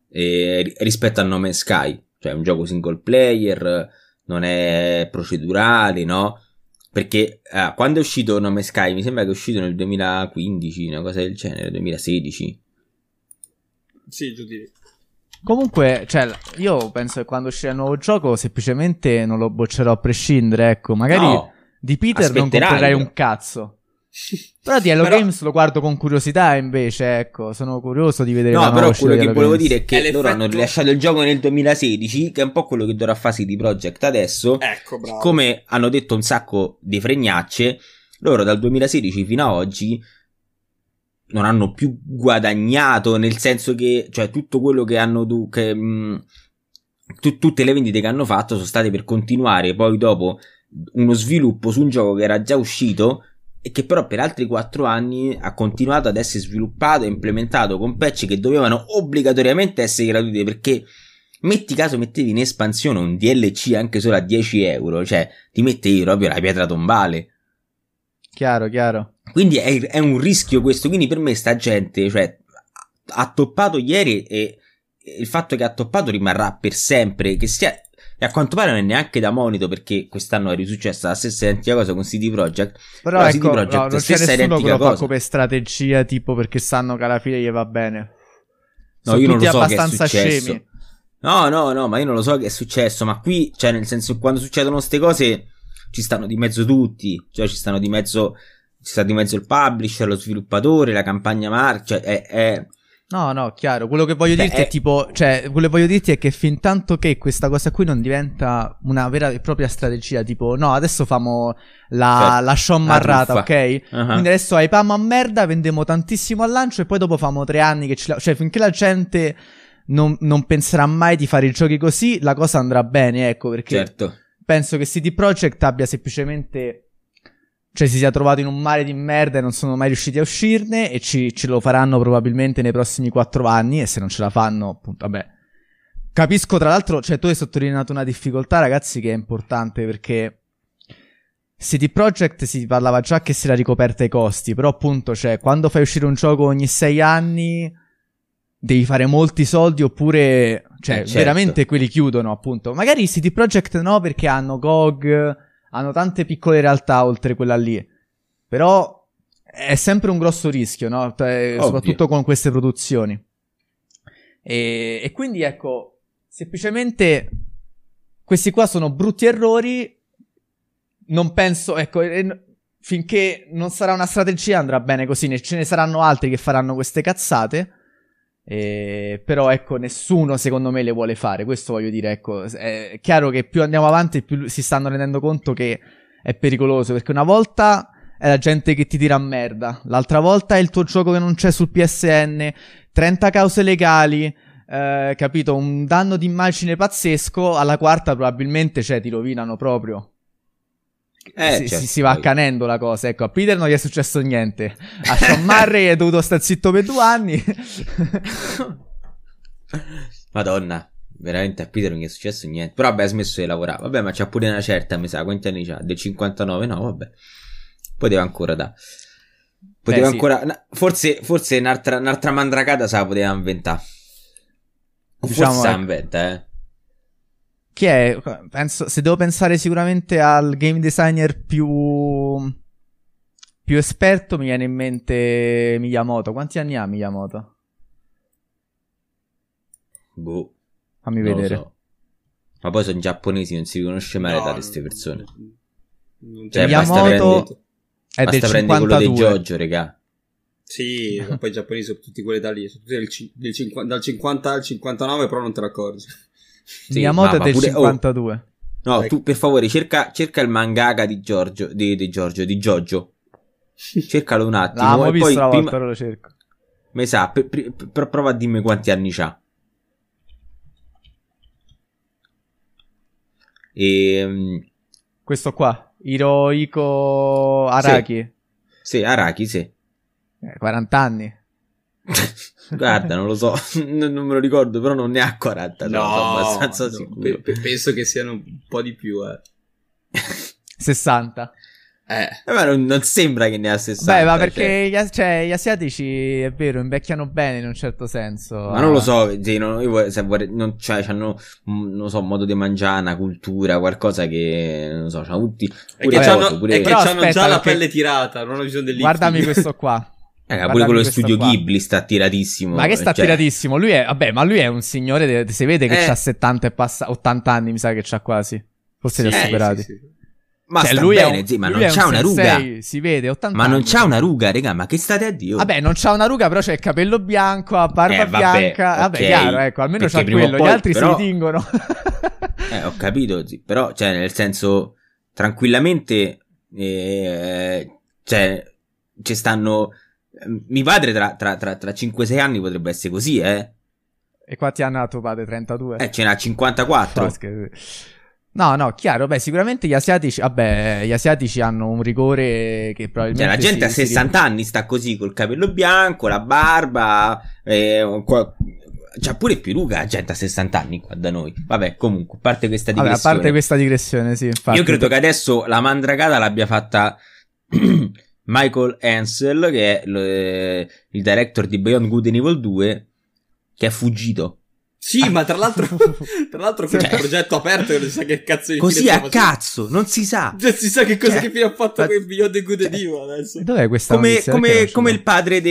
eh, rispetto al nome Sky. Cioè è un gioco single player, non è procedurale, no? Perché eh, quando è uscito Nome Sky, mi sembra che è uscito nel 2015, una cosa del genere, 2016.
Sì, giù di.
Comunque, cioè, io penso che quando uscirà il nuovo gioco, semplicemente non lo boccerò a prescindere, ecco. Magari
No,
di Peter non
però.
un cazzo. <laughs> Però di Hello
Però-
Games lo guardo con curiosità, invece, ecco. Sono curioso di vedere la
No, però quello
di
che
Hello
volevo
Games.
dire è che
È
loro hanno rilasciato il gioco nel 2016, che è un po' quello che dovrà fare CD Projekt adesso.
Ecco, bravo.
Come hanno detto un sacco di fregnacce, loro dal 2016 fino a oggi non hanno più guadagnato, nel senso che, cioè, tutto quello che hanno du- che, mh, tu- tutte le vendite che hanno fatto sono state per continuare poi dopo uno sviluppo su un gioco che era già uscito e che però per altri quattro anni ha continuato ad essere sviluppato e implementato con patch che dovevano obbligatoriamente essere gratuiti perché metti caso mettevi in espansione un DLC anche solo a 10 euro cioè ti mettevi proprio la pietra tombale
Chiaro, chiaro.
Quindi è, è un rischio questo quindi per me sta gente cioè ha toppato ieri e il fatto che ha toppato rimarrà per sempre che sia e a quanto pare non è neanche da monito perché quest'anno è risuccessa la stessa identica cosa con CD Projekt
Però,
Però CD
ecco,
Projekt
no, non c'è nessuno che lo fa come strategia, tipo perché sanno che alla fine gli va bene.
No,
Sono
io non lo so che è
abbastanza
successo.
scemi.
No, no, no, ma io non lo so che è successo, ma qui, cioè, nel senso, quando succedono queste cose, ci stanno di mezzo tutti, cioè, ci stanno di mezzo, ci sta di mezzo il publisher, lo sviluppatore, la campagna mark, cioè, è, è-
No, no, chiaro. Quello che voglio
Beh,
dirti è tipo, cioè, quello che voglio dirti è che fin tanto che questa cosa qui non diventa una vera e propria strategia, tipo, no, adesso famo la,
Certo,
la show marrata, ok?
Ah.
Quindi adesso hypiamo a merda, vendiamo tantissimo al lancio e poi dopo famo tre anni che ci... la- Cioè, finché la gente non, non penserà mai di fare i giochi così, la cosa andrà bene, ecco, perché
certo.
penso che CD Projekt abbia semplicemente. Cioè, si sia trovato in un mare di merda e non sono mai riusciti a uscirne. E ci, ce lo faranno probabilmente nei prossimi quattro anni. E se non ce la fanno, appunto, vabbè. Capisco, tra l'altro, cioè, tu hai sottolineato una difficoltà, ragazzi, che è importante perché. CD Projekt si parlava già che si era ricoperta i costi. Però, appunto, cioè, quando fai uscire un gioco ogni sei anni. Devi fare molti soldi oppure. Cioè,
Eh, certo.
veramente quelli chiudono, appunto. Magari CD Projekt no, perché hanno GOG, hanno tante piccole realtà oltre quella lì. Però è sempre un grosso rischio, no? Cioè,
Ovvio.
soprattutto con queste produzioni. E, e quindi ecco, semplicemente questi qua sono brutti errori. Non penso, ecco, e n- finché non sarà una strategia andrà bene così. Ne- Ce ne saranno altri che faranno queste cazzate. E- però ecco, nessuno secondo me le vuole fare. Questo voglio dire, ecco, è chiaro che più andiamo avanti, più si stanno rendendo conto che è pericoloso. Perché una volta è la gente che ti tira a merda, l'altra volta è il tuo gioco che non c'è sul PSN, 30 cause legali. eh, capito? Un danno d'immagine pazzesco. Alla quarta, probabilmente, cioè, ti rovinano proprio.
Eh,
si,
certo,
si- va accanendo la cosa. Ecco, a Peter non gli è successo niente. A Sean <laughs> Murray è dovuto stare zitto per due anni. <laughs>
Madonna, veramente a Peter non gli è successo niente. Però vabbè, ha smesso di lavorare. Vabbè, ma c'ha pure una certa, mi sa. Quanti anni c'ha? Del 59? No, vabbè. Poteva ancora da. Poteva
Beh, sì.
ancora. na- Forse, forse un'altra, un'altra mandracata se la poteva inventare.
Diciamo,
forse
ecco.
inventa, eh.
Chi è? Penso, se devo pensare sicuramente al game designer più. più esperto, mi viene in mente Miyamoto. Quanti anni ha Miyamoto?
Boh.
Fammi vedere.
so. Ma poi sono giapponesi, non si riconosce mai l'età
No,
di queste persone.
non
Cioè, basta
Miyamoto
prendere,
È del
basta prendere quello dei
52.
Jojo, regà.
Sì, ma poi i giapponesi sono tutti quelli da lì, sono tutti del del cinqu- dal 50 al 59, però non te ne accorgi.
Sì,
Miyamoto
ma-
è
ma
del
pure- oh,
52.
No,
Ecco.
tu per favore cerca, cerca il mangaka di Giorgio, di, di Giorgio, di Jojo. <laughs> Cercalo un attimo.
L'avevamo
e
visto
poi
volta,
prima,
ora lo cerco.
mi sa, per- per- per- prova a dirmi quanti anni c'ha. E,
Questo qua, Hirohiko Araki.
sì, Araki, sì.
Eh, 40 anni. <laughs>
Guarda, non lo so, <laughs> non, me lo ricordo, però non ne ha 40, sono abbastanza
no,
sicuro.
pe- pe- penso che siano un po' di più, eh. <laughs>
60.
Eh. eh. Ma non, non, sembra che ne ha 60.
Beh, ma perché cioè. Gli, cioè, gli, asiatici, è vero, invecchiano bene in un certo senso.
Ma non lo so, sì, non, io, se vorrei, non, cioè, hanno, mm, non so, un modo di mangiare, una cultura, qualcosa che, non so, hanno tutti...
È che hanno già la pelle tirata, non ho bisogno del
Guardami questo qua.
Eh, pure quello studio qua. Ghibli sta tiratissimo.
Ma che sta cioè... tiratissimo? Lui è, vabbè, ma lui è un signore, de... si vede che eh. ha 70 e passa, 80 anni, mi sa che c'ha quasi. Forse li ha superati. Sì, sì.
Ma cioè, lui bene, un, sì, ma non c'ha un una ruga.
Si vede, 80
Ma
anni.
non c'ha una ruga, raga, ma che state a dire?
Vabbè, non c'ha una ruga, però c'è il capello bianco, ha barba eh, vabbè, bianca. Vabbè, okay. chiaro, ecco, almeno Perché c'ha quello, poi, gli altri però... si tingono.
eh, ho capito, sì, però, cioè, nel senso, tranquillamente, eh, cioè, ci stanno... Mi padre tra, tra, tra, tra 5-6 anni potrebbe essere così, eh?
E quanti anni ha tuo padre? 32?
Eh, ce n'ha 54.
No, no, chiaro, beh, sicuramente gli asiatici, vabbè, gli asiatici hanno un rigore che probabilmente...
Cioè, la gente si, a 60 si... anni sta così, col capello bianco, la barba, eh, qua... C'ha pure più ruga la gente a 60 anni qua da noi. Vabbè, comunque, a parte questa digressione.
Vabbè, a parte questa digressione, sì, infatti.
Io credo che adesso la mandragata l'abbia fatta <clears throat> Michael Ansel, che è l- il director di Beyond Good and Evil 2, che è fuggito.
Sì, ma tra l'altro, <laughs> tra l'altro questo cioè, progetto aperto non si sa che cazzo di
Così a cazzo, non si sa.
Non si sa che cosa cioè, che fine ha fatto ma, quel Beyond the Good cioè, Evil adesso.
Dov'è questa
Come, come, come il padre di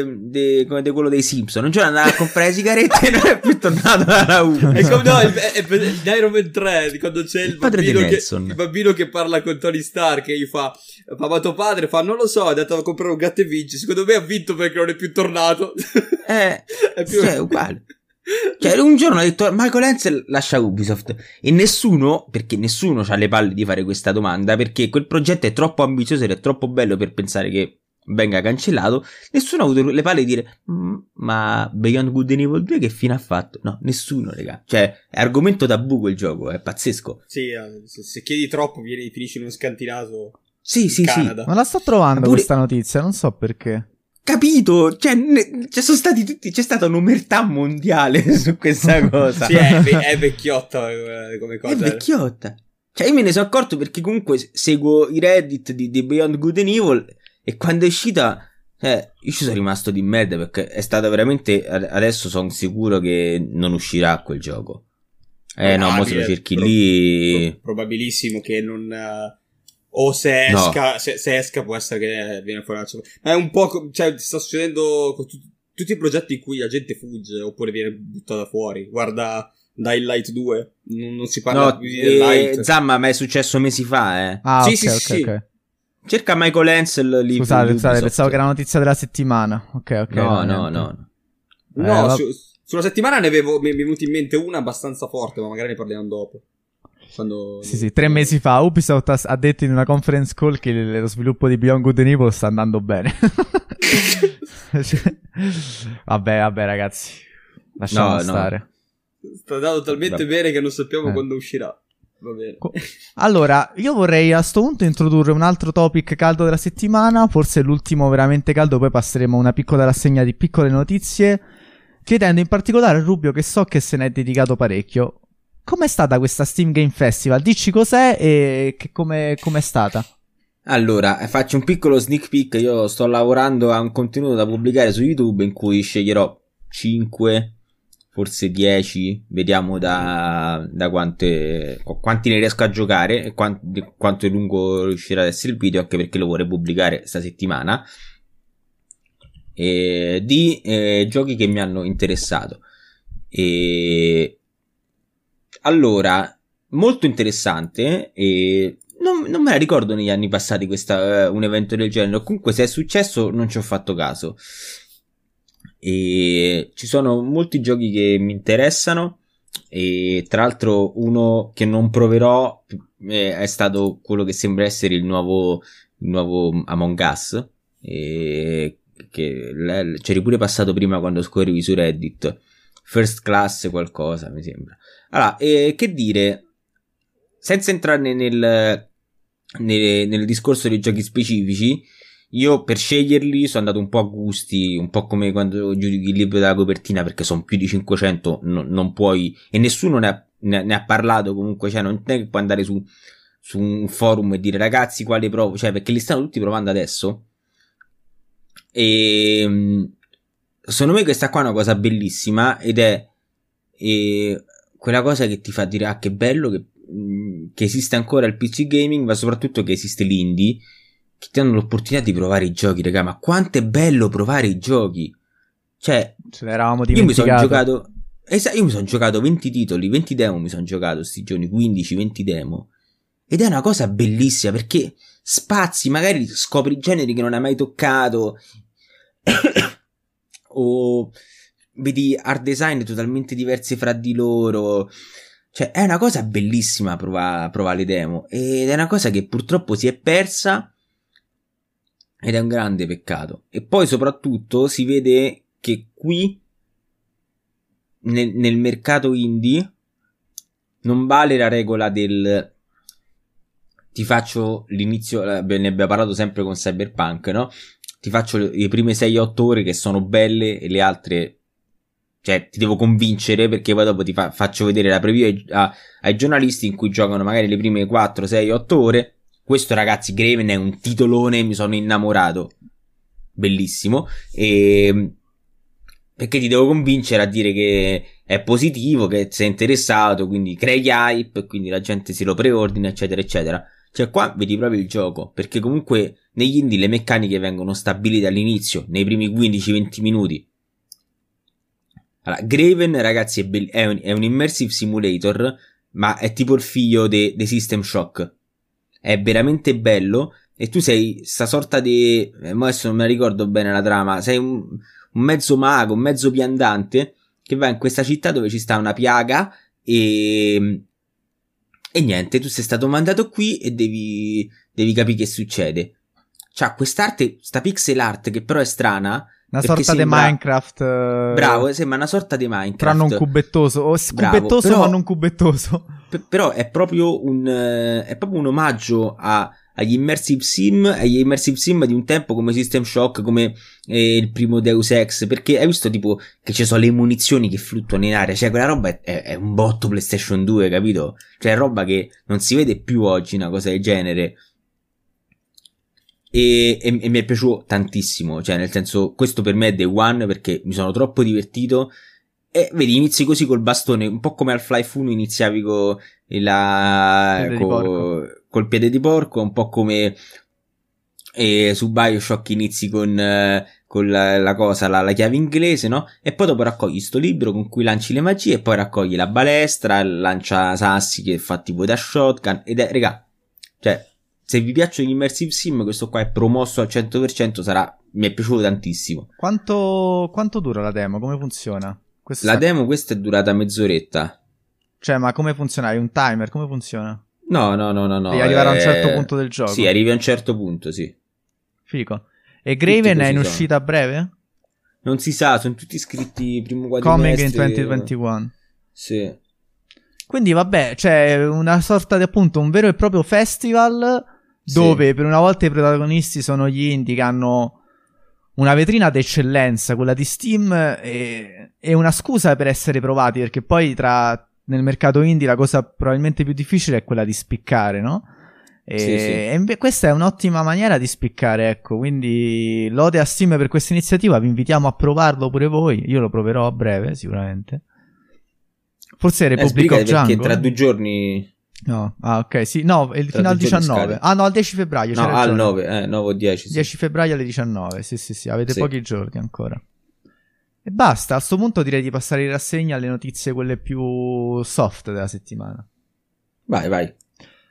de, de, de quello dei Simpson. Un giorno andava a comprare le sigarette e non è più tornato dalla 1. <laughs>
È come no, è, è, è Iron Man 3, quando c'è il, il bambino, che, il bambino che parla con Tony Stark e gli fa, fa ma tuo padre fa, non lo so, è andato a comprare un gatto e vince. Secondo me ha vinto perché non è più tornato.
Eh, <laughs> è più... Cioè, uguale. Cioè, un giorno ha detto Michael Hensel lascia Ubisoft e nessuno, perché nessuno ha le palle di fare questa domanda, perché quel progetto è troppo ambizioso ed è troppo bello per pensare che venga cancellato, nessuno ha avuto le palle di dire mm, ma Beyond Good and Evil 2 che fine ha fatto? No, nessuno, raga. Cioè, è argomento tabù quel gioco, è pazzesco.
Sì, eh, se, se chiedi troppo vieni, finisci in uno scantinato.
Sì, sì,
Canada.
sì.
Ma la sto trovando pure... questa notizia, non so perché.
Capito? Cioè, ne, cioè, sono stati tutti. C'è stata un'omertà mondiale <laughs> su questa <laughs> cosa.
sì, è, è vecchiotta eh, come cosa.
È vecchiotta. Cioè, io me ne sono accorto perché comunque seguo i Reddit di, di Beyond Good and Evil. E quando è uscita. Eh, io ci sono rimasto di merda perché è stata veramente. Adesso sono sicuro che non uscirà quel gioco. Eh, no, mo se lo cerchi pro- lì.
Pro- probabilissimo che non. Uh o se esca, no. se, se, esca può essere che viene fuori Ma è un po'. Cioè, sta succedendo con tu, tutti i progetti in cui la gente fugge oppure viene buttata fuori. Guarda Dying Light 2. Non, non si parla
no, più di eh, Zamma, ma è successo mesi fa, eh.
Ah, sì, okay, sì, okay, sì. Okay.
Cerca Michael Ansel lì.
Scusate, scusate, pensavo che era la notizia della settimana. Ok, ok.
No, no, no.
No, eh, su, sulla settimana ne avevo, mi è venuta in mente una abbastanza forte, ma magari ne parliamo dopo.
Quando... Sì, sì, tre mesi fa Ubisoft ha detto in una conference call che lo sviluppo di Beyond Good and Evil sta andando bene. <laughs> vabbè, vabbè, ragazzi. Lasciamo no, stare.
No. Sta andando talmente vabbè. bene che non sappiamo eh. quando uscirà. Va bene.
Allora, io vorrei a questo punto introdurre un altro topic caldo della settimana, forse l'ultimo veramente caldo, poi passeremo a una piccola rassegna di piccole notizie, chiedendo in particolare a Rubio che so che se ne è dedicato parecchio. Com'è stata questa Steam Game Festival? Dici cos'è e che come è stata?
Allora, faccio un piccolo sneak peek. Io sto lavorando a un contenuto da pubblicare su YouTube in cui sceglierò 5, forse 10. Vediamo da, da quante, quanti ne riesco a giocare e quanto, quanto è lungo riuscirà ad essere il video. Anche perché lo vorrei pubblicare questa settimana. E, di eh, giochi che mi hanno interessato. E allora, molto interessante e non, non, me la ricordo negli anni passati questa, uh, un evento del genere. Comunque, se è successo, non ci ho fatto caso. E ci sono molti giochi che mi interessano. E tra l'altro, uno che non proverò eh, è stato quello che sembra essere il nuovo, il nuovo Among Us. E che c'eri pure passato prima quando scorrevi su Reddit. First class qualcosa, mi sembra. Allora, eh, che dire, senza entrare nel, nel, nel, discorso dei giochi specifici, io per sceglierli sono andato un po' a gusti, un po' come quando giudichi il libro della copertina, perché sono più di 500, no, non puoi, e nessuno ne ha, ne, ne ha parlato comunque, cioè non è che puoi andare su, su un forum e dire ragazzi quale provo, cioè perché li stanno tutti provando adesso. E ehm, secondo me questa qua è una cosa bellissima ed è e, quella cosa che ti fa dire ah che bello che, mm, che esiste ancora il PC gaming, ma soprattutto che esiste l'indie che ti danno l'opportunità di provare i giochi, raga, ma quanto è bello provare i giochi. Cioè,
ce l'eravamo
io mi sono giocato Esatto, io mi sono giocato 20 titoli, 20 demo mi sono giocato sti giorni, 15, 20 demo. Ed è una cosa bellissima perché spazi, magari scopri generi che non hai mai toccato. <coughs> o vedi art design totalmente diversi fra di loro. Cioè, è una cosa bellissima provare prova le demo. Ed è una cosa che purtroppo si è persa. Ed è un grande peccato. E poi, soprattutto, si vede che qui nel, nel mercato indie non vale la regola del ti faccio l'inizio, ne abbiamo parlato sempre con Cyberpunk, no? Ti faccio le prime 6-8 ore che sono belle e le altre, cioè ti devo convincere perché poi dopo ti fa, faccio vedere la preview ai, a, ai, giornalisti in cui giocano magari le prime 4, 6, 8 ore. Questo ragazzi, Graven è un titolone, mi sono innamorato. Bellissimo. E perché ti devo convincere a dire che è positivo, che sei interessato, quindi crei hype, quindi la gente si lo preordina, eccetera, eccetera. Cioè, qua vedi proprio il gioco, perché comunque negli indie le meccaniche vengono stabilite all'inizio, nei primi 15-20 minuti. Allora, Graven, ragazzi, è, be- è, un, è, un, immersive simulator, ma è tipo il figlio dei de System Shock. È veramente bello, e tu sei sta sorta di... Eh, adesso non me la ricordo bene la trama, sei un un mezzo mago, un mezzo piantante che va in questa città dove ci sta una piaga e e niente, tu sei stato mandato qui e devi devi capire che succede. C'ha quest'arte, sta pixel art che però è strana,
una sorta
sembra...
di Minecraft. Uh...
Bravo, sembra una sorta di Minecraft. Però
non cubettoso. O cubettoso, però, ma non cubettoso.
P- però è proprio un. Uh, è proprio un omaggio a agli immersive sim, agli immersive sim di un tempo come System Shock, come eh, il primo Deus Ex, perché hai visto tipo che ci sono le munizioni che fluttuano in aria, cioè quella roba è, è, è un botto PlayStation 2, capito? Cioè è roba che non si vede più oggi, una cosa del genere. E, e, e, mi è piaciuto tantissimo, cioè nel senso questo per me è Day One perché mi sono troppo divertito e vedi inizi così col bastone, un po' come al Fly 1 iniziavi con la, co, col piede di porco, un po' come e su Bioshock inizi con, uh, con la, la, cosa, la, la, chiave inglese, no? E poi dopo raccogli sto libro con cui lanci le magie e poi raccogli la balestra, lancia sassi che fa tipo da shotgun ed è, raga, cioè, se vi piacciono gli immersive sim, questo qua è promosso al 100%, sarà, mi è piaciuto tantissimo.
Quanto, quanto dura la demo? Come funziona?
Questa la demo questa è durata mezz'oretta.
Cioè, ma come funziona? Hai un timer? Come funziona?
No, no, no, no, no.
Devi arrivare a un certo punto del gioco.
Sì, arrivi a un certo punto, sì.
Fico. E Graven è in sono. uscita a breve?
Non si sa, sono tutti iscritti primo
quadrimestre. Coming in 2021.
Sì.
Quindi vabbè, c'è una sorta di appunto un vero e proprio festival dove sì. per una volta i protagonisti sono gli indie che hanno una vetrina d'eccellenza, quella di Steam, e, e una scusa per essere provati, perché poi tra nel mercato indie la cosa probabilmente più difficile è quella di spiccare, no? E, sì, sì. e questa è un'ottima maniera di spiccare, ecco. Quindi lode a Steam per questa iniziativa. Vi invitiamo a provarlo pure voi. Io lo proverò a breve, sicuramente. Forse Republic eh, Django.
Perché tra due giorni.
No, ah, ok, sì, no, fino al 19. Ah, no, al 10 febbraio.
No, al 9, eh, 9 o 10. Sì.
10 febbraio alle 19. Sì, sì, sì, avete sì. pochi giorni ancora. E basta, a questo punto direi di passare in rassegna alle notizie quelle più soft della settimana.
Vai, vai.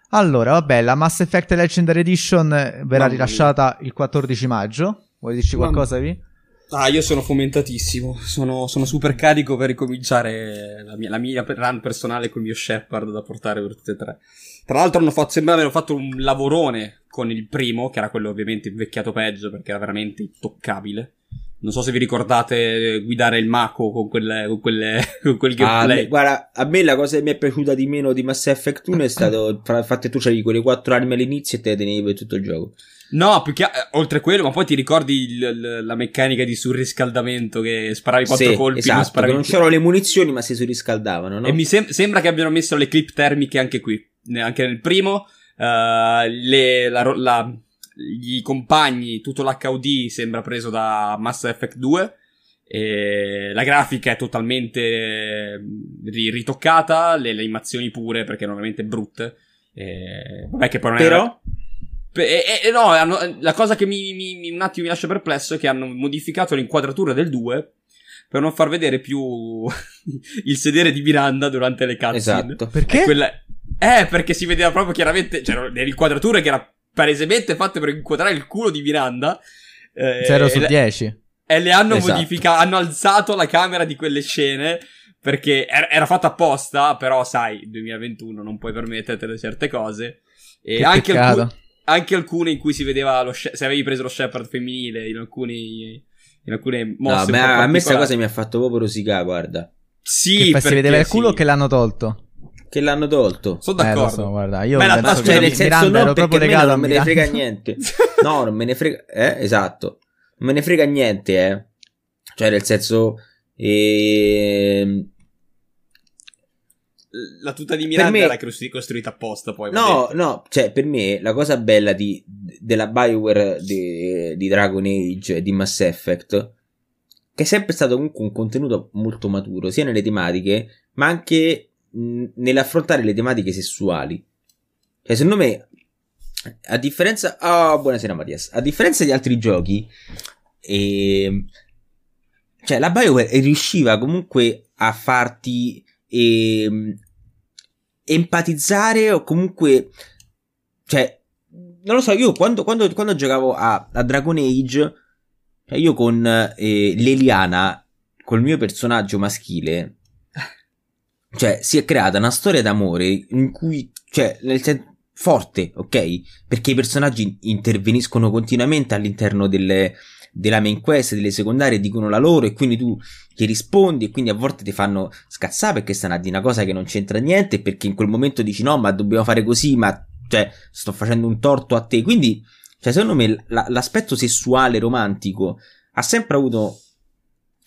Allora, vabbè, la Mass Effect Legendary Edition verrà Mamma rilasciata mia. il 14 maggio. Vuoi dirci qualcosa, Vi?
Ah, io sono fomentatissimo. Sono, sono, super carico per ricominciare la mia, la mia run personale col mio Shepard da portare per tutte e tre. Tra l'altro, hanno fatto, sembra aver fatto un lavorone con il primo, che era quello ovviamente invecchiato peggio perché era veramente intoccabile. Non so se vi ricordate guidare il Mako con, quelle, con, quelle, <laughs> con quel gameplay.
Ah, guarda, a me la cosa che mi è piaciuta di meno di Mass Effect 1 è <coughs> stato. Infatti, tu c'avevi quelle quattro armi all'inizio e te le tenevi per tutto il gioco.
No, più che eh, oltre quello, ma poi ti ricordi il, il, la meccanica di surriscaldamento che sparavi quattro
sì,
colpi,
esatto,
non sparavi.
Non c'erano le munizioni, ma si surriscaldavano, no?
E mi sem- sembra che abbiano messo le clip termiche anche qui. Anche nel primo Uh, le, la, la, gli compagni, tutto l'HUD sembra preso da Mass Effect 2. E la grafica è totalmente ritoccata, le, le animazioni pure perché erano veramente brutte. E, vabbè, che poi non
Però...
era... E, e, no, hanno, la cosa che mi, mi, un attimo mi lascia perplesso è che hanno modificato l'inquadratura del 2 per non far vedere più <laughs> il sedere di Miranda durante le cutscene.
Esatto.
Perché?
Quella... Eh, perché si vedeva proprio chiaramente, c'erano delle inquadrature che erano palesemente fatte per inquadrare il culo di Miranda.
Eh, 0 su 10.
E le hanno
Esatto.
modificato, hanno alzato la camera di quelle scene perché era, era fatta apposta, però sai, 2021 non puoi permetterti certe cose. E
Che
anche,
peccato.
alcu- anche alcune in cui si vedeva lo she- se avevi preso lo Shepard femminile in alcuni in alcune
No,
mosse po'
a me sta
particolari.
cosa mi ha fatto proprio rosicare, guarda.
Sì,
che fa- si
perché
vedeva il culo
sì.
che l'hanno tolto.
Che l'hanno tolto.
Sono
Eh,
d'accordo.
so, guarda, io
Beh, la
penso
Cioè, nel senso
Miranda
non
ero
perché
proprio
a me
legato
non me ne frega niente. <laughs> No, non me ne frega... Eh, esatto. Non me ne frega niente, eh. Cioè, nel senso... ehm,
La tuta di Miranda
me-
era costru- costruita apposta poi.
No, no, cioè per me la cosa bella di, della Bioware di, di Dragon Age e di Mass Effect che è sempre stato comunque un contenuto molto maturo, sia nelle tematiche, ma anche nell'affrontare le tematiche sessuali. Cioè, secondo me, a differenza... Oh, buonasera Mattias. A differenza di altri giochi, ehm, cioè la Bioware riusciva comunque a farti ehm, empatizzare o comunque cioè non lo so io quando, quando, quando giocavo a, a Dragon Age cioè io con eh, l'Eliana col mio personaggio maschile cioè si è creata una storia d'amore in cui cioè nel sen- forte ok? Perché i personaggi interveniscono continuamente all'interno delle della main quest, delle secondarie dicono la loro e quindi tu gli rispondi e quindi a volte ti fanno scazzare perché stanno a dire una cosa che non c'entra niente perché in quel momento dici no ma dobbiamo fare così ma cioè sto facendo un torto a te. Quindi cioè secondo me la- l'aspetto sessuale romantico ha sempre avuto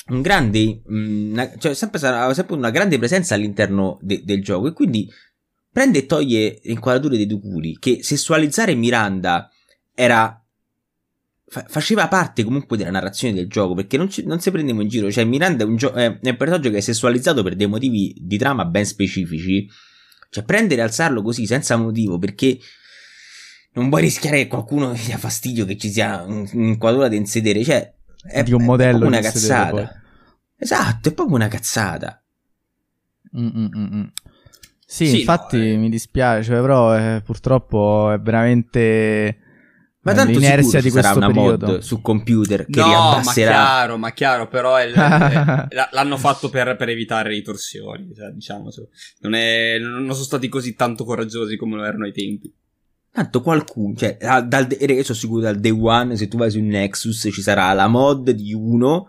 un grande mm, una- cioè sempre, sarà- sempre una grande presenza all'interno de- del gioco e quindi prende e toglie le inquadrature dei due culi che sessualizzare Miranda era fa- faceva parte comunque della narrazione del gioco perché non, ci- non si prendiamo in giro. Cioè Miranda è un, gio- è un personaggio che è sessualizzato per dei motivi di trama ben specifici. Cioè prendere e alzarlo così senza motivo perché non vuoi rischiare che qualcuno gli dia fastidio che ci sia un- un'inquadratura da insedere. Cioè è,
Di un
è
modello
proprio una cazzata esatto è proprio una cazzata
Mm, mm, mm, mm. Sì,
Sì,
infatti
no, eh.
mi dispiace, però eh, purtroppo è veramente
ma
eh,
tanto
l'inerzia di
ci sarà
questo
una
periodo.
mod su computer che
No, ma
riabbasserà
chiaro, ma chiaro, però è- <laughs> è- è- l'hanno fatto per, per evitare ritorsioni, cioè, diciamo. Non, è, non sono stati così tanto coraggiosi come lo erano ai tempi.
Tanto qualcuno, cioè, dal, io sono sicuro dal day one, se tu vai su Nexus, ci sarà la mod di uno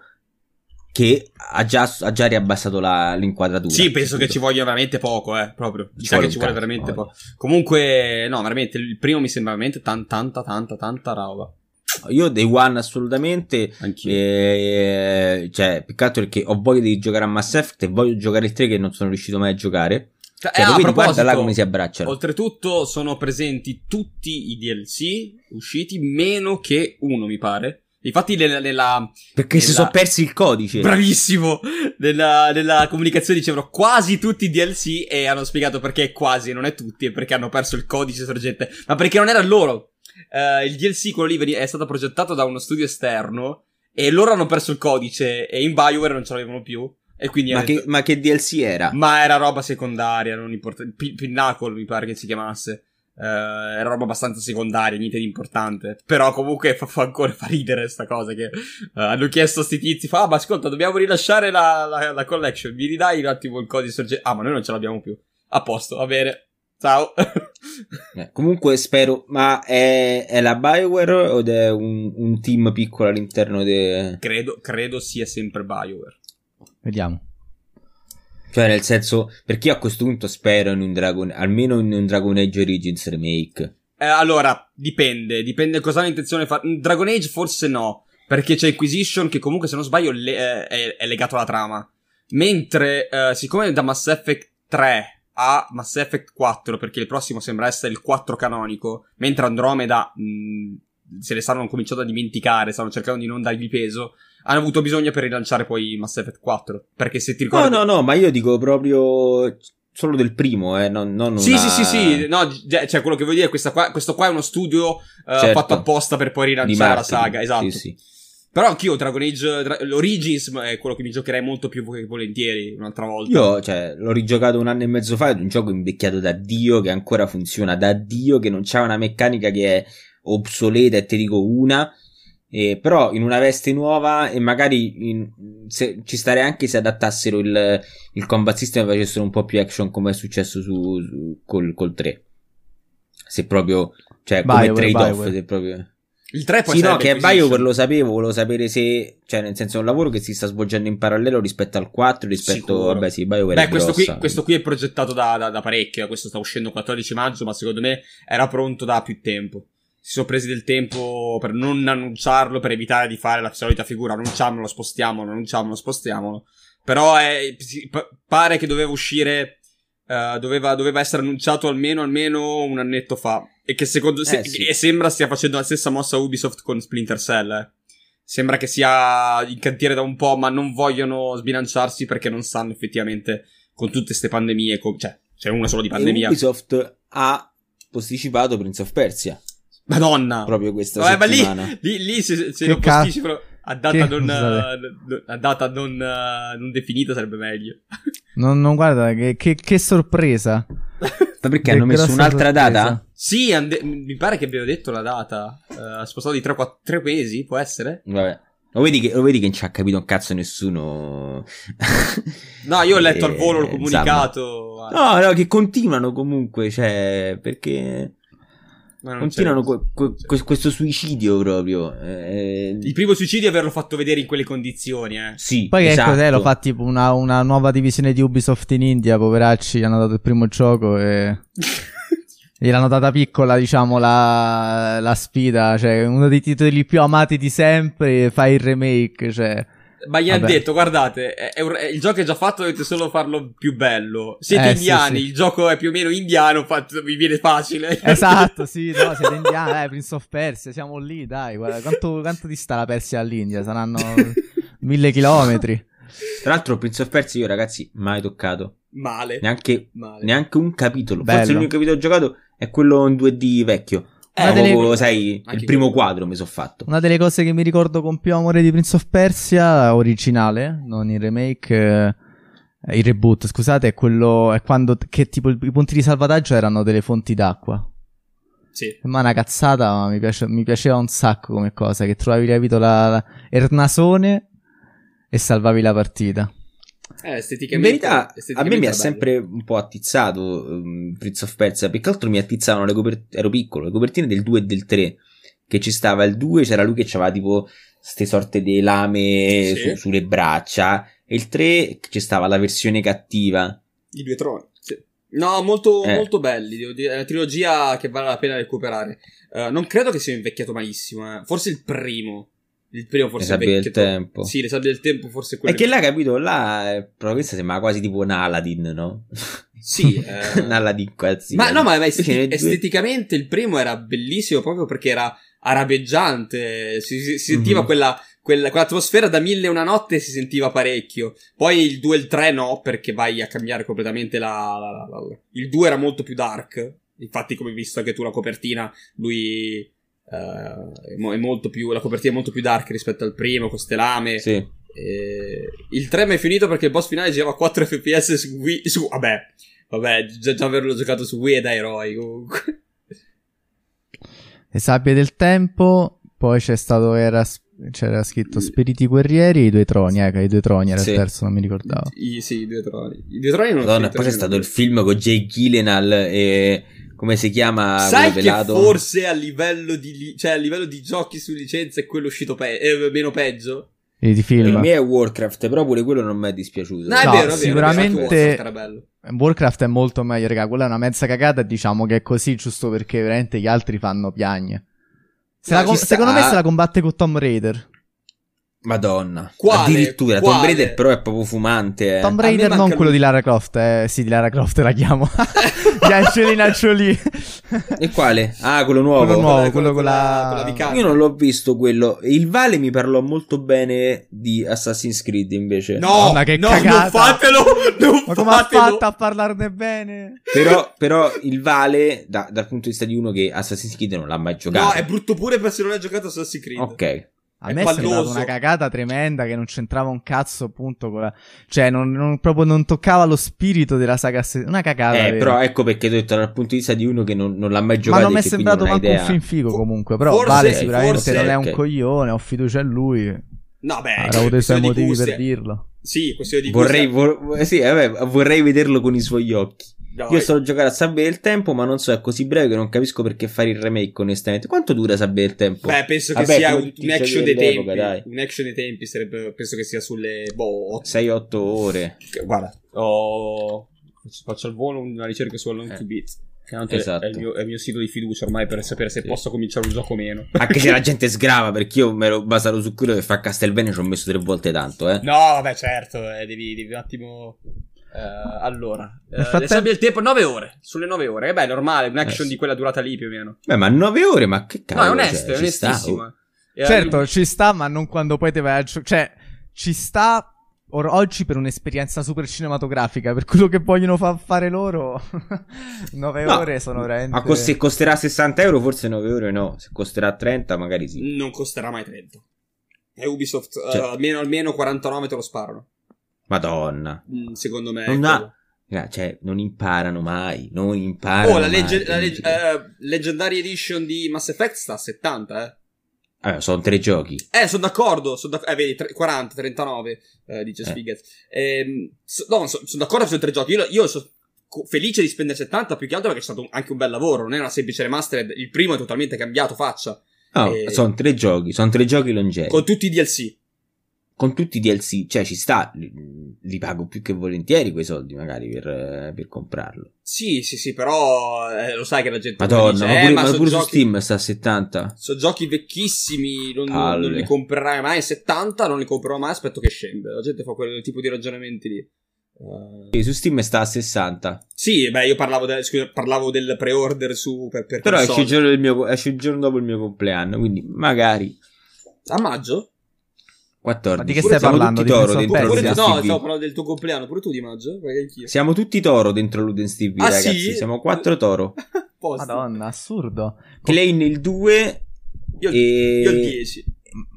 che ha già, ha già riabbassato la- l'inquadratura.
Sì, penso che ci voglia veramente poco, eh, proprio.
Ci
sa che ci vuole veramente poco. Comunque, no, veramente, il primo mi sembra veramente tan- tanta, tanta, tanta roba.
Io day one assolutamente,
Anch'io.
eh, cioè, altro perché ho voglia di giocare a Mass Effect e voglio giocare il 3 che non sono riuscito mai a giocare.
Cioè,
Cioè,
eh,
lo
a
vedi, guarda là come si abbracciano.
Oltretutto sono presenti tutti i DLC usciti, meno che uno, mi pare. Infatti nella... nella-
Perché si
nella-
sono persi il codice.
Bravissimo! Nella, nella comunicazione dicevano quasi tutti i DLC e hanno spiegato perché quasi, non è tutti, e perché hanno perso il codice sorgente. Ma perché non era loro. Eh, il DLC, quello lì, è stato progettato da uno studio esterno e loro hanno perso il codice e in Bioware non ce l'avevano più. E quindi
ma, che,
detto-
ma che DLC era?
ma era roba secondaria, non importante. P- Pinnacle mi pare che si chiamasse. Eh, era roba abbastanza secondaria, niente di importante. Però comunque fa, fa ancora fa ridere sta cosa che eh, hanno chiesto a sti tizi. Fa, ah, ma ascolta, dobbiamo rilasciare la, la, la collection. Mi ridai un attimo il codice sorgente. Ah, ma noi non ce l'abbiamo più. A posto, va bene. Ciao. <laughs>
Eh, comunque spero, ma è, è la Bioware o è un, un team piccolo all'interno de...
credo, credo sia sempre Bioware.
Vediamo.
Cioè nel senso, perché io a questo punto spero in un Dragon, almeno in un Dragon Age Origins remake.
Eh, allora, dipende, dipende cosa hanno intenzione di fare. Dragon Age forse no, perché c'è Inquisition che comunque se non sbaglio le- eh, è, è legato alla trama. Mentre, eh, siccome da Mass Effect 3 a Mass Effect 4, perché il prossimo sembra essere il 4 canonico, mentre Andromeda mh, se ne stanno cominciando a dimenticare, stanno cercando di non dargli peso, hanno avuto bisogno per rilanciare poi Mass Effect 4. Perché se ti ricordi...
No, no, no, ma io dico proprio solo del primo, eh, non, non
sì,
una...
sì, sì, sì, no, cioè quello che vuol dire è che questo qua è uno studio uh,
Certo.
fatto apposta per poi rilanciare la saga, esatto.
Sì, sì.
Però anch'io Dragon Age, Dra- l'Origins è quello che mi giocherei molto più vo- volentieri un'altra volta.
Io, cioè, l'ho rigiocato un anno e mezzo fa, è un gioco invecchiato da Dio, che ancora funziona da Dio, che non c'ha una meccanica che è obsoleta, e te dico una, eh, però in una veste nuova e magari in- se- ci starei anche se adattassero il, il combat system e facessero un po' più action come è successo su, su- col, col 3. Se proprio, cioè, come
Bioware,
trade-off,
Bioware.
se proprio...
Il 3 poi
Sì, no, che è. Bioware lo sapevo, volevo sapere se, cioè, nel senso, è un lavoro che si sta svolgendo in parallelo rispetto al 4, rispetto,
Sicuro.
vabbè, sì, Bioware
Beh,
è
questo qui, questo qui è progettato da, da- da parecchio. eh, Questo sta uscendo il 14 maggio, ma secondo me era pronto da più tempo. Si sono presi del tempo per non annunciarlo, per evitare di fare la solita figura. Annunciamolo, lo spostiamolo, annunciamolo, lo spostiamolo. Però è- pare che doveva uscire. eh, doveva, doveva essere annunciato almeno, almeno un annetto fa. E che secondo se-
Eh, sì.
e sembra stia facendo la stessa mossa Ubisoft con Splinter Cell. eh. Sembra che sia in cantiere da un po', ma non vogliono sbilanciarsi perché non sanno effettivamente con tutte queste pandemie. co- cioè, c'è una solo di
E
pandemia.
Ubisoft ha posticipato Prince of Persia
Madonna!
proprio questa
Vabbè, ma lì, lì, lì se, se lo
ca-
posticipano a data,
che-
non,
scusate.
eh, a data non, eh, non definita sarebbe meglio. <laughs>
Non, non guarda, che, che- che sorpresa.
Ma perché hanno messo un'altra
sorpresa.
data?
sì, ande- mi pare che abbiano detto la data. Uh, spostato di 3 mesi, può essere?
Vabbè. Lo vedi, che, lo vedi che non ci ha capito un cazzo nessuno. <laughs>
No, io ho letto al volo il
Eh,
comunicato.
No, no, che continuano comunque, cioè, perché continuano que- que- questo suicidio proprio. eh,
Il primo suicidio è averlo fatto vedere in quelle condizioni, eh.
sì,
Poi
esatto.
ecco, te lo fa tipo una, una nuova divisione di Ubisoft in India, poveracci, gli hanno dato il primo gioco e... <laughs> Gliel'hanno data piccola, diciamo, la, la sfida, cioè uno dei titoli più amati di sempre, fa il remake, cioè...
Ma gli hanno detto, guardate, è- è un- è- il gioco è già fatto, dovete solo farlo più bello. Siete
Eh, sì,
indiani,
sì.
il gioco è più o meno indiano, fatto- vi viene facile. <laughs>
Esatto, <laughs> sì, no, siete indiani, dai, Prince of Persia, siamo lì, dai, guarda, quanto, quanto dista la Persia all'India? Saranno <laughs> mille chilometri.
Tra l'altro, Prince of Persia, io ragazzi, mai toccato.
Male.
Neanche,
Male.
neanche un capitolo.
Bello.
Forse l'unico capitolo che ho giocato è quello in 2D vecchio.
Eh,
delle-
Proprio, sai,
Anche
il primo quadro mi sono fatto.
Una delle cose che mi ricordo con più amore di Prince of Persia, originale, non il remake, eh, il reboot, scusate, è quello, è quando, che tipo i punti di salvataggio erano delle fonti d'acqua.
Sì.
Ma una cazzata, ma mi, piace- mi piaceva un sacco come cosa, che trovavi lievito la, la Ernasone e salvavi la partita.
Eh,
In
esteticamente.
verità, a
esteticamente
me mi ha sempre un po' attizzato um, Prince of Persia. Più che altro mi attizzavano le copertine. Ero piccolo, le copertine del 2 e del 3. Che ci stava il 2, c'era lui che aveva tipo ste sorte di lame
Sì.
su- sulle braccia. E il 3 ci stava la versione cattiva.
I due troni. Sì. No, molto,
Eh.
molto belli. devo dire, È una trilogia che vale la pena recuperare. Eh, non credo che sia invecchiato malissimo. eh. Forse il primo. Il primo forse
Le sabbie del tempo.
Sì, le sabbie del tempo, forse
E
quello.
che là, capito, là, eh, proprio questa sembra quasi tipo un Aladdin, no?
Sì, <laughs> eh.
un Aladdin qualsiasi.
Ma no, ma ma
due-
esteticamente il primo era bellissimo proprio perché era arabeggiante. Si, si- si sentiva
Mhm.
quella, quella, quell'atmosfera da mille e una notte si sentiva parecchio. Poi il 2 e il 3 no, perché vai a cambiare completamente la. la- la- la- Il 2 era molto più dark. Infatti, come hai visto anche tu la copertina, lui. Molto più. La copertina è molto più dark rispetto al primo, con ste lame.
Sì.
Eh, il 3 mi è finito perché il boss finale girava 4 fps su Wii. Su, vabbè, vabbè, già, già averlo giocato su Wii è da eroi comunque.
Le sabbie del tempo, poi c'è stato, era, c'era scritto Spiriti Guerrieri e i due troni, ecco, i due troni era
Sì.
il terzo, non mi ricordavo.
I, sì, i due troni. I due troni non
Madonna, poi c'è stato il film con Jake Gyllenhaal e... Come si chiama?
Sai
pelato?
forse a livello di, li- cioè a livello di giochi su licenza è quello uscito pe- eh, meno peggio?
E di film.
Il mio è Warcraft, però pure quello non mi è dispiaciuto.
No, è
No,
vero, è vero.
sicuramente-
infatti Warcraft
è molto meglio, raga. Quella è una mezza cagata e diciamo che è così giusto perché veramente gli altri fanno piagne. Se
No,
la com-
ci sta.
secondo me se la combatte con Tom Raider.
Madonna.
Quale?
Addirittura
Quale?
Tomb Raider però è proprio fumante. Eh.
Me
Raider non quello
lui.
di Lara Croft, eh. Sì, di Lara Croft la chiamo. <laughs> di Angelina Jolie.
E quale? Ah, quello nuovo.
Quello nuovo.
Quella-
quello con la-
di carne.
Io non l'ho visto quello. Il Vale mi parlò molto bene di Assassin's Creed invece.
No,
Madonna, che
no,
cagata.
non fatelo, non
Ma come ha
fatelo.
fatto a parlarne bene?
Però, però il Vale, da- dal punto di vista di uno che Assassin's Creed non l'ha mai giocato.
No, è brutto pure per se non hai giocato Assassin's Creed.
Ok.
A
È
me è sembrata una cagata tremenda che non c'entrava un cazzo, appunto, con la... Cioè, non, non- proprio non toccava lo spirito della saga. Una cagata.
Eh,
vera.
però ecco perché ho detto dal punto di vista di uno che non, non l'ha mai
Ma
giocato.
non mi è sembrato manco un
idea.
film figo comunque. Però
forse-
Vale sicuramente
forse-
non è un
ok.
coglione, ho fiducia in lui.
No, beh,
Avrà
cioè,
avuto i suoi
questione di
motivi
gusti.
per dirlo.
Sì, questione di
Vorrei, vor- eh, sì, vabbè, vorrei vederlo con i suoi occhi.
No,
Io sto giocando a Sabbia del Tempo, ma non so, è così breve che non capisco perché fare il remake, onestamente. Quanto dura Sabbia del Tempo?
Beh, penso che
Vabbè,
sia
come
un, action dei tempi.
dai.
Un action dei tempi sarebbe, penso che sia sulle, boh,
6-8 ore.
Guarda, ho... faccio al volo una ricerca su Alone
Eh.
to Beat. Che tanto
Esatto.
è, il mio, è il mio sito di fiducia ormai per sapere se
Sì.
posso cominciare un gioco o meno. <laughs>
Anche se la gente <laughs> sgrava, perché io mi ero basato su quello che fa Castlevania, ci ho messo tre volte tanto, eh.
No, vabbè, certo, eh, devi, devi un attimo. Eh, allora, eh, le sabbie del tempo 9 ore. Sulle 9 ore. E beh, è normale, un action
Eh, sì.
di quella durata lì più o meno.
Beh, ma 9 ore, ma che
No,
cazzo?
è onesto, è onestissimo. Eh,
Certo,
io-
ci sta, ma non quando poi te vai a gio- Cioè, ci sta or- oggi per un'esperienza super cinematografica. Per quello che vogliono fa- fare loro, <laughs> 9
No,
ore sono veramente.
Ma co- se costerà 60 euro, forse 9 ore no. Se costerà 30, magari sì.
Non costerà mai 30. E Ubisoft, eh,
Cioè-
almeno, almeno 49 te lo sparano.
Madonna.
Mm, secondo me.
Non ha- Cioè, non imparano mai. Non imparano
Oh, la, legge- la legge-
credo.
eh, Legendary Edition di Mass Effect sta a 70, eh.
Allora, sono tre giochi.
Eh, sono d'accordo. Son d'ac- eh, vedi, tre- 40, 39, eh, dice
Eh.
Sfigaz. Ehm, so- no, sono d'accordo sui tre giochi. Io, io sono co- felice di spendere 70 più che altro perché è stato un- anche un bel lavoro. Non è una semplice remastered. Il primo è totalmente cambiato faccia.
No,
Eh.
sono tre giochi. Sono tre giochi longevi.
Con tutti i DLC.
Con tutti i DLC, cioè ci sta, li, li pago più che volentieri quei soldi magari per, eh, per comprarlo.
Sì, sì, sì, però eh, lo sai che la gente
Madonna,
dice,
ma
eh,
pure,
ma
ma
sono
pure su
giochi,
Steam sta a 70.
sono giochi vecchissimi, non, non, non li comprerai mai a 70, non li comprerò mai, aspetto che scende. La gente fa quel tipo di ragionamenti lì. Eh,
Sì, su Steam sta a 60.
sì, beh, io parlavo del, scusa, parlavo del pre-order su per, per
Però esce il, mio, esce il giorno dopo il mio compleanno, quindi magari
A maggio?
14.
Ma di che stai
Siamo
parlando?
tutti
Di
toro dentro
Pure no, stavo parlando del tuo compleanno, pure tu di maggio? Perché anch'io.
Siamo tutti toro dentro Ludens TV,
Ah,
ragazzi.
sì?
Siamo quattro toro. <laughs>
Madonna, assurdo.
Klein il 2
Io,
e...
io il 10.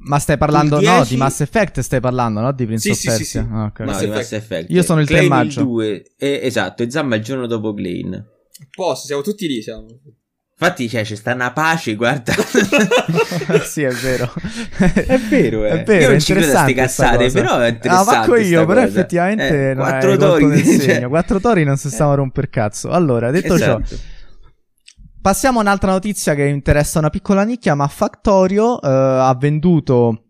Ma stai parlando, no,
10?
di Mass Effect stai parlando, no? Di Prince
Sì,
of
sì, sì,
Persia.
sì.
Ah, ok.
No,
Mass
di
Effect.
Mass Effect.
Io sono il 3
Klein
maggio.
il 2, e- esatto, e Zamma il giorno dopo Klein.
Posto, siamo tutti lì, siamo.
Infatti, cioè, c'è sta una pace, guarda. <laughs>
sì, è vero.
È vero, eh.
È vero,
Io non ci credo a ste cazzate, però è
Ah,
interessante.
manco io,
sta
però
cosa.
effettivamente
Eh,
non
quattro tori. <laughs> cioè.
Quattro tori non si stavano a romper cazzo. Allora, detto ciò,
esatto.
passiamo a un'altra notizia che interessa una piccola nicchia, ma Factorio eh, ha venduto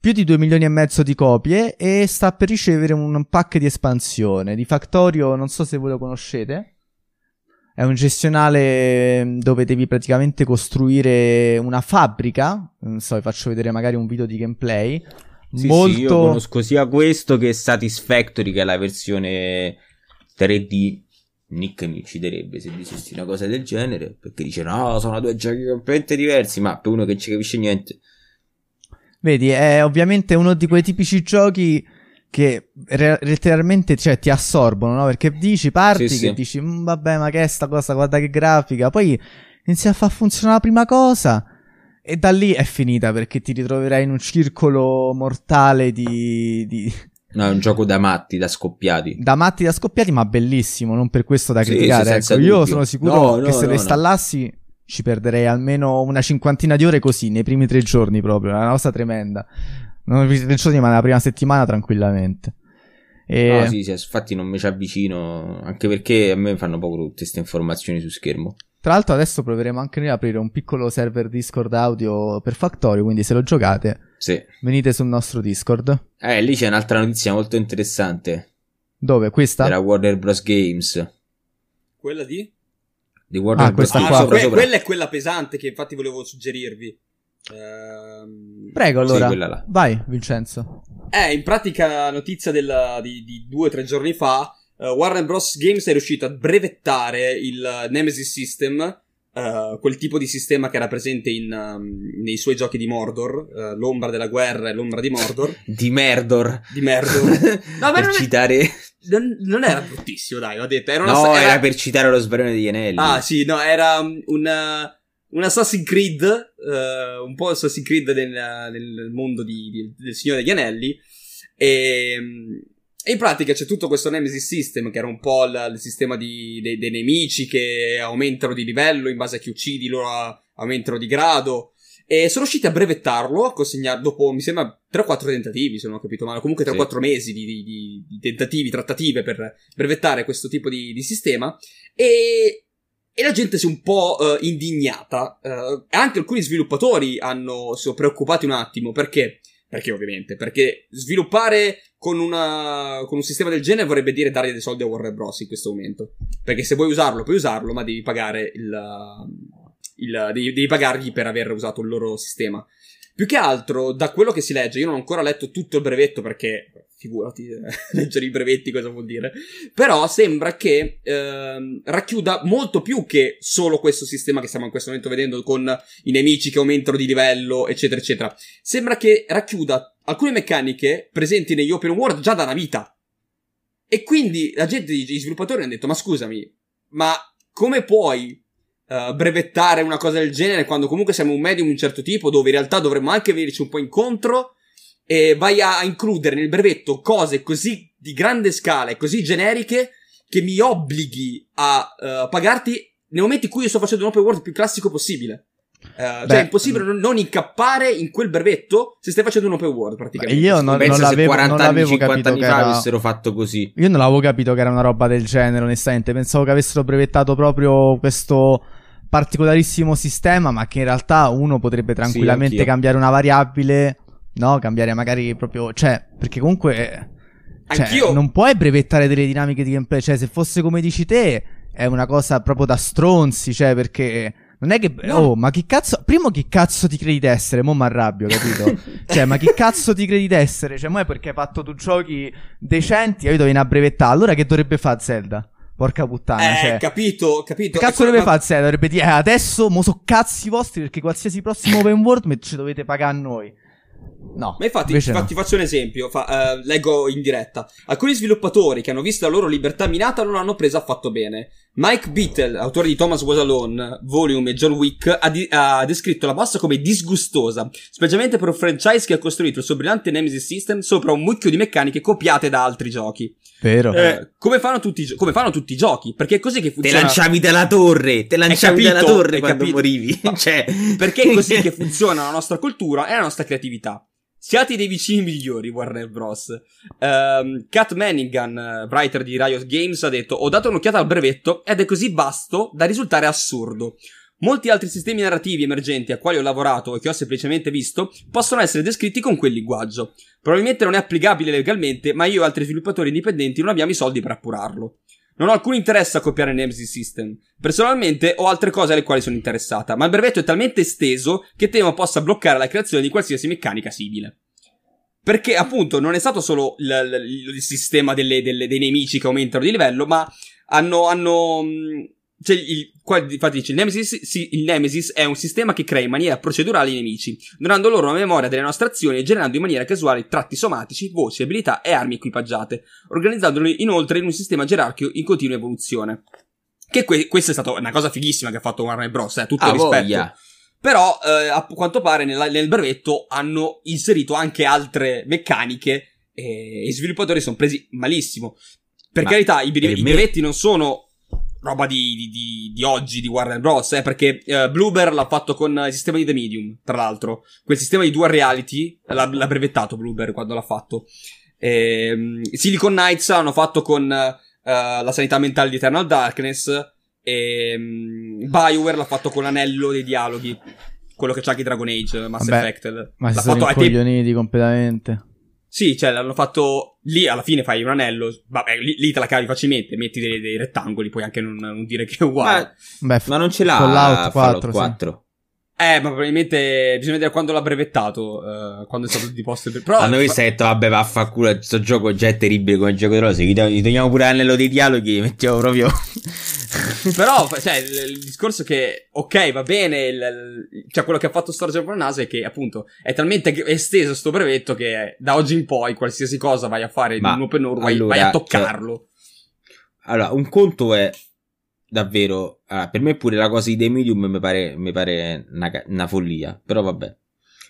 più di 2 milioni e mezzo di copie e sta per ricevere un pack di espansione. Di Factorio, non so se voi lo conoscete. È un gestionale dove devi praticamente costruire una fabbrica. Non so, vi faccio vedere magari un video di gameplay.
Sì,
molto
sì, io conosco sia questo che Satisfactory, che è la versione 3D. Nick mi ucciderebbe se dicessi una cosa del genere. Perché dice: No, sono due giochi completamente diversi. Ma per uno che ci capisce niente,
Vedi, è ovviamente uno di quei tipici giochi che re- letteralmente cioè, ti assorbono, no? Perché dici, parti
Sì,
che
sì.
dici, "Mm, vabbè, ma che è sta cosa, guarda che grafica. Poi inizi a far funzionare la prima cosa e da lì è finita perché ti ritroverai in un circolo mortale di, di-
no, è un gioco da matti, da scoppiati.
da matti da scoppiati, ma bellissimo, non per questo da criticare.
sì,
ecco, io sono sicuro
No,
che
no,
se lo installassi ci perderei almeno una cinquantina di ore così, nei primi tre giorni proprio, è una cosa tremenda. Non tre giorni, ma nella prima settimana tranquillamente. E...
No, sì, sì, infatti non mi ci avvicino. Anche perché a me fanno poco tutte queste informazioni su schermo.
Tra l'altro adesso proveremo anche noi ad aprire un piccolo server Discord audio per Factorio, quindi se lo giocate
Sì.
venite sul nostro Discord.
Eh, lì c'è un'altra notizia molto interessante.
Dove? Questa?
Della Warner Bros. Games.
Quella di?
Di Warner
Ah,
Bros.
questa
Games
qua.
Ah,
sopra,
que-
sopra.
quella è quella pesante che infatti volevo suggerirvi.
Ehm... Prego, allora. Sì, Vai, Vincenzo.
È in pratica notizia della, di, di due o tre giorni fa. Uh, Warner Bros. Games è riuscito a brevettare il Nemesis System Uh, quel tipo di sistema che era presente in, um, nei suoi giochi di Mordor, uh, l'ombra della guerra e l'ombra di Mordor. <laughs>
di Merdor.
Di Merdor. <laughs>
no, per non citare... È,
non, non, era bruttissimo, dai, ho detto. Era una,
no, era... era... per citare lo sbarone degli anelli.
Ah, sì, no, era un, un Assassin's Creed, uh, un po' Assassin's Creed nel, nel mondo di, di, del Signore degli Anelli. E e in pratica c'è tutto questo Nemesis System, che era un po' il, il sistema di, dei, dei, nemici che aumentano di livello in base a chi uccidi, loro aumentano di grado. E sono riusciti a brevettarlo, a consegnare dopo, mi sembra, 3-4 tentativi, se non ho capito male, comunque 3-4 sì. mesi di, di, di, tentativi, trattative per brevettare questo tipo di, sistema. E, e la gente si è un po' uh, indignata. Uh, anche alcuni sviluppatori hanno, si sono preoccupati un attimo, perché? Perché ovviamente? Perché sviluppare con, una, con, un sistema del genere vorrebbe dire dare dei soldi a Warner Bros. in questo momento. Perché se vuoi usarlo, puoi usarlo, ma devi pagare il. il devi, devi pagargli per aver usato il loro sistema. Più che altro, da quello che si legge, io non ho ancora letto tutto il brevetto perché figurati, eh, <laughs> leggere i brevetti cosa vuol dire. Però sembra che eh, racchiuda molto più che solo questo sistema che stiamo in questo momento vedendo con i nemici che aumentano di livello, eccetera, eccetera. Sembra che racchiuda alcune meccaniche presenti negli open world già da una vita. E quindi la gente, i sviluppatori hanno detto, ma scusami, ma come puoi Uh, brevettare una cosa del genere quando comunque siamo un medium di un certo tipo dove in realtà dovremmo anche venirci un po' incontro e vai a includere nel brevetto cose così di grande scala e così generiche che mi obblighi a uh, pagarti nel momento in cui io sto facendo un open world più classico possibile. Uh, cioè è impossibile non, non, incappare in quel brevetto se stai facendo un open world praticamente.
Io non, non l'avevo, 40 non l'avevo anni, 50 anni fa era...
avessero fatto così.
Io non avevo capito che era una roba del genere, onestamente. Pensavo che avessero brevettato proprio questo particolarissimo sistema, ma che in realtà uno potrebbe tranquillamente sì, cambiare una variabile no? Cambiare magari proprio, cioè, perché comunque... Cioè, Anch'io... non puoi brevettare delle dinamiche di gameplay, cioè se fosse come dici te è una cosa proprio da stronzi, cioè perché non è che no. oh, ma chi cazzo primo chi cazzo ti credi d'essere? Mo' mi arrabbio, capito? <laughs> cioè, ma chi cazzo ti credi d'essere? Cioè, mo' è perché hai fatto tu giochi decenti, capito? Vieni a brevettare. Allora che dovrebbe fare Zelda? Porca puttana,
eh,
cioè.
capito, capito.
Che cazzo dovrebbe ma... fare Zelda? Dovrebbe dire, eh, adesso mo so cazzi vostri perché qualsiasi prossimo open world ci dovete pagare a noi. No.
Ma infatti, infatti no. faccio un esempio, fa, uh, leggo in diretta. Alcuni sviluppatori che hanno visto la loro libertà minata non l'hanno presa affatto bene. Mike Beatle, autore di Thomas Was Alone, Volume e John Wick, ha, di- ha, descritto la mossa come disgustosa, specialmente per un franchise che ha costruito il suo brillante Nemesis System sopra un mucchio di meccaniche copiate da altri giochi.
Vero.
Eh, come, fanno tutti, come, fanno tutti, i giochi? Perché è così che funziona.
Te lanciavi dalla torre, te lanciavi capito, dalla torre quando capito. morivi. <laughs>
cioè... Perché è così <laughs> che funziona la nostra cultura e la nostra creatività. Siate dei vicini migliori, Warner Bros. Um, Kat Manningham, writer di Riot Games, ha detto: Ho dato un'occhiata al brevetto ed è così vasto da risultare assurdo. Molti altri sistemi narrativi emergenti a quali ho lavorato e che ho semplicemente visto possono essere descritti con quel linguaggio. Probabilmente non è applicabile legalmente, ma io e altri sviluppatori indipendenti non abbiamo i soldi per appurarlo. Non ho alcun interesse a copiare Nemesis System. Personalmente ho altre cose alle quali sono interessata, ma il brevetto è talmente esteso che temo possa bloccare la creazione di qualsiasi meccanica simile. Perché appunto non è stato solo il, il, il sistema delle, delle, dei nemici che aumentano di livello, ma hanno, hanno cioè, il, qua, infatti dice, il Nemesis, sì, il Nemesis è un sistema che crea in maniera procedurale i nemici, donando loro una memoria delle nostre azioni e generando in maniera casuale tratti somatici, voci, abilità e armi equipaggiate, organizzandoli inoltre in un sistema gerarchico in continua evoluzione. Che que- questa è stata una cosa fighissima che ha fatto Warner Bros. Eh, tutto ah, il rispetto. Voglia. Però, eh, a quanto pare, nella, nel brevetto hanno inserito anche altre meccaniche e i sviluppatori sono presi malissimo. Per Ma carità, i, i brevetti non sono roba di, di, di, oggi di Warner Bros. Eh, perché uh, Bloober l'ha fatto con il sistema di The Medium, tra l'altro. Quel sistema di dual reality l'ha, l'ha brevettato Bloober quando l'ha fatto. E, um, Silicon Knights l'hanno fatto con uh, la sanità mentale di Eternal Darkness. E um, Bioware l'ha fatto con l'anello dei dialoghi. Quello che c'ha anche Dragon Age, Mass Vabbè, Effect.
Ma
l'ha
si sono fatto te- completamente.
Sì, cioè l'hanno fatto lì alla fine fai un anello, vabbè, lì, lì te la cavi facilmente, metti dei, dei rettangoli, puoi anche non, non, dire che è uguale.
Ma, Beh, ma non ce l'ha Fallout 4. Fallout 4.
Eh, ma probabilmente bisogna vedere quando l'ha brevettato, uh, quando è stato di posto. Però,
Hanno visto e detto, vabbè, vaffanculo, questo gioco già è terribile come gioco di rose, gli, gli togliamo pure l'anello dei dialoghi, mettiamo proprio... <laughs>
Però, cioè, il, il, discorso che, ok, va bene, il, il, cioè quello che ha fatto Storage of Nase è che, appunto, è talmente esteso sto brevetto che da oggi in poi qualsiasi cosa vai a fare ma in un open world, allora, vai, vai, a toccarlo.
Cioè, allora, un conto è davvero. Ah, per me pure la cosa di The Medium mi pare, mi pare una, una, follia. Però vabbè.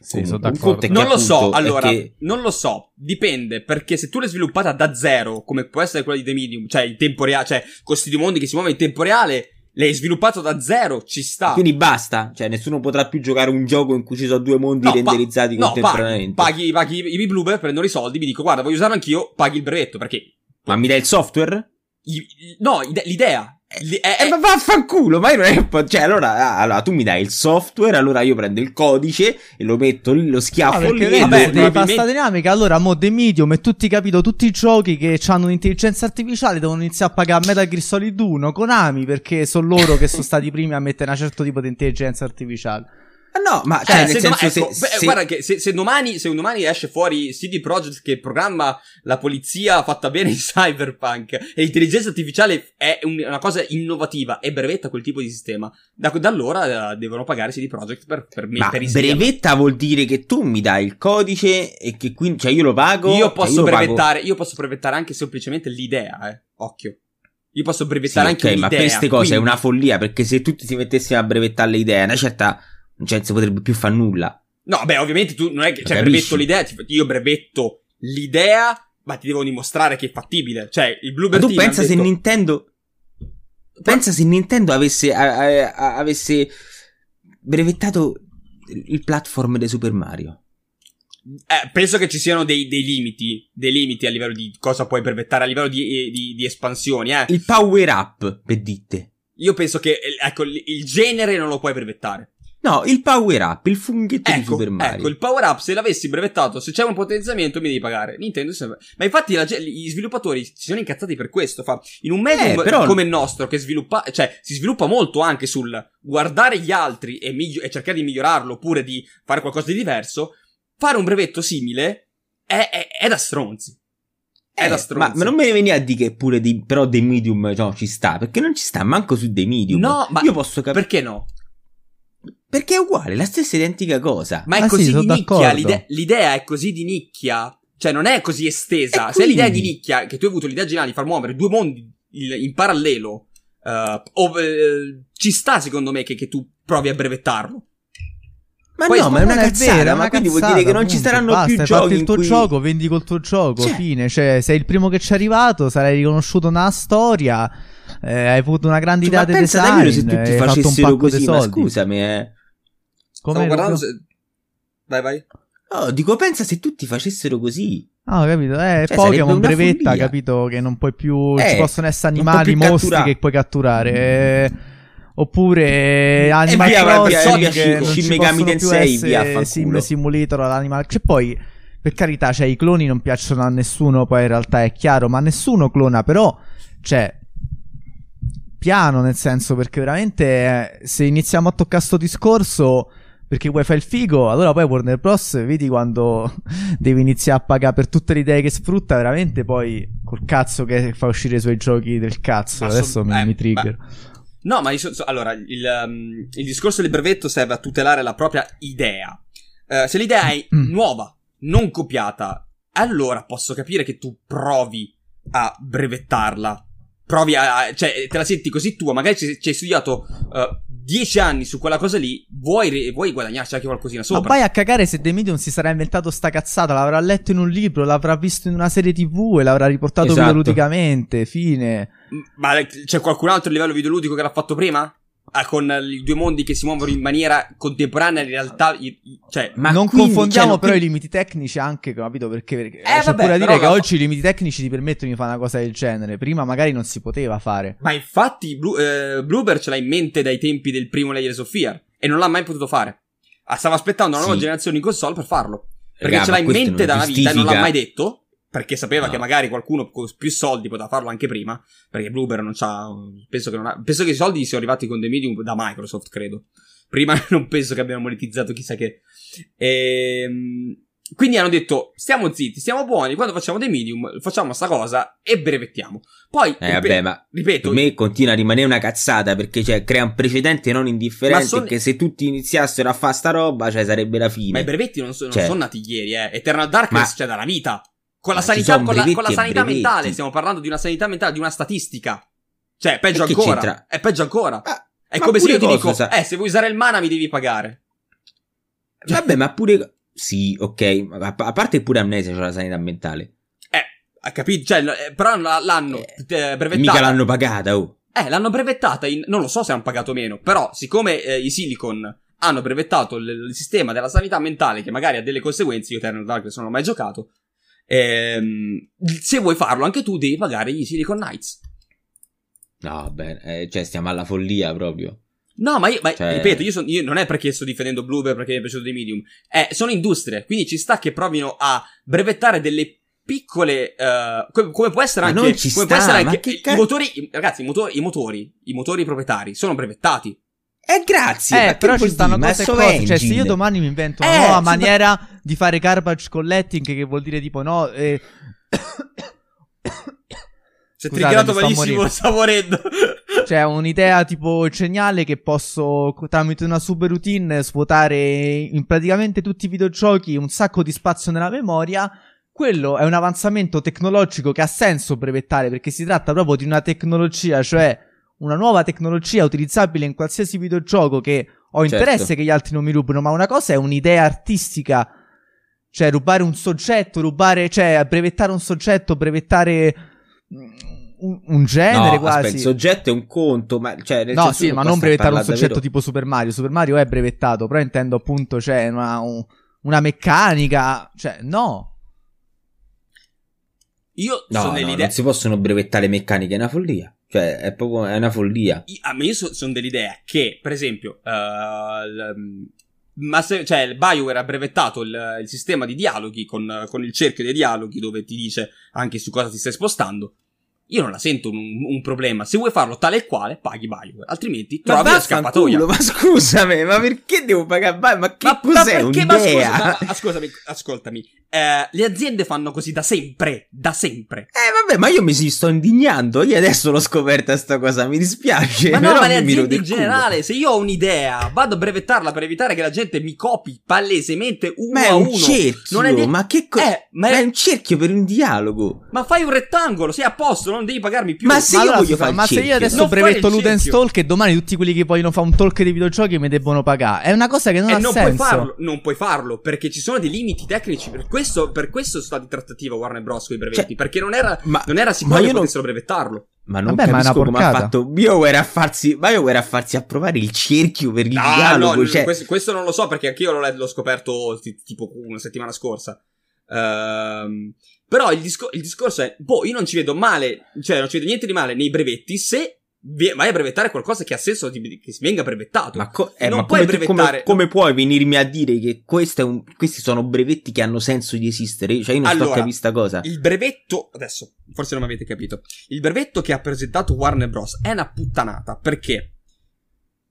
Sì, sono d'accordo.
Non lo so, allora, che... non lo so, dipende, perché se tu l'hai sviluppata da zero, come può essere quella di The Medium, cioè in tempo reale, cioè questi due mondi che si muovono in tempo reale, l'hai sviluppato da zero, ci sta.
Quindi basta, cioè nessuno potrà più giocare un gioco in cui ci sono due mondi no, renderizzati pa- contemporaneamente.
No, paghi, paghi, paghi i Bluebird, prendono i soldi, mi dico guarda voglio usarlo anch'io, paghi il brevetto, perché...
Ma mi dai il software?
I, no, l'idea,
eh, eh, ma vaffanculo, ma io non è. Cioè, allora, ah, allora, tu mi dai il software, allora io prendo il codice e lo metto lì, lo schiaffo no,
lì. Vabbè, di pasta dinamica, allora mo The Medium e tutti capito, tutti i giochi che hanno un'intelligenza artificiale devono iniziare a pagare Metal Gear Solid 1, Konami, perché sono loro che sono stati i primi a mettere un certo tipo di intelligenza artificiale.
No, ma cioè, eh, nel se senso,
doma- ecco, se, beh, se... guarda che se, se, domani, se domani esce fuori CD Projekt che programma la polizia fatta bene in <laughs> cyberpunk e l'intelligenza artificiale è un, una cosa innovativa e brevetta quel tipo di sistema, da, da allora uh, devono pagare CD Projekt per, per mettere
Ma brevetta vuol dire che tu mi dai il codice e che quindi, cioè io lo pago.
Io posso cioè io brevettare, io posso brevettare anche semplicemente l'idea, eh. Occhio. Io posso brevettare sì, anche okay, l'idea.
Ma queste cose quindi... è una follia perché se tutti si mettessimo a brevettare le idee, una certa cioè, non si potrebbe più fare nulla.
No, beh, ovviamente tu non è che, cioè, brevetto l'idea, io brevetto l'idea, ma ti devo dimostrare che è fattibile. Cioè, il Bluebird
Ma tu pensa se detto... Nintendo... Pensa se Nintendo avesse, a, a, a, avesse brevettato il platform di Super Mario.
Eh, penso che ci siano dei, dei, limiti, dei limiti a livello di cosa puoi brevettare, a livello di, di, di espansioni, eh.
Il power up, per dite.
Io penso che, ecco, il genere non lo puoi brevettare.
No, il power up, il funghetto
ecco,
di Super Mario.
Ecco, il power up, se l'avessi brevettato, se c'è un potenziamento, mi devi pagare. Nintendo sempre. Ma infatti la, gli sviluppatori si sono incazzati per questo. Fa. In un medium eh, però... come il nostro, che sviluppa, cioè, si sviluppa molto anche sul guardare gli altri e, migli- e cercare di migliorarlo, oppure di fare qualcosa di diverso, fare un brevetto simile è, è, è da stronzi. È
eh,
da stronzi.
Ma, ma, non me ne vieni a dire che pure di, però dei medium no, ci sta, perché non ci sta manco su dei medium.
No, ma io posso capire. Perché no?
Perché è uguale, la stessa identica cosa.
Ma è ah, così sì, di nicchia, l'ide- l'idea è così di nicchia. Cioè, non è così estesa. È Se l'idea è di nicchia, che tu hai avuto l'idea generale di far muovere due mondi in parallelo, uh, o, uh, ci sta secondo me che, che tu provi a brevettarlo.
Ma Poi no, ma è una cazzata, vera, ma quindi cazzata, vuol dire che non ci saranno
basta,
più giochi
il tuo
cui...
gioco, vendi col tuo gioco, cioè... fine, cioè sei il primo che ci è arrivato, sarai riconosciuto nella storia, eh, hai avuto una grande cioè, idea di design,
se tutti facessero così, ma scusami, eh.
Come Stavo guardando se... Vai, vai.
Oh, dico, pensa se tutti facessero così.
Ah, ho capito. Eh, cioè, Pokémon brevetta, follia. capito che non puoi più. Eh, ci possono essere animali, mostri catturare. che puoi catturare. Eh, oppure Animal
via,
Crossing
via, via, che Shin Megami Tensei via
Sim Simulator all'Animal Che poi per carità cioè i cloni non piacciono a nessuno poi in realtà è chiaro ma nessuno clona però cioè piano nel senso perché veramente eh, se iniziamo a toccare sto discorso perché vuoi fare il figo, allora poi Warner Bros. vedi quando <laughs> devi iniziare a pagare per tutte le idee che sfrutta, veramente poi col cazzo che fa uscire i suoi giochi del cazzo. Adesso so, mi, eh, mi trigger.
Ma... No, ma so, so, allora il, um, il, discorso del brevetto serve a tutelare la propria idea. Uh, se l'idea è mm. nuova, non copiata, allora posso capire che tu provi a brevettarla. Provi a. cioè, te la senti così tua, magari ci, ci hai studiato uh, dieci anni su quella cosa lì, vuoi, vuoi guadagnarci anche qualcosina sopra.
Ma vai a cagare se The Medium si sarà inventato sta cazzata, l'avrà letto in un libro, l'avrà visto in una serie tv e l'avrà riportato esatto. videoludicamente, fine.
Ma c'è qualcun altro a livello videoludico che l'ha fatto prima? Con i due mondi che si muovono in maniera contemporanea, in realtà, cioè,
ma non quindi, confondiamo cioè, però quindi... i limiti tecnici anche, capito? Perché, perché eh, c'è vabbè, pure da dire che oggi i limiti tecnici ti permettono di fare una cosa del genere. Prima magari non si poteva fare.
Ma infatti, Blue, eh, Bluebird ce l'ha in mente dai tempi del primo Layers of Fear e non l'ha mai potuto fare. Ah, stava aspettando una nuova sì. generazione di console per farlo. Perché Raga, ce l'ha in mente da una vita e non l'ha mai detto. Perché sapeva
No.
che magari qualcuno con più soldi poteva farlo anche prima, perché Blueberry non c'ha, penso che non ha, penso che i soldi siano arrivati con The Medium da Microsoft, credo. Prima <laughs> non penso che abbiano monetizzato chissà che. Ehm, quindi hanno detto, stiamo zitti, stiamo buoni, quando facciamo The Medium facciamo sta cosa e brevettiamo. Poi,
Eh, vabbè, ma
ripeto,
per me continua a rimanere una cazzata perché cioè, crea un precedente non indifferente
son-
che se tutti iniziassero a fare sta roba cioè sarebbe la fine.
Ma i brevetti non, so- non
Cioè-
sono nati ieri, eh. Eternal Darkness
Ma-
c'è dalla vita. Con la
Ma ci
sanità, con la, con la sanità mentale. Stiamo parlando di una sanità mentale, di una statistica. Cioè, peggio ancora.
c'entra?
È peggio ancora.
Ah,
È
ma
come se io ti
cosa,
dico,
sa-
eh, se vuoi usare il mana mi devi pagare.
Vabbè, ma pure. Sì, ok. ma A a parte pure Amnesia c'è la sanità mentale.
Eh, capito? Cioè, eh, però l'hanno
Eh,
eh, brevettata.
Mica l'hanno pagata, oh.
Eh, l'hanno brevettata in... Non lo so se hanno pagato meno, però siccome eh, i Silicon hanno brevettato il, il sistema della sanità mentale che magari ha delle conseguenze, io Eternal Darkness non l'ho mai giocato, ehm, se vuoi farlo anche tu devi pagare gli Silicon Knights.
No, vabbè, eh, cioè stiamo alla follia proprio.
No, ma io, ma
Cioè-
ripeto, io, son- io non è perché sto difendendo Blueberry perché mi è piaciuto dei medium, eh, sono industrie, quindi ci sta che provino a brevettare delle piccole, eh, co- come può essere anche, come può
sta,
essere
ma
anche
che
i
ca-
motori, ragazzi, i motori, i motori, i motori proprietari sono brevettati.
Eh, grazie.
Eh, però ci stanno
dire? Ma
cose e cose. Cioè, se io domani mi invento una
Eh,
nuova maniera di fare garbage collecting, che vuol dire tipo no. eh, <coughs>
Si è
Scusate,
triggerato malissimo, sta morendo. <laughs>
Cioè, un'idea tipo geniale che posso tramite una super routine svuotare in praticamente tutti i videogiochi un sacco di spazio nella memoria. Quello è un avanzamento tecnologico che ha senso brevettare perché si tratta proprio di una tecnologia, cioè una nuova tecnologia utilizzabile in qualsiasi videogioco che ho
Certo.
interesse che gli altri non mi rubino, ma una cosa è un'idea artistica, cioè rubare un soggetto, rubare, cioè brevettare un soggetto, brevettare mm, un, un genere
No,
quasi.
aspetta, il soggetto è un conto, ma cioè nel
No,
senso
sì, ma non brevettare un soggetto
davvero-
tipo Super Mario. Super Mario è brevettato, però intendo appunto, cioè, una, un- una meccanica. Cioè, no.
Io
No,
sono
no,
dell'idea.
non si possono brevettare meccaniche, è una follia. Cioè, è proprio è una follia.
Io- A me so- sono dell'idea che, per esempio, eh, il, ma se, cioè, il BioWare ha brevettato il, il sistema di dialoghi con, con il cerchio dei dialoghi dove ti dice anche su cosa ti stai spostando. Io non la sento un, un problema. Se vuoi farlo tale e quale, paghi BioWare. Altrimenti
Ma
trovi la scappatoia.
ma scusami, ma perché devo pagare? Ma, ma che
Ma, ma
cos'è
perché? Ma scusa, ma- ascoltami, ascoltami. Eh, le aziende fanno così da sempre. Da sempre.
Eh vabbè, ma io mi si sto indignando. Io adesso l'ho scoperta sta cosa, mi dispiace.
Ma no, ma le aziende in
culo.
generale, se io ho un'idea, vado a brevettarla per evitare che la gente mi copi palesemente uno
Ma è
a
un
uno.
cerchio,
Non è de-
ma che cosa?
Eh, ma,
Ma
è-
è un cerchio per un dialogo.
ma fai un rettangolo, sei a posto, non devi pagarmi più.
Ma se
Ma
io voglio fare
ma se io adesso brevetto Ludens. Talk e domani tutti quelli che vogliono fare un talk dei videogiochi mi debbono pagare. È una cosa che non
E
ha
non puoi
senso.
farlo, non puoi farlo, perché ci sono dei limiti tecnici. Per questo, per questo sono stati in trattativa Warner Bros. con i brevetti,
Cioè,
perché non era,
ma-
non era sicuro
ma
che
io non-
potessero brevettarlo.
Ma non
Vabbè, ma
capisco come ha fatto BioWare a farsi BioWare a farsi approvare il cerchio per il
Ah,
dialogo,
no,
cioè
questo, questo non lo so perché anch'io l'ho, l'ho scoperto ti- tipo una settimana scorsa. Ehm, però il, disco- il discorso è, boh, io non ci vedo male, cioè non ci vedo niente di male nei brevetti se vai a brevettare qualcosa che ha senso di- che venga brevettato.
Ma, co- eh, ma come,
brevettare-
come, come puoi venirmi a dire che questo è un- questi sono brevetti che hanno senso di esistere? Cioè, io non sto a
Allora,
capire sta cosa.
Il brevetto, adesso, forse non mi avete capito. Il brevetto che ha presentato Warner Bros. è una puttanata perché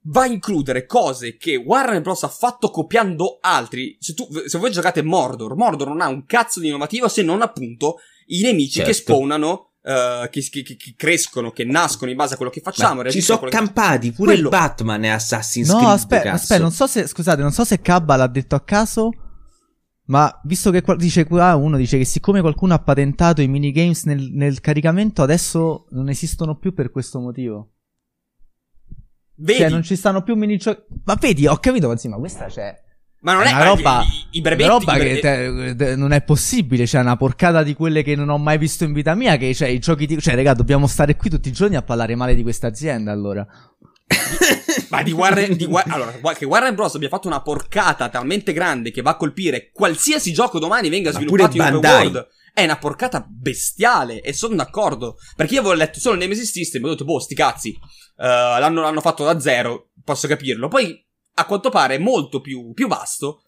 va a includere cose che Warner Bros. ha fatto copiando altri. Se, tu, se voi giocate Mordor, Mordor non ha un cazzo di innovativo se non appunto i nemici
Certo.
che spawnano. eh, che, che- che- crescono, che nascono in base a quello che facciamo.
Ma ci sono
quello che-
campati pure
Quello-
il Batman e Assassin's
No,
Creed.
aspetta,
cazzo.
aspetta, non so se, scusate, non so se Cabba l'ha detto a caso, ma visto che qua- dice qua uno dice che siccome qualcuno ha patentato i minigames nel, nel caricamento, adesso non esistono più per questo motivo.
Vedi?
Cioè, non ci stanno più minigiochi. Ma vedi, ho capito, ma sì, ma questa c'è.
ma non
è
è,
una roba,
i, i brevetti,
una roba
i
che
brevetti-
te- te- non è possibile. Cioè, una porcata di quelle che non ho mai visto in vita mia. Che cioè, i giochi di. Cioè, raga, dobbiamo stare qui tutti i giorni a parlare male di questa azienda. Allora, <laughs>
Ma di Warner, di Wa- allora, che Warner Bros. abbia fatto una porcata talmente grande che va a colpire qualsiasi gioco domani venga
Ma
sviluppato in
Bandai.
world. È una porcata bestiale e sono d'accordo. Perché io avevo letto solo Nemesis System e ho detto, boh, sti cazzi. eh, l'hanno, l'hanno fatto da zero, posso capirlo. Poi, a quanto pare, è molto più, più vasto.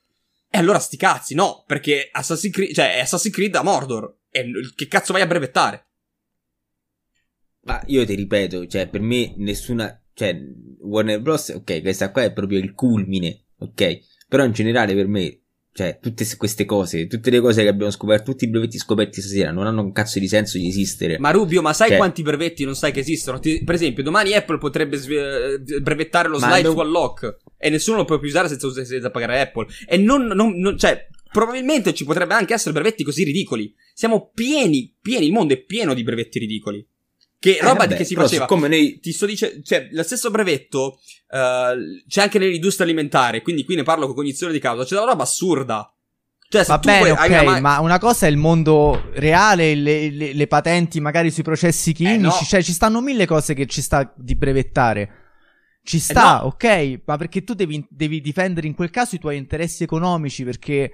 E allora sti cazzi, no, perché Assassin's Creed, cioè, è Assassin's Creed a Mordor. E che cazzo vai a brevettare?
Ma io ti ripeto, cioè, per me nessuna. Cioè, Warner Bros. Ok, questa qua è proprio il culmine, ok? Però in generale per me cioè, tutte queste cose, tutte le cose che abbiamo scoperto, tutti i brevetti scoperti stasera non hanno un cazzo di senso di esistere.
Ma Rubio, ma sai cioè... quanti brevetti non sai che esistono? Ti, per esempio, domani Apple potrebbe sve- eh, brevettare lo slide non... to unlock e nessuno lo può più usare senza, senza pagare Apple. E non, non, non, cioè, probabilmente ci potrebbe anche essere brevetti così ridicoli. Siamo pieni, pieni, il mondo è pieno di brevetti ridicoli. Che eh, roba vabbè, che si faceva.
Come noi...
Ti sto dicendo, cioè, lo stesso brevetto uh, c'è anche nell'industria alimentare, quindi qui ne parlo con cognizione di causa. C'è una roba assurda
cioè, Va bene, ok, una... ma una cosa è il mondo reale, le, le, le patenti magari sui processi chimici, eh no. cioè ci stanno mille cose che ci sta di brevettare. Ci eh, sta, eh no. ok, ma perché tu devi, devi, difendere in quel caso i tuoi interessi economici, perché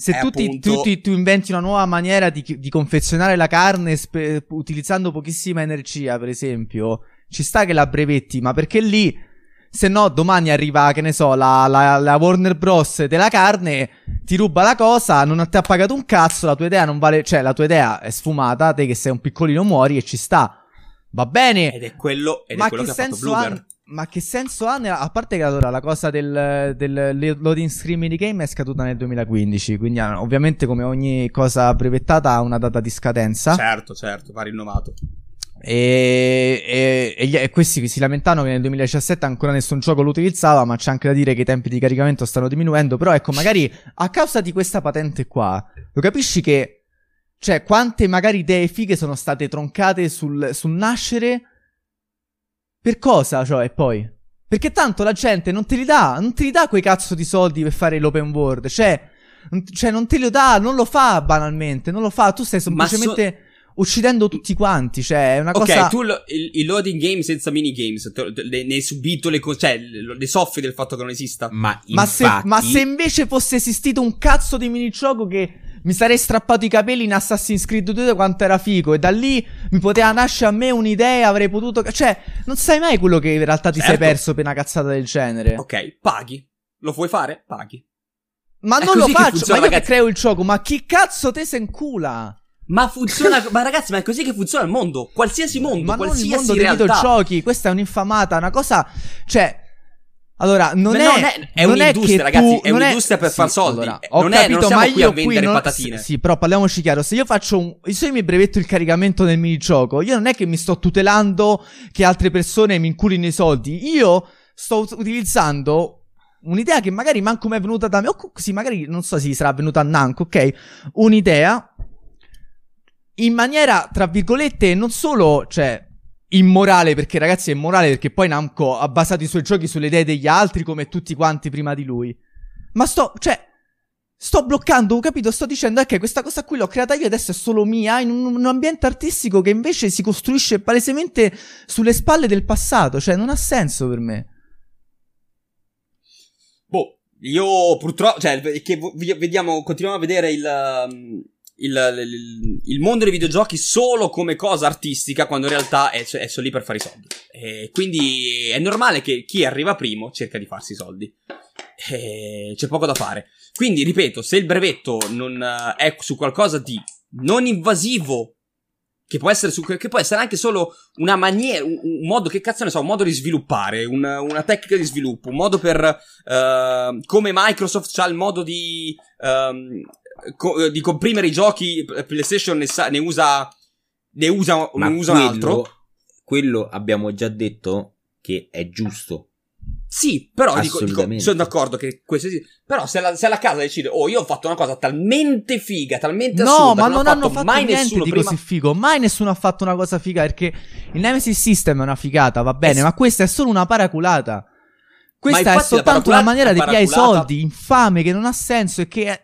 se tu, ti, tu, ti, tu, inventi una nuova maniera di, di confezionare la carne spe, utilizzando pochissima energia, per esempio, ci sta che la brevetti, ma perché lì se no, domani arriva, che ne so, la, la, la, Warner Bros. della carne, ti ruba la cosa, non ti ha pagato un cazzo, la tua idea non vale. Cioè, la tua idea è sfumata, te che sei un piccolino muori e ci sta. Va bene.
Ed è quello, ed ma è quello che, che ha,
Ma che senso ha? A parte che allora la cosa del, del loading screen di game è scaduta nel 2015. Quindi, ah, ovviamente, come ogni cosa brevettata, ha una data di scadenza.
Certo, certo, va rinnovato.
E, e, e, questi si lamentano che nel 2017 ancora nessun gioco lo utilizzava, ma c'è anche da dire che i tempi di caricamento stanno diminuendo. Però ecco, magari a causa di questa patente qua, lo capisci che. Cioè, quante magari idee fighe sono state troncate sul, sul nascere. Per cosa, cioè, poi? Perché tanto la gente non te li dà, non te li dà quei cazzo di soldi per fare l'open world. Cioè, cioè non te li dà, non lo fa banalmente, non lo fa. Tu stai semplicemente uccidendo tutti quanti. Cioè, è una cosa.
Ok, tu lo, il, il, loading game senza minigames, ne hai subito le cose. Cioè, le soffri del fatto che non esista.
Ma,
ma,
infatti...
se, ma se invece fosse esistito un cazzo di minigioco che. Mi sarei strappato i capelli in Assassin's Creed 2 quanto era figo. E da lì mi poteva nascere a me un'idea. Avrei potuto. Cioè, non sai mai quello che in realtà ti certo. sei perso per una cazzata del genere.
Ok, paghi. Lo vuoi fare? Paghi.
Ma è non lo faccio. Funziona, ma io ragazzi... che creo il gioco. Ma chi cazzo te se incula?
Ma funziona, <laughs> ma ragazzi, ma è così che funziona il mondo. Qualsiasi mondo, ma qualsiasi non il mondo realtà.
dei videogiochi. Questa è un'infamata, una cosa. Cioè. Allora, non, è, non
è, è non un'industria, è ragazzi, è un'industria per sì, far soldi. Allora, ho non capito, è, non ma io qui a vendere non, patatine.
Sì, però parliamoci chiaro, se io faccio un se io mi brevetto il caricamento nel minigioco, io non è che mi sto tutelando che altre persone mi inculino i soldi. Io sto utilizzando un'idea che magari manco mi è venuta da me, o sì, magari non so se sarà venuta a Nanco, ok? Un'idea in maniera, tra virgolette, non solo, cioè, immorale, perché ragazzi è immorale perché poi Namco ha basato i suoi giochi sulle idee degli altri come tutti quanti prima di lui. Ma sto, cioè, sto bloccando, capito? Sto dicendo, ok, questa cosa qui l'ho creata io adesso è solo mia, in un, un ambiente artistico che invece si costruisce palesemente sulle spalle del passato, cioè non ha senso per me.
Boh, io purtroppo, cioè, che vediamo, continuiamo a vedere il... Um il, il, il, mondo dei videogiochi solo come cosa artistica quando in realtà è, è solo lì per fare i soldi. E quindi è normale che chi arriva primo cerca di farsi i soldi. E c'è poco da fare. Quindi, ripeto, se il brevetto non uh, è su qualcosa di non invasivo, che può essere, su, che può essere anche solo una maniera, un, un, modo, che cazzo ne so, un modo di sviluppare, una, una tecnica di sviluppo, un modo per, uh, come Microsoft ha il modo di, um, co- eh, di comprimere i giochi, eh, PlayStation ne, sa- ne usa, ne usa, ne usa quello, un altro.
Quello abbiamo già detto che è giusto.
Sì, però dico, dico, sono d'accordo che questo sì. Però se la, se la casa decide, oh, io ho fatto una cosa talmente figa, talmente no, assurda,
ma
non,
non hanno fatto
mai
niente di
prima...
così figo. Mai nessuno ha fatto una cosa figa perché il Nemesis System è una figata, va bene, es- ma questa è solo una paraculata. Questa è soltanto una maniera di pigliare i soldi infame che non ha senso e che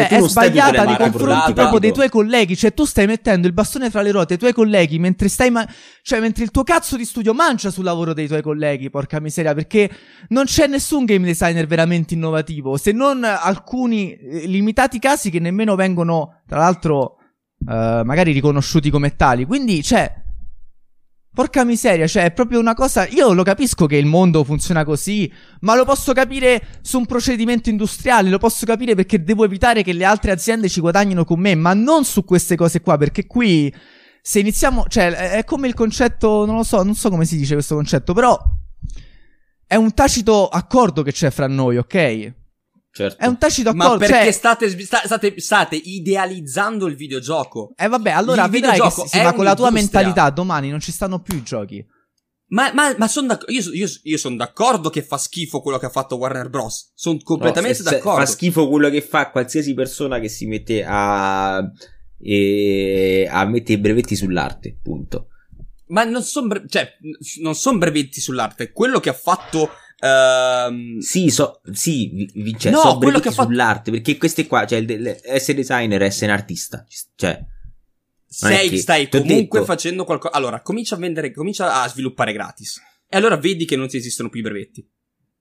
è cioè, è sbagliata nei confronti proprio dei tuoi colleghi. Cioè, tu stai mettendo il bastone fra le ruote ai tuoi colleghi mentre stai. Ma- cioè, mentre il tuo cazzo di studio mancia sul lavoro dei tuoi colleghi, porca miseria. Perché non c'è nessun game designer veramente innovativo. Se non alcuni eh, limitati casi che nemmeno vengono, tra l'altro, uh, magari riconosciuti come tali. Quindi, cioè. Porca miseria, cioè è proprio una cosa. Io lo capisco che il mondo funziona così, ma lo posso capire su un procedimento industriale, lo posso capire perché devo evitare che le altre aziende ci guadagnino con me, ma non su queste cose qua, perché qui se iniziamo, cioè è come il concetto, non lo so, non so come si dice questo concetto, però è un tacito accordo che c'è fra noi, ok?
Certo.
È un tacito accordo.
Ma perché
cioè...
state, state, state, idealizzando il videogioco?
Eh vabbè, allora
il
vedrai che sì, ma con la tua mentalità domani non ci stanno più i giochi.
Ma, ma, ma sono d'accordo. Io, io, io sono d'accordo che fa schifo quello che ha fatto Warner Bros. Sono completamente no, se, d'accordo.
Fa schifo quello che fa qualsiasi persona che si mette a. E, a mettere i brevetti sull'arte, punto.
Ma non sono bre- cioè, non son brevetti sull'arte. Quello che ha fatto Uh,
sì, so, sì, Vincenzo, no, so quello che fa... sull'arte, perché queste qua, cioè, essere designer essere un artista, cioè...
Sei, stai comunque detto... facendo qualcosa... Allora, comincia a vendere, comincia a sviluppare gratis. E allora vedi che non ti esistono più i brevetti.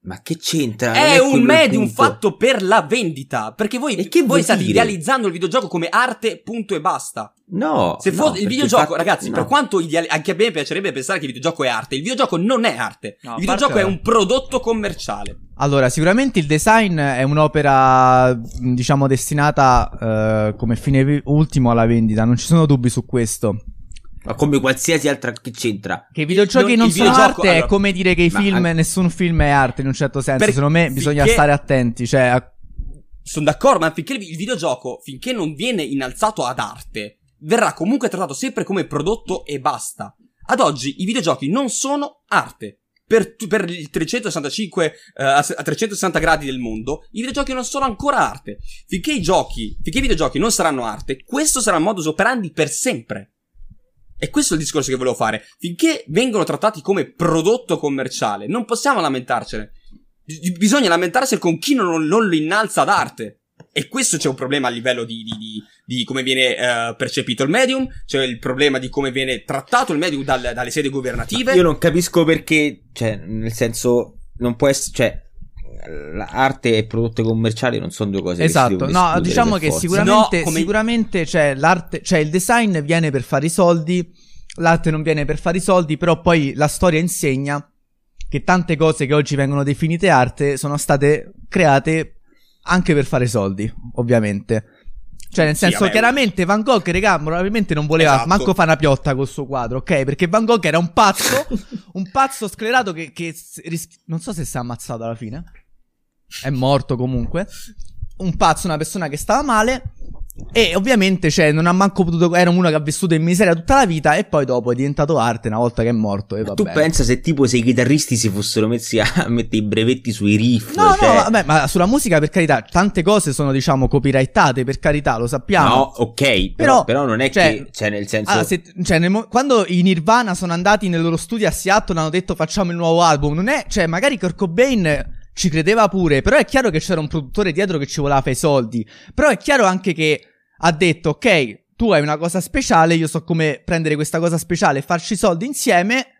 Ma che c'entra?
È, è un medium fatto per la vendita. Perché voi, e che voi state dire? idealizzando il videogioco come arte, punto e basta.
No.
Se fosse
no,
il videogioco, fatto, ragazzi, no. per quanto ideali- anche a me piacerebbe pensare che il videogioco è arte, il videogioco non è arte. No, il videogioco parte... è un prodotto commerciale.
Allora, sicuramente il design è un'opera, diciamo, destinata uh, come fine ultimo alla vendita. Non ci sono dubbi su questo.
Ma come qualsiasi altra che c'entra.
Che i videogiochi non, non sono arte allora, è come dire che i film, a... nessun film è arte in un certo senso. Per, Secondo me bisogna stare attenti. Cioè, a...
Sono d'accordo, ma finché il videogioco, finché non viene innalzato ad arte, verrà comunque trattato sempre come prodotto e basta. Ad oggi i videogiochi non sono arte. Per, per il 365 uh, a 360 gradi del mondo, i videogiochi non sono ancora arte. Finché i giochi, finché i videogiochi non saranno arte, questo sarà il modus operandi per sempre. E questo è il discorso che volevo fare. Finché vengono trattati come prodotto commerciale, non possiamo lamentarcene. B- bisogna lamentarsi con chi non, non, lo innalza ad arte. E questo c'è un problema a livello di, di, di, di come viene uh, percepito il medium, c'è il problema di come viene trattato il medium dal, dalle sedi governative.
Io non capisco perché, cioè, nel senso, non può essere, cioè, arte e prodotto commerciali non sono due cose
esatto no diciamo che sicuramente, no, come... sicuramente cioè, l'arte cioè il design viene per fare i soldi l'arte non viene per fare i soldi però poi la storia insegna che tante cose che oggi vengono definite arte sono state create anche per fare soldi ovviamente cioè, nel senso, sì, chiaramente Van Gogh, regà, probabilmente non voleva esatto. manco fare una piotta col suo quadro, ok? Perché Van Gogh era un pazzo, un pazzo sclerato che, che ris- non so se si è ammazzato alla fine è morto comunque. Un pazzo, una persona che stava male. E ovviamente, cioè, non ha manco potuto. Era uno che ha vissuto in miseria tutta la vita. E poi dopo è diventato arte una volta che è morto. E
tu pensa se tipo se i chitarristi si fossero messi a <laughs> mettere i brevetti sui riff.
No,
cioè...
no, vabbè, ma sulla musica, per carità, tante cose sono, diciamo, copyrightate, per carità, lo sappiamo.
No, ok. Però, però, però non è cioè, che. Cioè, nel senso.
Allora, se, cioè, nel, quando i Nirvana sono andati nel loro studio a Seattle, hanno detto facciamo il nuovo album. Non è. Cioè, magari Kurt Cobain ci credeva pure, però è chiaro che c'era un produttore dietro che ci voleva fare i soldi. Però è chiaro anche che ha detto, ok, tu hai una cosa speciale, io so come prendere questa cosa speciale e farci i soldi insieme.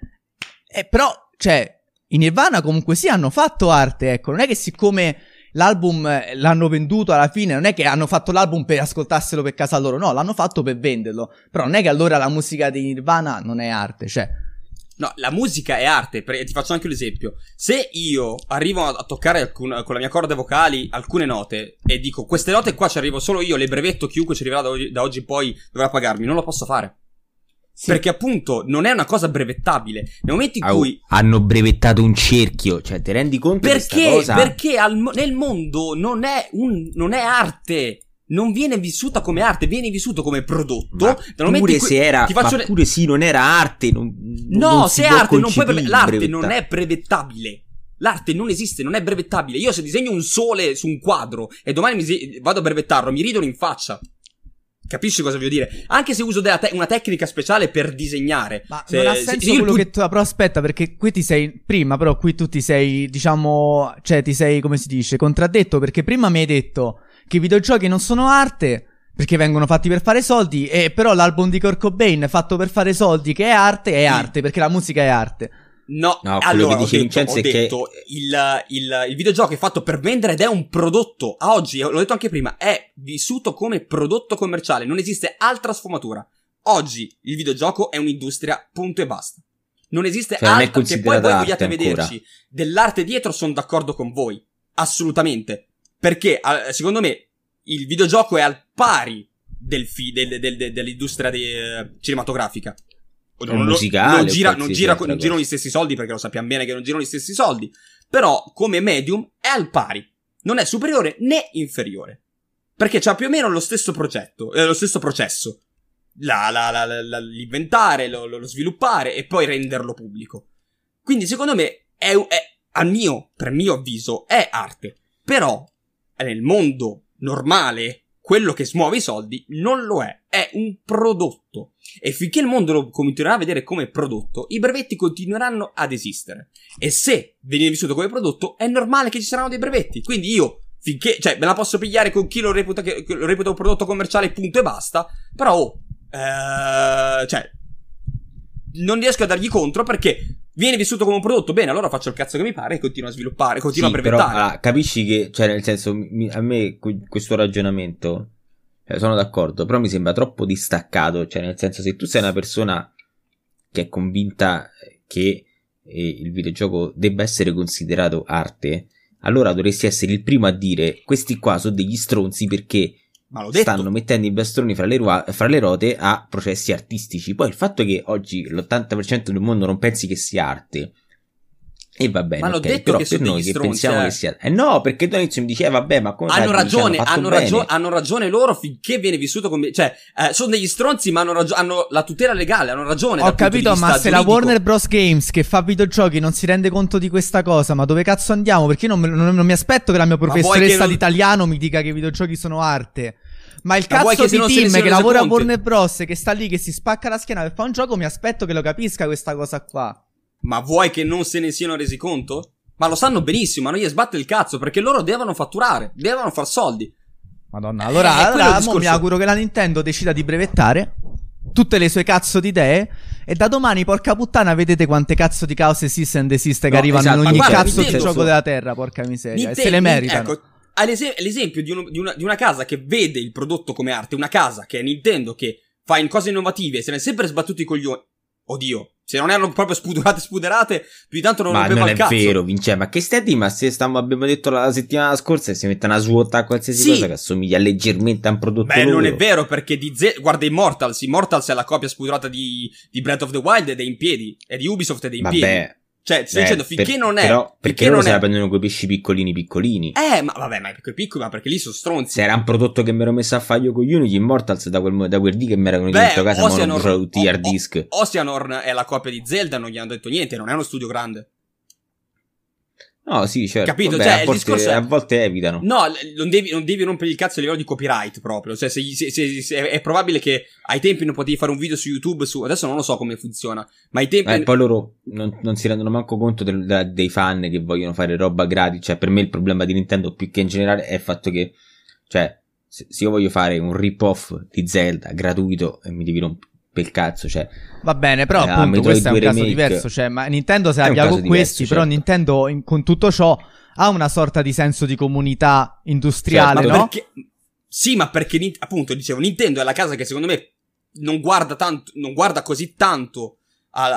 E però, cioè, i Nirvana comunque sì hanno fatto arte, ecco, non è che siccome l'album l'hanno venduto alla fine, non è che hanno fatto l'album per ascoltarselo per casa loro, no, l'hanno fatto per venderlo. Però non è che allora la musica di Nirvana non è arte, cioè
No, la musica è arte, ti faccio anche un esempio. Se io arrivo a toccare alcun, con la mia corda vocali alcune note e dico queste note qua ci arrivo solo io, le brevetto chiunque ci arriverà da oggi, da oggi in poi dovrà pagarmi, non lo posso fare. Sì. Perché appunto non è una cosa brevettabile. Nel momento in cui.
Hanno brevettato un cerchio, cioè ti rendi conto
perché,
cosa?
Perché al, nel mondo non è, un, non è arte non viene vissuta come arte, viene vissuto come prodotto.
Ma pure se era, ti faccio... ma pure sì, non era arte. Non,
no,
non
se è arte, non puoi breve... l'arte brevettare. non è brevettabile. L'arte non esiste, non è brevettabile. Io se disegno un sole su un quadro e domani mi vado a brevettarlo, mi ridono in faccia. Capisci cosa voglio dire? Anche se uso te- una tecnica speciale per disegnare.
Ma
se,
non ha senso se, quello tu... che tu... Però aspetta, perché qui ti sei... Prima, però, qui tu ti sei, diciamo... Cioè, ti sei, come si dice, contraddetto. Perché prima mi hai detto che i videogiochi non sono arte perché vengono fatti per fare soldi e però l'album di Kurt Cobain fatto per fare soldi che è arte è arte perché la musica è arte.
No, no allora che dice ho detto, ho detto che... il, il, il, videogioco è fatto per vendere ed è un prodotto. A oggi, l'ho detto anche prima, è vissuto come prodotto commerciale, non esiste altra sfumatura. Oggi il videogioco è un'industria, punto e basta. non esiste
Cioè, non è
altro che poi voi vogliate
ancora.
vederci dell'arte dietro, sono d'accordo con voi. Assolutamente. Perché, secondo me, il videogioco è al pari del fi- del- del- del- dell'industria de- eh, cinematografica. Non,
musicale,
non gira, non, gira, non girano gli stessi soldi perché lo sappiamo bene che non girano gli stessi soldi. Però, come medium, è al pari. Non è superiore né inferiore. Perché c'ha più o meno lo stesso progetto, eh, lo stesso processo. La- la- la- l'inventare, lo, lo- sviluppare e poi renderlo pubblico. Quindi, secondo me, è, è al mio, per mio avviso, è arte. Però, nel mondo normale, quello che smuove i soldi non lo è. È un prodotto. E finché il mondo lo continuerà a vedere come prodotto, i brevetti continueranno ad esistere. E se viene vissuto come prodotto, è normale che ci saranno dei brevetti. Quindi io, finché, cioè, me la posso pigliare con chi lo reputa, che, lo reputa un prodotto commerciale, punto e basta. Però, oh, eh, cioè, non riesco a dargli contro perché viene vissuto come un prodotto. Bene, allora faccio il cazzo che mi pare e continuo a sviluppare, continuo
Sì,
a
però,
brevettare.
allora, capisci che, cioè, nel senso, mi- a me que- questo ragionamento, cioè, sono d'accordo, però mi sembra troppo distaccato, cioè, nel senso, se tu sei una persona che è convinta che eh, il videogioco debba essere considerato arte, allora dovresti essere il primo a dire, questi qua sono degli stronzi perché
Ma l'ho detto.
stanno mettendo i bastoni fra le, rua- fra le rote a processi artistici. Poi il fatto che oggi l'80% del mondo non pensi che sia arte. E va bene,
Ma l'ho
ok,
detto
però
che
per
sono
noi che
stronzi,
pensiamo
eh.
che sia... Eh no, perché tu all'inizio mi dicevi, eh, vabbè, ma come
Hanno
ci
ragione, hanno, ragio- hanno ragione loro finché viene vissuto come. Cioè, eh, sono degli stronzi, ma hanno, ragio- hanno la tutela legale, hanno ragione.
Ho capito, ma se la
giuridico.
Warner Bros. Games che fa videogiochi non si rende conto di questa cosa, ma dove cazzo andiamo? Perché io non, non- non mi aspetto che la mia professoressa
non-
di italiano mi dica che i videogiochi sono arte. Ma il cazzo
che
di team che lavora a? Warner Bros. che sta lì, che si spacca la schiena per fare un gioco, mi aspetto che lo capisca questa cosa qua.
Ma vuoi che non se ne siano resi conto? Ma lo sanno benissimo, ma non gli sbatte il cazzo, perché loro devono fatturare, devono far soldi.
Madonna,
Eh,
allora,
quello
allora
discorso.
mi auguro che la Nintendo decida di brevettare tutte le sue cazzo di idee. E da domani, porca puttana, vedete quante cazzo di cause esiste and esiste che
No,
arrivano
esatto,
in ogni
guarda,
cazzo di
Nintendo-
gioco della terra, porca miseria. e
Ninte-
se le meritano.
Ecco, l'esempio di, uno- di una, di una casa che vede il prodotto come arte, una casa che è Nintendo, che fa in cose innovative, se ne è sempre sbattuti i coglioni. Oddio, se non erano proprio spudorate <laughs> spuderate, più di tanto non
Ma
rompeva
non
il
è
cazzo.
vero, Vince, ma che stai a dire? Ma se stiamo, abbiamo detto la settimana scorsa, si mettono a svuotare qualsiasi
Sì.
cosa che assomiglia leggermente a un prodotto
Beh, non è
loro.
vero, perché di Ze- guarda Immortals. Immortals è la copia spudorata di, di Breath of the Wild ed è in piedi. È di Ubisoft ed è in piedi. Cioè, sto
eh,
dicendo, finché
per-
non è.
Però, perché loro
non
se la prendono quei pesci piccolini piccolini.
Eh, ma vabbè, ma perché piccoli, ma perché lì sono stronzi.
Se era un prodotto che mi ero messo a fare io con gli Unity Immortals da quel, da quel dì che mi erano
Beh,
dentro casa, ma non
Oceanor-
tutti gli hard disk.
Oceanorn è la copia di Zelda, non gli hanno detto niente, non è uno studio grande.
No, sì, certo.
Capito?
Vabbè,
Cioè,
a, volte,
è-
a volte evitano.
No, non devi, non devi rompere il cazzo a livello di copyright proprio. Cioè, se, se- se- se- è probabile che ai tempi non potevi fare un video su YouTube. Su, adesso non lo so come funziona. Ma ai tempi.
Eh, poi loro non, non si rendono manco conto del- da- dei fan che vogliono fare roba gratis. Cioè, per me il problema di Nintendo, più che in generale, è il fatto che, cioè, se, se io voglio fare un rip-off di Zelda gratuito e mi devi rompere il cazzo, cioè,
Va bene, però
Eh,
appunto questo è un
2
caso
Remake.
diverso. Cioè, ma Nintendo se abbia con questi, però
certo.
Nintendo in- con tutto ciò ha una sorta di senso di comunità industriale,
Certo,
ma
no?
perché. Sì, ma perché, appunto, dicevo, Nintendo è la casa che secondo me non guarda tanto, non guarda così tanto a-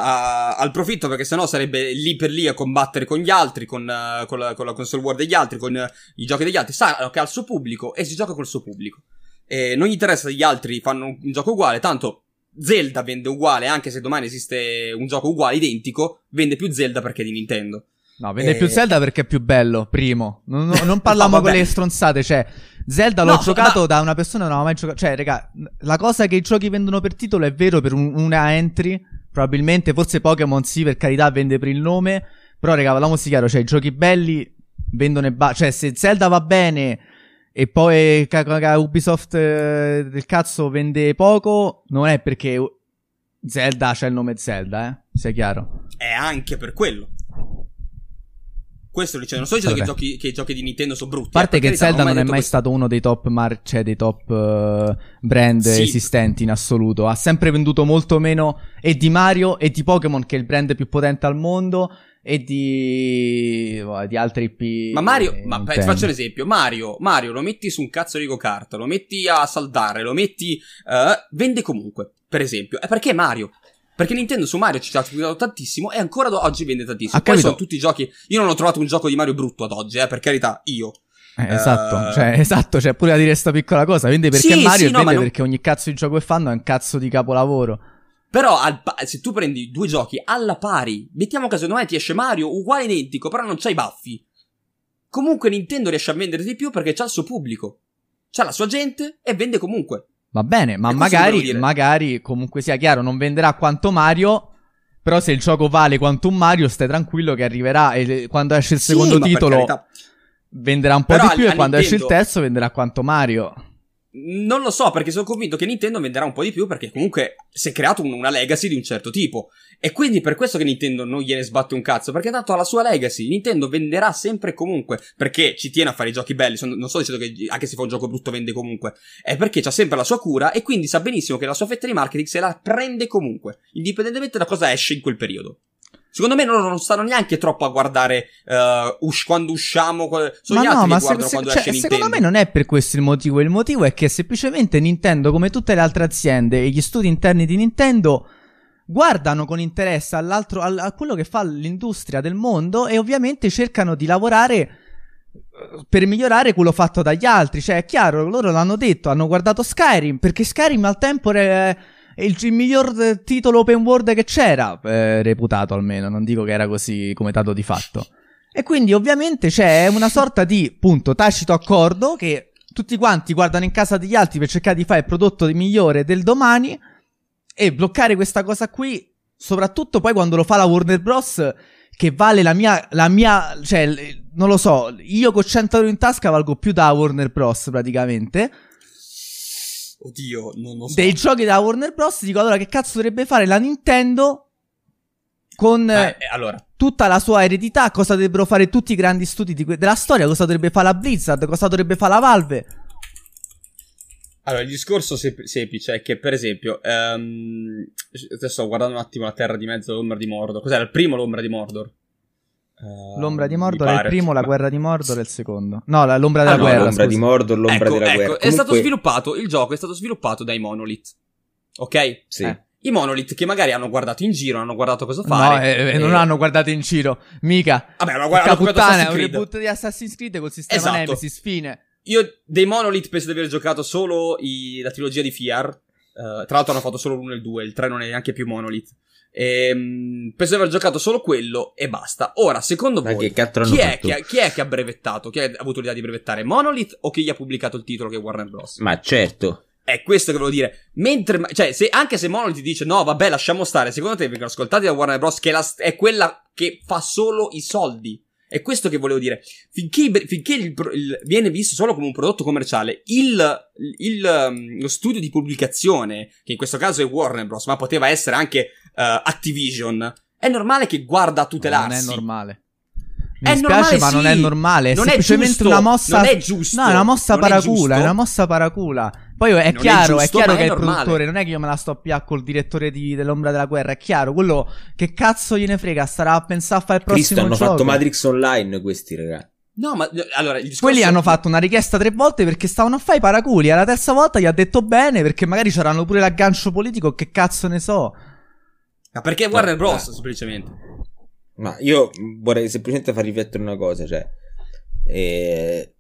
a- al profitto, perché sennò sarebbe lì per lì a combattere con gli altri, con, eh, con la, con la console war degli altri, con eh, i giochi degli altri. Sa che ha il suo pubblico e si gioca col suo pubblico. E non gli interessa se gli altri fanno un, un gioco uguale, tanto Zelda vende uguale, anche se domani esiste un gioco uguale, identico, vende più Zelda perché è di Nintendo.
No, vende
Eh,
più Zelda perché è più bello, primo. Non, non- non <laughs> parliamo
No,
con le stronzate, cioè, Zelda l'ho
No,
giocato
ma-
da una persona che non aveva mai giocato. Cioè, raga, la cosa che i giochi vendono per titolo è vero per un- una entry, probabilmente, forse Pokémon sì, per carità, vende per il nome, però, raga, parliamoci chiaro, cioè, i giochi belli vendono e ba- Cioè, se Zelda va bene e poi Ubisoft eh, del cazzo vende poco, non è perché Zelda c'è il nome Zelda, eh, sia chiaro.
È anche per quello. Questo dice, non sto dicendo che giochi, che i giochi di Nintendo sono brutti.
A parte
eh,
che Zelda non è
detto
mai
questo.
stato uno dei top mar- cioè dei top eh, brand
Sì.
esistenti in assoluto. Ha sempre venduto molto meno e di Mario e di Pokémon, che è il brand più potente al mondo, e di, oh, di altri IP.
Ma Mario, ma beh, ti faccio un esempio. Mario, Mario lo metti su un cazzo di go-kart, lo metti a saldare, lo metti. eh, vende comunque, per esempio. È perché Mario. Perché Nintendo su Mario ci ha puntato tantissimo e ancora oggi vende tantissimo.
Ha
Poi sono tutti i giochi. Io non ho trovato un gioco di Mario brutto ad oggi, eh, per carità, io.
Eh, esatto,
Eh,
cioè, esatto, cioè pure a dire sta piccola cosa, vende perché
Sì,
Mario
sì,
e
no,
vende
non-
perché ogni cazzo di gioco che fanno è un cazzo di capolavoro.
Però pa- se tu prendi due giochi alla pari, mettiamo caso domani ti esce Mario uguale identico, però non c'hai i baffi. Comunque Nintendo riesce a vendere di più perché c'ha il suo pubblico. C'ha la sua gente e vende comunque.
Va bene, ma magari, magari comunque sia chiaro, non venderà quanto Mario. Però se il gioco vale quanto un Mario, stai tranquillo che arriverà e quando esce il
Sì,
secondo
per
titolo venderà un po'
Però
di più e quando esce il
Nintendo-
terzo venderà quanto Mario.
Non lo so perché sono convinto che Nintendo venderà un po' di più perché comunque si è creato un- una legacy di un certo tipo. E quindi per questo che Nintendo non gliene sbatte un cazzo, perché tanto ha la sua legacy. Nintendo venderà sempre e comunque, perché ci tiene a fare i giochi belli, sono- non sto dicendo che anche se fa un gioco brutto vende comunque, è perché c'ha sempre la sua cura e quindi sa benissimo che la sua fetta di marketing se la prende comunque, indipendentemente da cosa esce in quel periodo. Secondo me loro non stanno neanche troppo a guardare eh, us- quando usciamo, sono gli
ma no,
altri
ma
che
se-
guardano
se-
quando
cioè, secondo me non è per questo il motivo. Il motivo è che semplicemente Nintendo, come tutte le altre aziende e gli studi interni di Nintendo, guardano con interesse all'altro, al- a quello che fa l'industria del mondo e ovviamente cercano di lavorare eh, per migliorare quello fatto dagli altri. Cioè, è chiaro, loro l'hanno detto, hanno guardato Skyrim, perché Skyrim al tempo era il, il miglior eh, titolo open world che c'era, eh, reputato almeno, non dico che era così come dato di fatto. E quindi ovviamente c'è una sorta di, punto, tacito accordo che tutti quanti guardano in casa degli altri per cercare di fare il prodotto migliore del domani e bloccare questa cosa qui, soprattutto poi quando lo fa la Warner Bros. che vale la mia, la mia, cioè, non lo so, io con 100 euro in tasca valgo più da Warner Bros. praticamente.
Oddio, non lo so.
Dei giochi da Warner Bros. Dico allora che cazzo dovrebbe fare la Nintendo con
Eh,
eh,
allora,
tutta la sua eredità, cosa dovrebbero fare tutti i grandi studi di que- della storia, cosa dovrebbe fare la Blizzard, cosa dovrebbe fare la Valve.
Allora, il discorso sem- semplice è che, per esempio, ehm, adesso sto guardando un attimo la terra di mezzo, l'ombra di Mordor. Cos'era il primo l'ombra di Mordor? Eh,
L'ombra di Mordor è il primo, la guerra di Mordor è il secondo. No, la- l'ombra
Ah,
della
no,
guerra.
l'ombra
scusa.
di Mordor, l'ombra
ecco,
della
ecco,
guerra.
è stato
Comunque-
sviluppato, il gioco è stato sviluppato dai Monolith. Ok?
Sì.
Eh.
I Monolith che magari hanno guardato in giro, hanno guardato cosa
No,
fare.
eh, eh, non
e-
hanno guardato in giro. Mica.
Vabbè, hanno copiato
puttana, un reboot di Assassin's Creed col sistema
Esatto.
Nemesis, fine.
Io dei Monolith penso di aver giocato solo i- la trilogia di Fiar. Eh, tra l'altro hanno fatto solo l'uno e il 2, il 3 non è neanche più Monolith. Ehm, penso di aver giocato solo quello e basta. Ora, secondo
Ma
voi, chi è, che ha, chi è che ha brevettato? Chi ha avuto l'idea di brevettare? Monolith o chi gli ha pubblicato il titolo che è Warner Bros?
Ma certo.
È questo che volevo dire. Mentre, cioè, se, anche se Monolith dice no, vabbè, lasciamo stare, secondo te vengono ascoltati da Warner Bros. che è, la- è quella che fa solo i soldi. È questo che volevo dire. Finché, finché il il- viene visto solo come un prodotto commerciale, il, il, um, lo studio di pubblicazione, che in questo caso è Warner Bros., ma poteva essere anche Activision, è normale che guarda a
Non
tutelarsi.
è normale. Mi
È
dispiace,
normale,
ma non
sì.
è normale. È
Non è
semplicemente
giusto.
una mossa.
Non è giusto.
No, è una mossa
Non è
paracula. È,
giusto.
una mossa paracula. Poi è
Non è
chiaro, è,
giusto,
chiaro che
è
è il
normale.
produttore. Non è che io me la sto a pià col direttore di, dell'ombra della guerra. È chiaro. Quello che cazzo gliene frega. Starà a pensare a fare il
Cristo,
prossimo
hanno
gioco.
fatto Matrix Online questi, raga.
No, ma allora il discorso
Quelli hanno fatto una richiesta tre volte perché stavano a fare i paraculi. Alla terza volta gli ha detto bene perché magari c'erano pure l'aggancio politico. Che cazzo ne so.
Ma perché Warner
No,
Bros.
eh.
semplicemente.
Ma io vorrei semplicemente far riflettere una cosa, cioè, eh,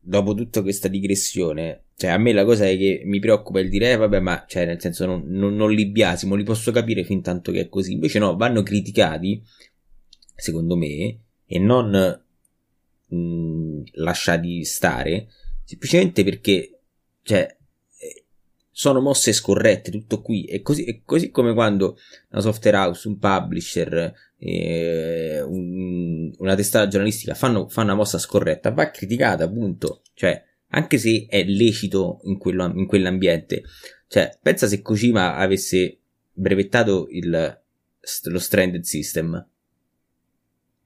dopo tutta questa digressione, cioè, a me la cosa è che mi preoccupa il dire, eh, vabbè, ma, cioè, nel senso, non, non, non li biasimo, li posso capire fin tanto che è così. Invece no, vanno criticati, secondo me, e non mh, lasciati stare, semplicemente perché, cioè, sono mosse scorrette, tutto qui. E così, è così come quando una software house, un publisher, eh, un- una testata giornalistica fanno, fanno una mossa scorretta, va criticata, appunto. Cioè, anche se è lecito in, quello, in quell'ambiente. Cioè, pensa se Kojima avesse brevettato il, lo stranded system.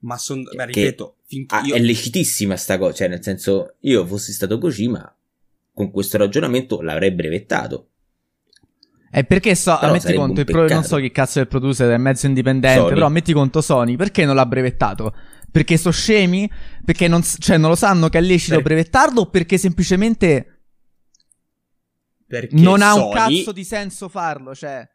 Ma, son,
Che-
ripeto, finché io...
È legitissima sta cosa, cioè, nel senso, io fossi stato Kojima, con questo ragionamento l'avrei brevettato.
È perché so,
Però
metti conto, pro- non so che cazzo è il producer, è mezzo indipendente,
Sony.
però metti conto Sony, perché non l'ha brevettato? Perché sono scemi? Perché non, cioè, non lo sanno che è lecito
Per-
brevettarlo o perché semplicemente
perché
non ha un
Sony-
cazzo di senso farlo, cioè...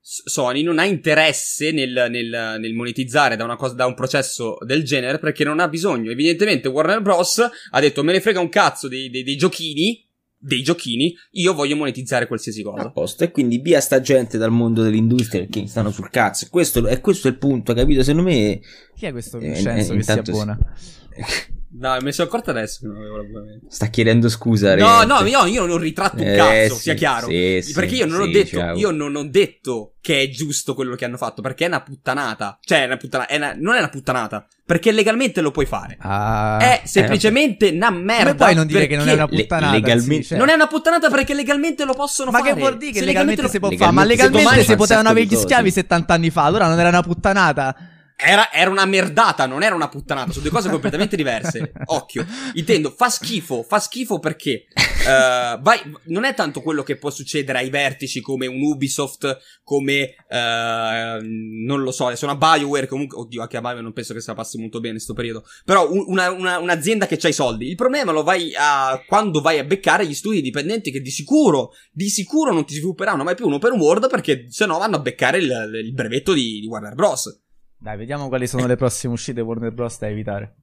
Sony non ha interesse nel, nel, nel monetizzare da, una cosa, da un processo del genere perché non ha bisogno. Evidentemente Warner Bros. ha detto me ne frega un cazzo dei, dei, dei giochini, dei giochini, io voglio monetizzare qualsiasi cosa.
A posto, e quindi via sta gente dal mondo dell'industria perché mi stanno sul cazzo. E questo, e questo è il punto, capito? Secondo me...
Chi è questo Vincenzo eh, eh, che si abbona?
Si... <laughs> No, mi sono accorto adesso che non avevo l'abbonamento.
Sta chiedendo scusa.
No, no, io, io, non ritratto un eh, cazzo, sì, sia chiaro. Sì, perché io non sì, ho detto, io non ho detto che è giusto quello che hanno fatto, perché è una puttanata. Cioè, è una puttanata, è una, non è una puttanata, perché legalmente lo puoi fare. Ah, è semplicemente eh, una merda.
Come puoi non dire che non è una puttanata? Le,
legalmente.
Cioè.
Non è una puttanata perché legalmente lo possono
ma
fare.
Ma che vuol dire che legalmente, legalmente si può fare? Ma legalmente si potevano avere gli schiavi 70 anni fa, allora non era una puttanata.
Era, era, una merdata, non era una puttanata, sono due cose completamente diverse. <laughs> Occhio. Intendo, fa schifo, fa schifo perché uh, vai, non è tanto quello che può succedere ai vertici come un Ubisoft, come uh, non lo so, sono a Bioware, comunque, oddio, anche a Bioware non penso che se la passi molto bene in questo periodo. Però una, una, un'azienda che ha i soldi. Il problema lo vai a quando vai a beccare gli studi dipendenti che di sicuro, di sicuro non ti svilupperanno mai più un open world perché se no vanno a beccare il, il brevetto di, di Warner Bros.
Dai, vediamo quali sono le prossime uscite Warner Bros. da evitare.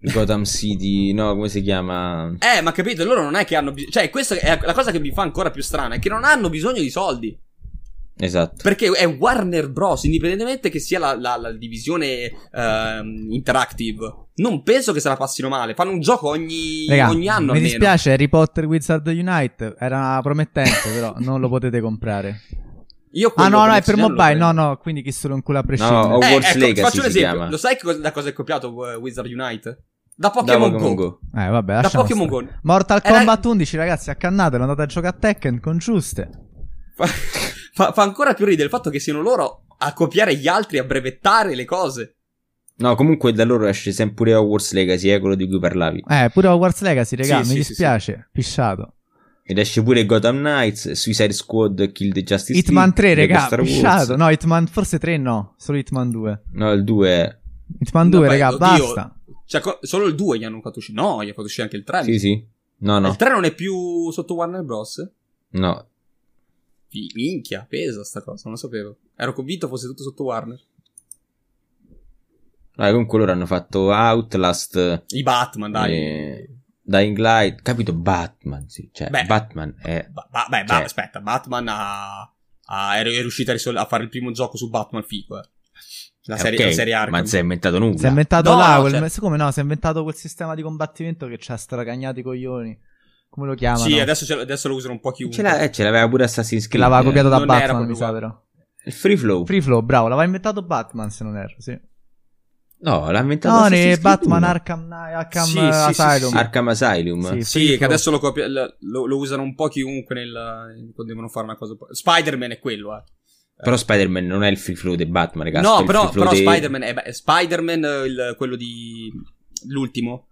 Gotham City, no, come si chiama?
Eh, ma capito, loro non è che hanno bisogno. Cioè, questa è la cosa che mi fa ancora più strana: è che non hanno bisogno di soldi.
Esatto.
Perché è Warner Bros. Indipendentemente che sia la, la, la divisione uh, interactive, non penso che se la passino male. Fanno un gioco ogni,
Raga,
ogni anno.
Mi dispiace, Harry Potter Wizard Unite era promettente, però non lo potete comprare.
Io
ah no, no, è per mobile, no, no, quindi chi se lo incula a prescindere.
No, Hogwarts eh, ecco, Legacy
faccio un esempio,
chiama.
lo sai da cosa è copiato uh, Wizard Unite? Da Pokémon,
Go.
Go.
Eh, vabbè,
da Pokémon Go.
Mortal Era... Kombat 11, ragazzi, accannatelo, andate a giocare a Tekken con giuste.
Fa, <laughs> fa, fa ancora più ridere il fatto che siano loro a copiare gli altri, a brevettare le cose.
No, comunque da loro esce sempre pure Hogwarts Legacy, è quello di cui parlavi.
Eh, pure Hogwarts Legacy, raga, sì, mi sì, dispiace, sì, pisciato.
Ed esce pure Gotham Knights, Suicide Squad, Kill the Justice
Hitman 3, raga, pisciato. No, Hitman, forse 3 no, solo Hitman 2.
No, il 2 è...
Hitman 2, no, raga, oddio, basta.
Cioè, co- solo il 2 gli hanno fatto uscire. No, gli ha fatto uscire anche il 3.
Sì, sì. No, no.
Il 3 non è più sotto Warner Bros?
No.
Minchia, pesa sta cosa, non lo sapevo. Ero convinto fosse tutto sotto Warner.
Ah, comunque loro hanno fatto Outlast.
I Batman, dai.
E... Dying Light, capito? Batman, sì. Cioè, beh, Batman è...
Ba- ba- beh, cioè... aspetta, Batman ha... ha è riuscito a, risol- a, fare il primo gioco su Batman figo, eh. La
eh,
serie,
okay,
la serie Arkham.
Ma non si è inventato nulla.
Si è inventato no, là, quel... cioè... come no? Si è inventato quel sistema di combattimento che ci ha stragagnati i coglioni. Come lo chiamano?
Sì, adesso, adesso lo usano un po' chiunque.
Ce, eh, ce l'aveva pure Assassin's Creed.
L'aveva copiato da non Batman, mi sa, però.
Il Free Flow.
Free Flow, bravo, l'aveva inventato Batman, se non erro, sì.
No, l'ha inventato
No, ne Batman Arkham, Arkham sì, Asylum.
Sì, sì, Arkham Asylum.
Sì, che adesso lo, copia, lo, lo, usano un po' chiunque nel, quando devono fare una cosa. Spider-Man è quello, eh.
Però Spider-Man non è il free flow di Batman, ragazzi.
No, però, però de... Spider-Man è Spider-Man, il, quello di l'ultimo.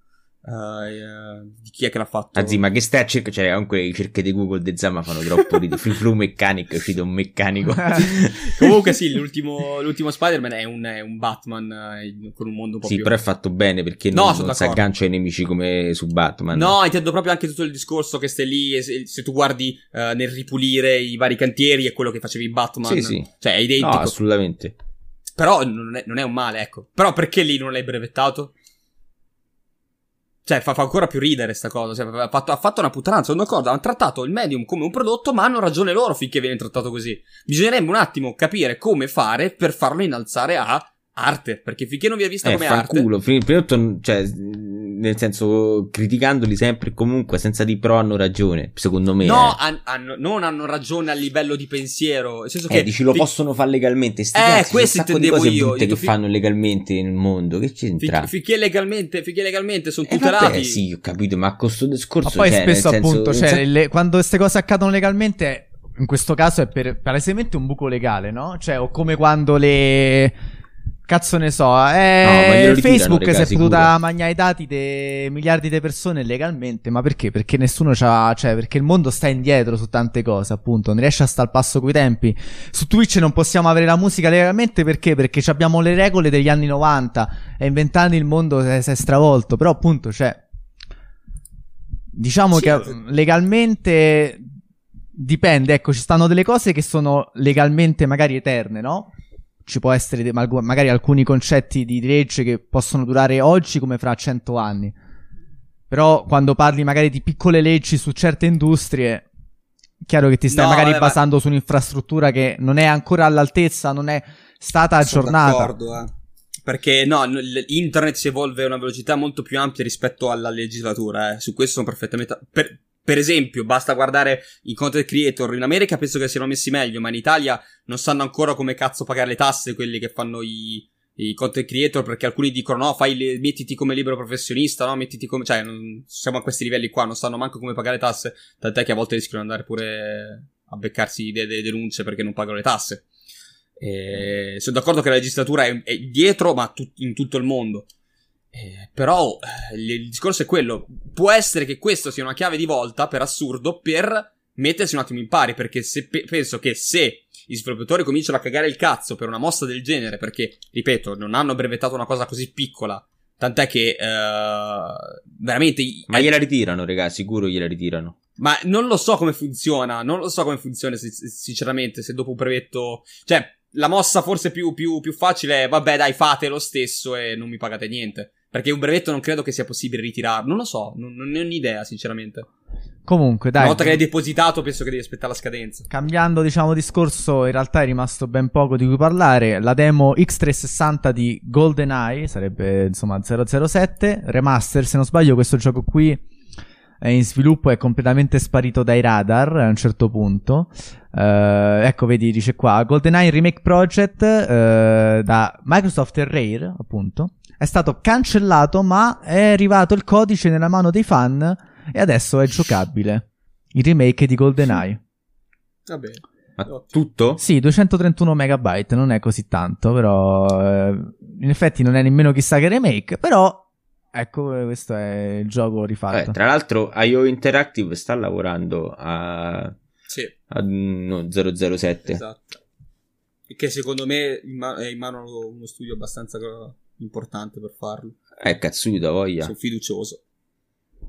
Uh, di chi è che l'ha fatto?
Anzi, ma che stai a cercare? Cioè, comunque i cerchi di Google de Zama fanno troppo di free flow meccanico. È uscito un meccanico. <laughs>
comunque, sì, l'ultimo, l'ultimo Spider-Man è un, è un Batman eh, con un mondo un po'
sì,
più.
però è fatto bene perché no, non, non si aggancia ai nemici come su Batman.
No, intendo proprio anche tutto il discorso che stai lì. Se, se tu guardi uh, nel ripulire i vari cantieri, è quello che facevi Batman.
Sì, sì.
Cioè, è identico. No,
assolutamente.
Però non è, non è un male, ecco. Però perché lì non l'hai brevettato? Cioè, fa, fa, ancora più ridere sta cosa. Cioè, ha, fatto, ha fatto una puttanata, sono d'accordo. Hanno trattato il medium come un prodotto, ma hanno ragione loro finché viene trattato così. Bisognerebbe un attimo capire come fare per farlo innalzare a arte. Perché finché non vi ha vista
eh,
come arte.
Culo. Prima di tutto, cioè, nel senso, criticandoli sempre e comunque senza di pro hanno ragione, secondo me.
No,
eh.
han, hanno, non hanno ragione a livello di pensiero. Nel senso
eh,
che
dici lo fi- possono fare legalmente. Sti
eh,
cazzi,
questo intendevo io.
che fi- fanno legalmente nel mondo. Che c'entra?
Fi- finché legalmente, finché legalmente sono eh, tutelati.
Vabbè, sì, ho capito, ma a questo discorso.
Ma poi
cioè,
spesso
senso,
appunto, cioè, senso... le, quando queste cose accadono legalmente. In questo caso è per, palesemente un buco legale, no? Cioè, o come quando le Cazzo ne so, eh, no, Facebook si è potuta mangiare i dati di miliardi di persone legalmente, ma perché? Perché nessuno c'ha, cioè perché il mondo sta indietro su tante cose, appunto, non riesce a stare al passo coi tempi. Su Twitch non possiamo avere la musica legalmente perché? Perché abbiamo le regole degli anni 90 e in vent'anni il mondo si è, si è stravolto, però appunto, cioè diciamo sì, che legalmente dipende, ecco, ci stanno delle cose che sono legalmente magari eterne, no? Ci può essere magari alcuni concetti di legge che possono durare oggi come fra cento anni. Però quando parli magari di piccole leggi su certe industrie, chiaro che ti stai
No,
magari
vabbè,
basando su un'infrastruttura che non è ancora all'altezza, non è stata
Sono
aggiornata.
d'accordo, eh. Perché no, internet si evolve a una velocità molto più ampia rispetto alla legislatura, eh. Su questo sono perfettamente... Per, per esempio, basta guardare i content creator. In America penso che siano messi meglio, ma in Italia non sanno ancora come cazzo pagare le tasse quelli che fanno i, i content creator, perché alcuni dicono no, fai le, mettiti come libero professionista, no, mettiti come... Cioè, non, siamo a questi livelli qua, non sanno manco come pagare le tasse, tant'è che a volte rischiano di andare pure a beccarsi delle denunce perché non pagano le tasse. Eh, sono d'accordo che la legislatura è, è dietro, ma tu- in tutto il mondo. Eh, però eh, il, il discorso è quello. Può essere che questo sia una chiave di volta, per assurdo, per mettersi un attimo in pari. Perché se pe- penso che se gli sviluppatori cominciano a cagare il cazzo per una mossa del genere, perché, ripeto, non hanno brevettato una cosa così piccola. Tant'è che eh, veramente.
Ma gliela ritirano, raga, sicuro gliela ritirano.
ma non lo so come funziona, non lo so come funziona sin- sinceramente, se dopo un brevetto... Cioè, la mossa forse più, più, più facile è, vabbè dai, fate lo stesso e non mi pagate niente. Perché un brevetto non credo che sia possibile ritirarlo, non lo so, non, non ne ho un'idea sinceramente.
Comunque, dai.
Una volta che l'hai depositato penso che devi aspettare la scadenza.
Cambiando, diciamo, discorso, in realtà è rimasto ben poco di cui parlare. La demo X360 di GoldenEye, sarebbe insomma 007, remaster, se non sbaglio, questo gioco qui è in sviluppo, è completamente sparito dai radar a un certo punto. Eh, ecco, vedi, dice qua, GoldenEye Remake Project eh, da Microsoft e Rare, appunto, è stato cancellato, ma è arrivato il codice nella mano dei fan e adesso è giocabile. Il remake di GoldenEye.
Va bene.
Ma tutto?
Sì, 231 megabyte, non è così tanto, però eh, in effetti non è nemmeno chissà che remake, però ecco, questo è il gioco rifatto.
Eh, tra l'altro, IO Interactive sta lavorando a,
Sì,
a no, 007.
esatto. E che secondo me è in mano uno studio abbastanza importante per farlo.
Eh, cazzuta, voglia.
Sono fiducioso.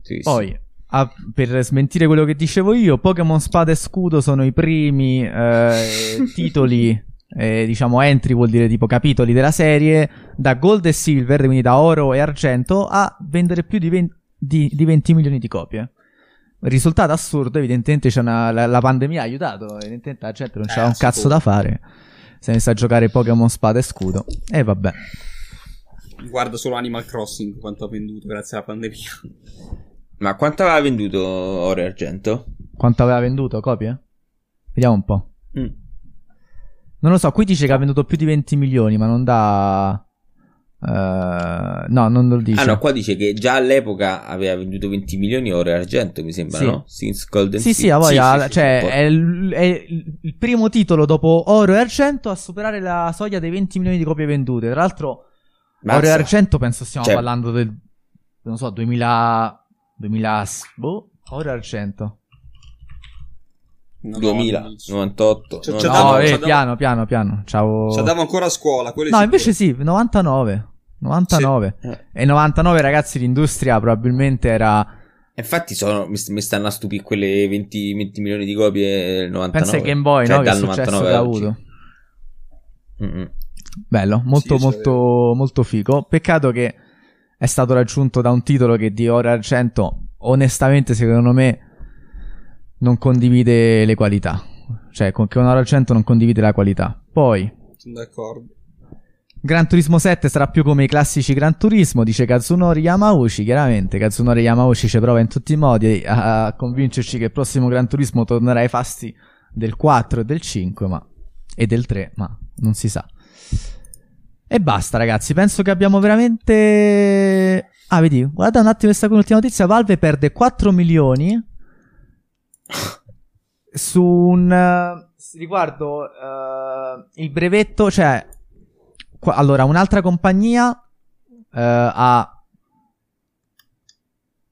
Sì, sì.
Poi, ah, per smentire quello che dicevo io, Pokémon Spada e Scudo sono i primi eh, <laughs> titoli, eh, diciamo entry vuol dire tipo capitoli della serie, da Gold e Silver, quindi da oro e argento, a vendere più di 20, di- di 20 milioni di copie. Risultato assurdo, evidentemente c'è una, la, la pandemia ha aiutato, evidentemente la gente non
Eh,
c'ha un cazzo da fare, si è messa a giocare Pokémon Spada e Scudo, e vabbè.
Guarda solo Animal Crossing quanto ha venduto grazie alla pandemia.
Ma quanto aveva venduto oro e argento?
Quanto aveva venduto copie? Vediamo un po'.
Mm.
Non lo so, qui dice che ha venduto più di 20 milioni, ma non dà... eh, no, non lo dice.
Ah no, qua dice che già all'epoca aveva venduto 20 milioni oro e argento, mi sembra,
Sì.
no? Since Golden
Sì,
Sea.
sì, a voglia,
Sì, sì,
cioè, è, il, è il primo titolo dopo Oro e Argento a superare la soglia dei 20 milioni di copie vendute. Tra l'altro, E Argento penso stiamo
Cioè-
parlando del, non so, 2000... 2000... Boh, Oro Argento.
No,
2000,
no,
98.
Cioè,
99.
c'è
No,
dato-
eh, piano, piano, piano. Ciao.
Ci andavo ancora a scuola.
No, invece sì, 99. 99.
Eh.
E 99 ragazzi l'industria probabilmente era...
Infatti sono, mi, mi stanno a stupire quelle 20, 20 milioni di copie del 99.
Pensa ai Game Boy,
Cioè,
no? Che successo
99
che ha avuto.
Mm-mm.
Bello, molto
Sì,
molto molto figo. Peccato che è stato raggiunto da un titolo che di oro argento, onestamente, secondo me, non condivide le qualità. Cioè, con che un oro argento non condivide la qualità. Poi,
Sono d'accordo.
Gran Turismo 7 sarà più come i classici Gran Turismo, dice Kazunori Yamauchi. Chiaramente, Kazunori Yamauchi ci prova in tutti i modi a, a convincerci che il prossimo Gran Turismo tornerà ai fasti del 4 e del 5, ma e del 3, ma non si sa. E basta, ragazzi. Penso che abbiamo veramente. Ah, vedi, guarda un attimo questa ultima notizia. Valve perde 4 milioni <laughs> su un. eh, riguardo eh, il brevetto, cioè. qua- allora, un'altra compagnia eh, ha.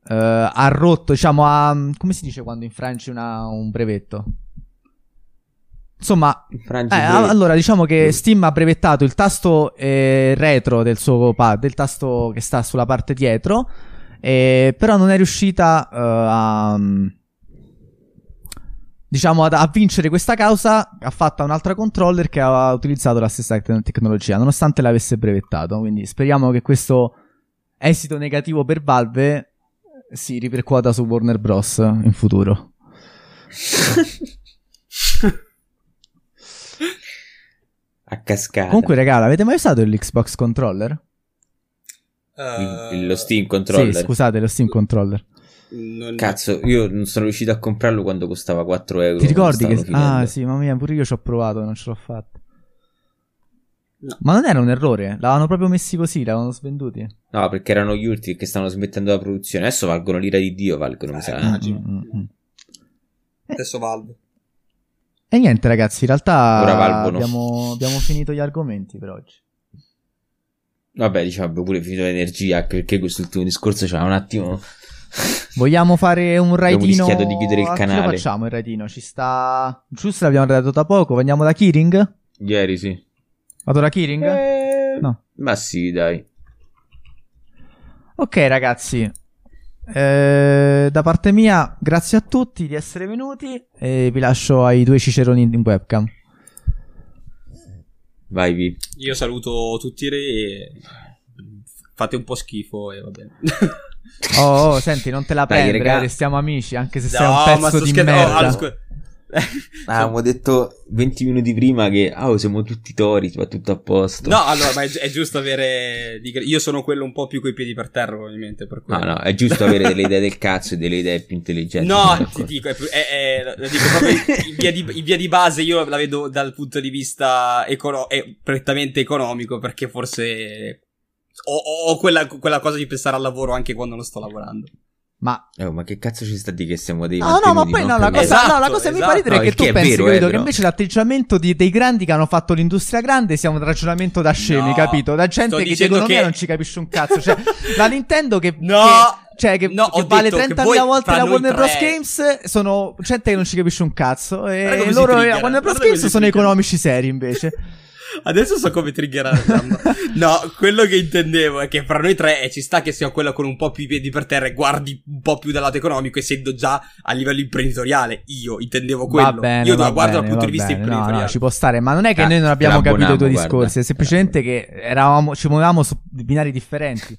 eh, ha rotto, diciamo, ha. come si dice quando infrangi una- un brevetto? Insomma, eh, allora diciamo che Steam ha brevettato il tasto eh, retro del suo pad, del tasto che sta sulla parte dietro, eh, però non è riuscita eh, a mm, diciamo, a, a vincere questa causa ha fatto un'altra controller che ha utilizzato la stessa te- tecnologia, nonostante l'avesse brevettato. Quindi speriamo che questo esito negativo per Valve si ripercuota su Warner Bros. in futuro. <laughs>
A cascata.
Comunque, regala, avete mai usato l'Xbox controller?
Il- il- lo Steam controller.
Sì, scusate, lo Steam controller.
Non-
Cazzo, io non sono riuscito a comprarlo quando costava 4 euro.
Ti ricordi che...
finendo.
Ah, sì, mamma mia, pure io ci ho provato e non ce l'ho fatta.
No.
Ma non era un errore, l'avevano proprio messi così, l'avevano svenduti.
No, perché erano gli ultimi che stavano smettendo la produzione. Adesso valgono l'ira di Dio, valgono, mi
Eh,
sa.
immagino.
Mm, mm, mm.
Adesso Valve.
E niente, ragazzi, in realtà abbiamo, abbiamo finito gli argomenti per oggi.
Vabbè, diciamo, abbiamo pure finito l'energia, perché quest'ultimo discorso c'era un attimo... <laughs>
Vogliamo fare un raidino?
rischiato di chiudere il canale.
facciamo il raidino? Ci sta... Giusto, l'abbiamo dato da poco, andiamo da Kiring?
Ieri, sì.
Vado da Kiring?
Eh,
No.
Ma sì, dai.
Ok, ragazzi. Eh, da parte mia, grazie a tutti di essere venuti e vi lascio ai due ciceroni in webcam.
Vai, Vi.
Io saluto tutti e fate un po' schifo e va bene.
Oh, oh, senti, non te la
Dai,
prendere, eh, restiamo amici, anche se sei
No,
un
ma
pezzo di
scherzando. Oh,
merda.
allora, scu-
Ah, avevamo detto 20 minuti prima che ah, oh, siamo tutti tori, va tutto a posto.
No, allora, ma è, gi- è giusto avere. Io sono quello un po' più coi piedi per terra, probabilmente. Per
No,
quello.
no, è giusto avere delle idee del cazzo e delle idee più intelligenti.
No, ti dico, è, è- è- dico proprio in via, di, in via di base io la vedo dal punto di vista econo- eh, prettamente economico perché forse ho, ho quella, quella cosa di pensare al lavoro anche quando non sto lavorando.
Ma
Oh, ma che cazzo ci sta di che siamo dei
No, no, ma poi no, la cosa,
Esatto,
no, la cosa che mi fa
esatto.
ridere
No,
è che tu
è
pensi,
vero,
capito,
eh,
che invece l'atteggiamento di- dei grandi che hanno fatto l'industria grande sia un ragionamento da scemi,
No,
capito? Da gente che di
dicendo
economia
che-
non ci capisce un cazzo. Cioè, <laughs> la Nintendo che,
No,
che- cioè, che,
no,
che vale
detto che
30.000
voi
volte la Warner Bros.
tre-
Games sono gente che non ci capisce un cazzo. E loro, la Warner Bros.
guarda
Games sono economici seri invece. <laughs>
Adesso so come triggerare. Giamma. <laughs> No, quello che intendevo è che fra noi tre eh, ci sta che sia quello con un po' più i piedi per terra e guardi un po' più dal lato economico, essendo già a livello imprenditoriale. Io intendevo quello.
Bene,
Io la guardo dal punto di vista
bene. No,
imprenditoriale.
no, ci può stare, ma non è che
Ah,
noi non abbiamo capito i tuoi
abbonamo,
discorsi,
guarda.
è semplicemente che eravamo, ci muovevamo su binari differenti.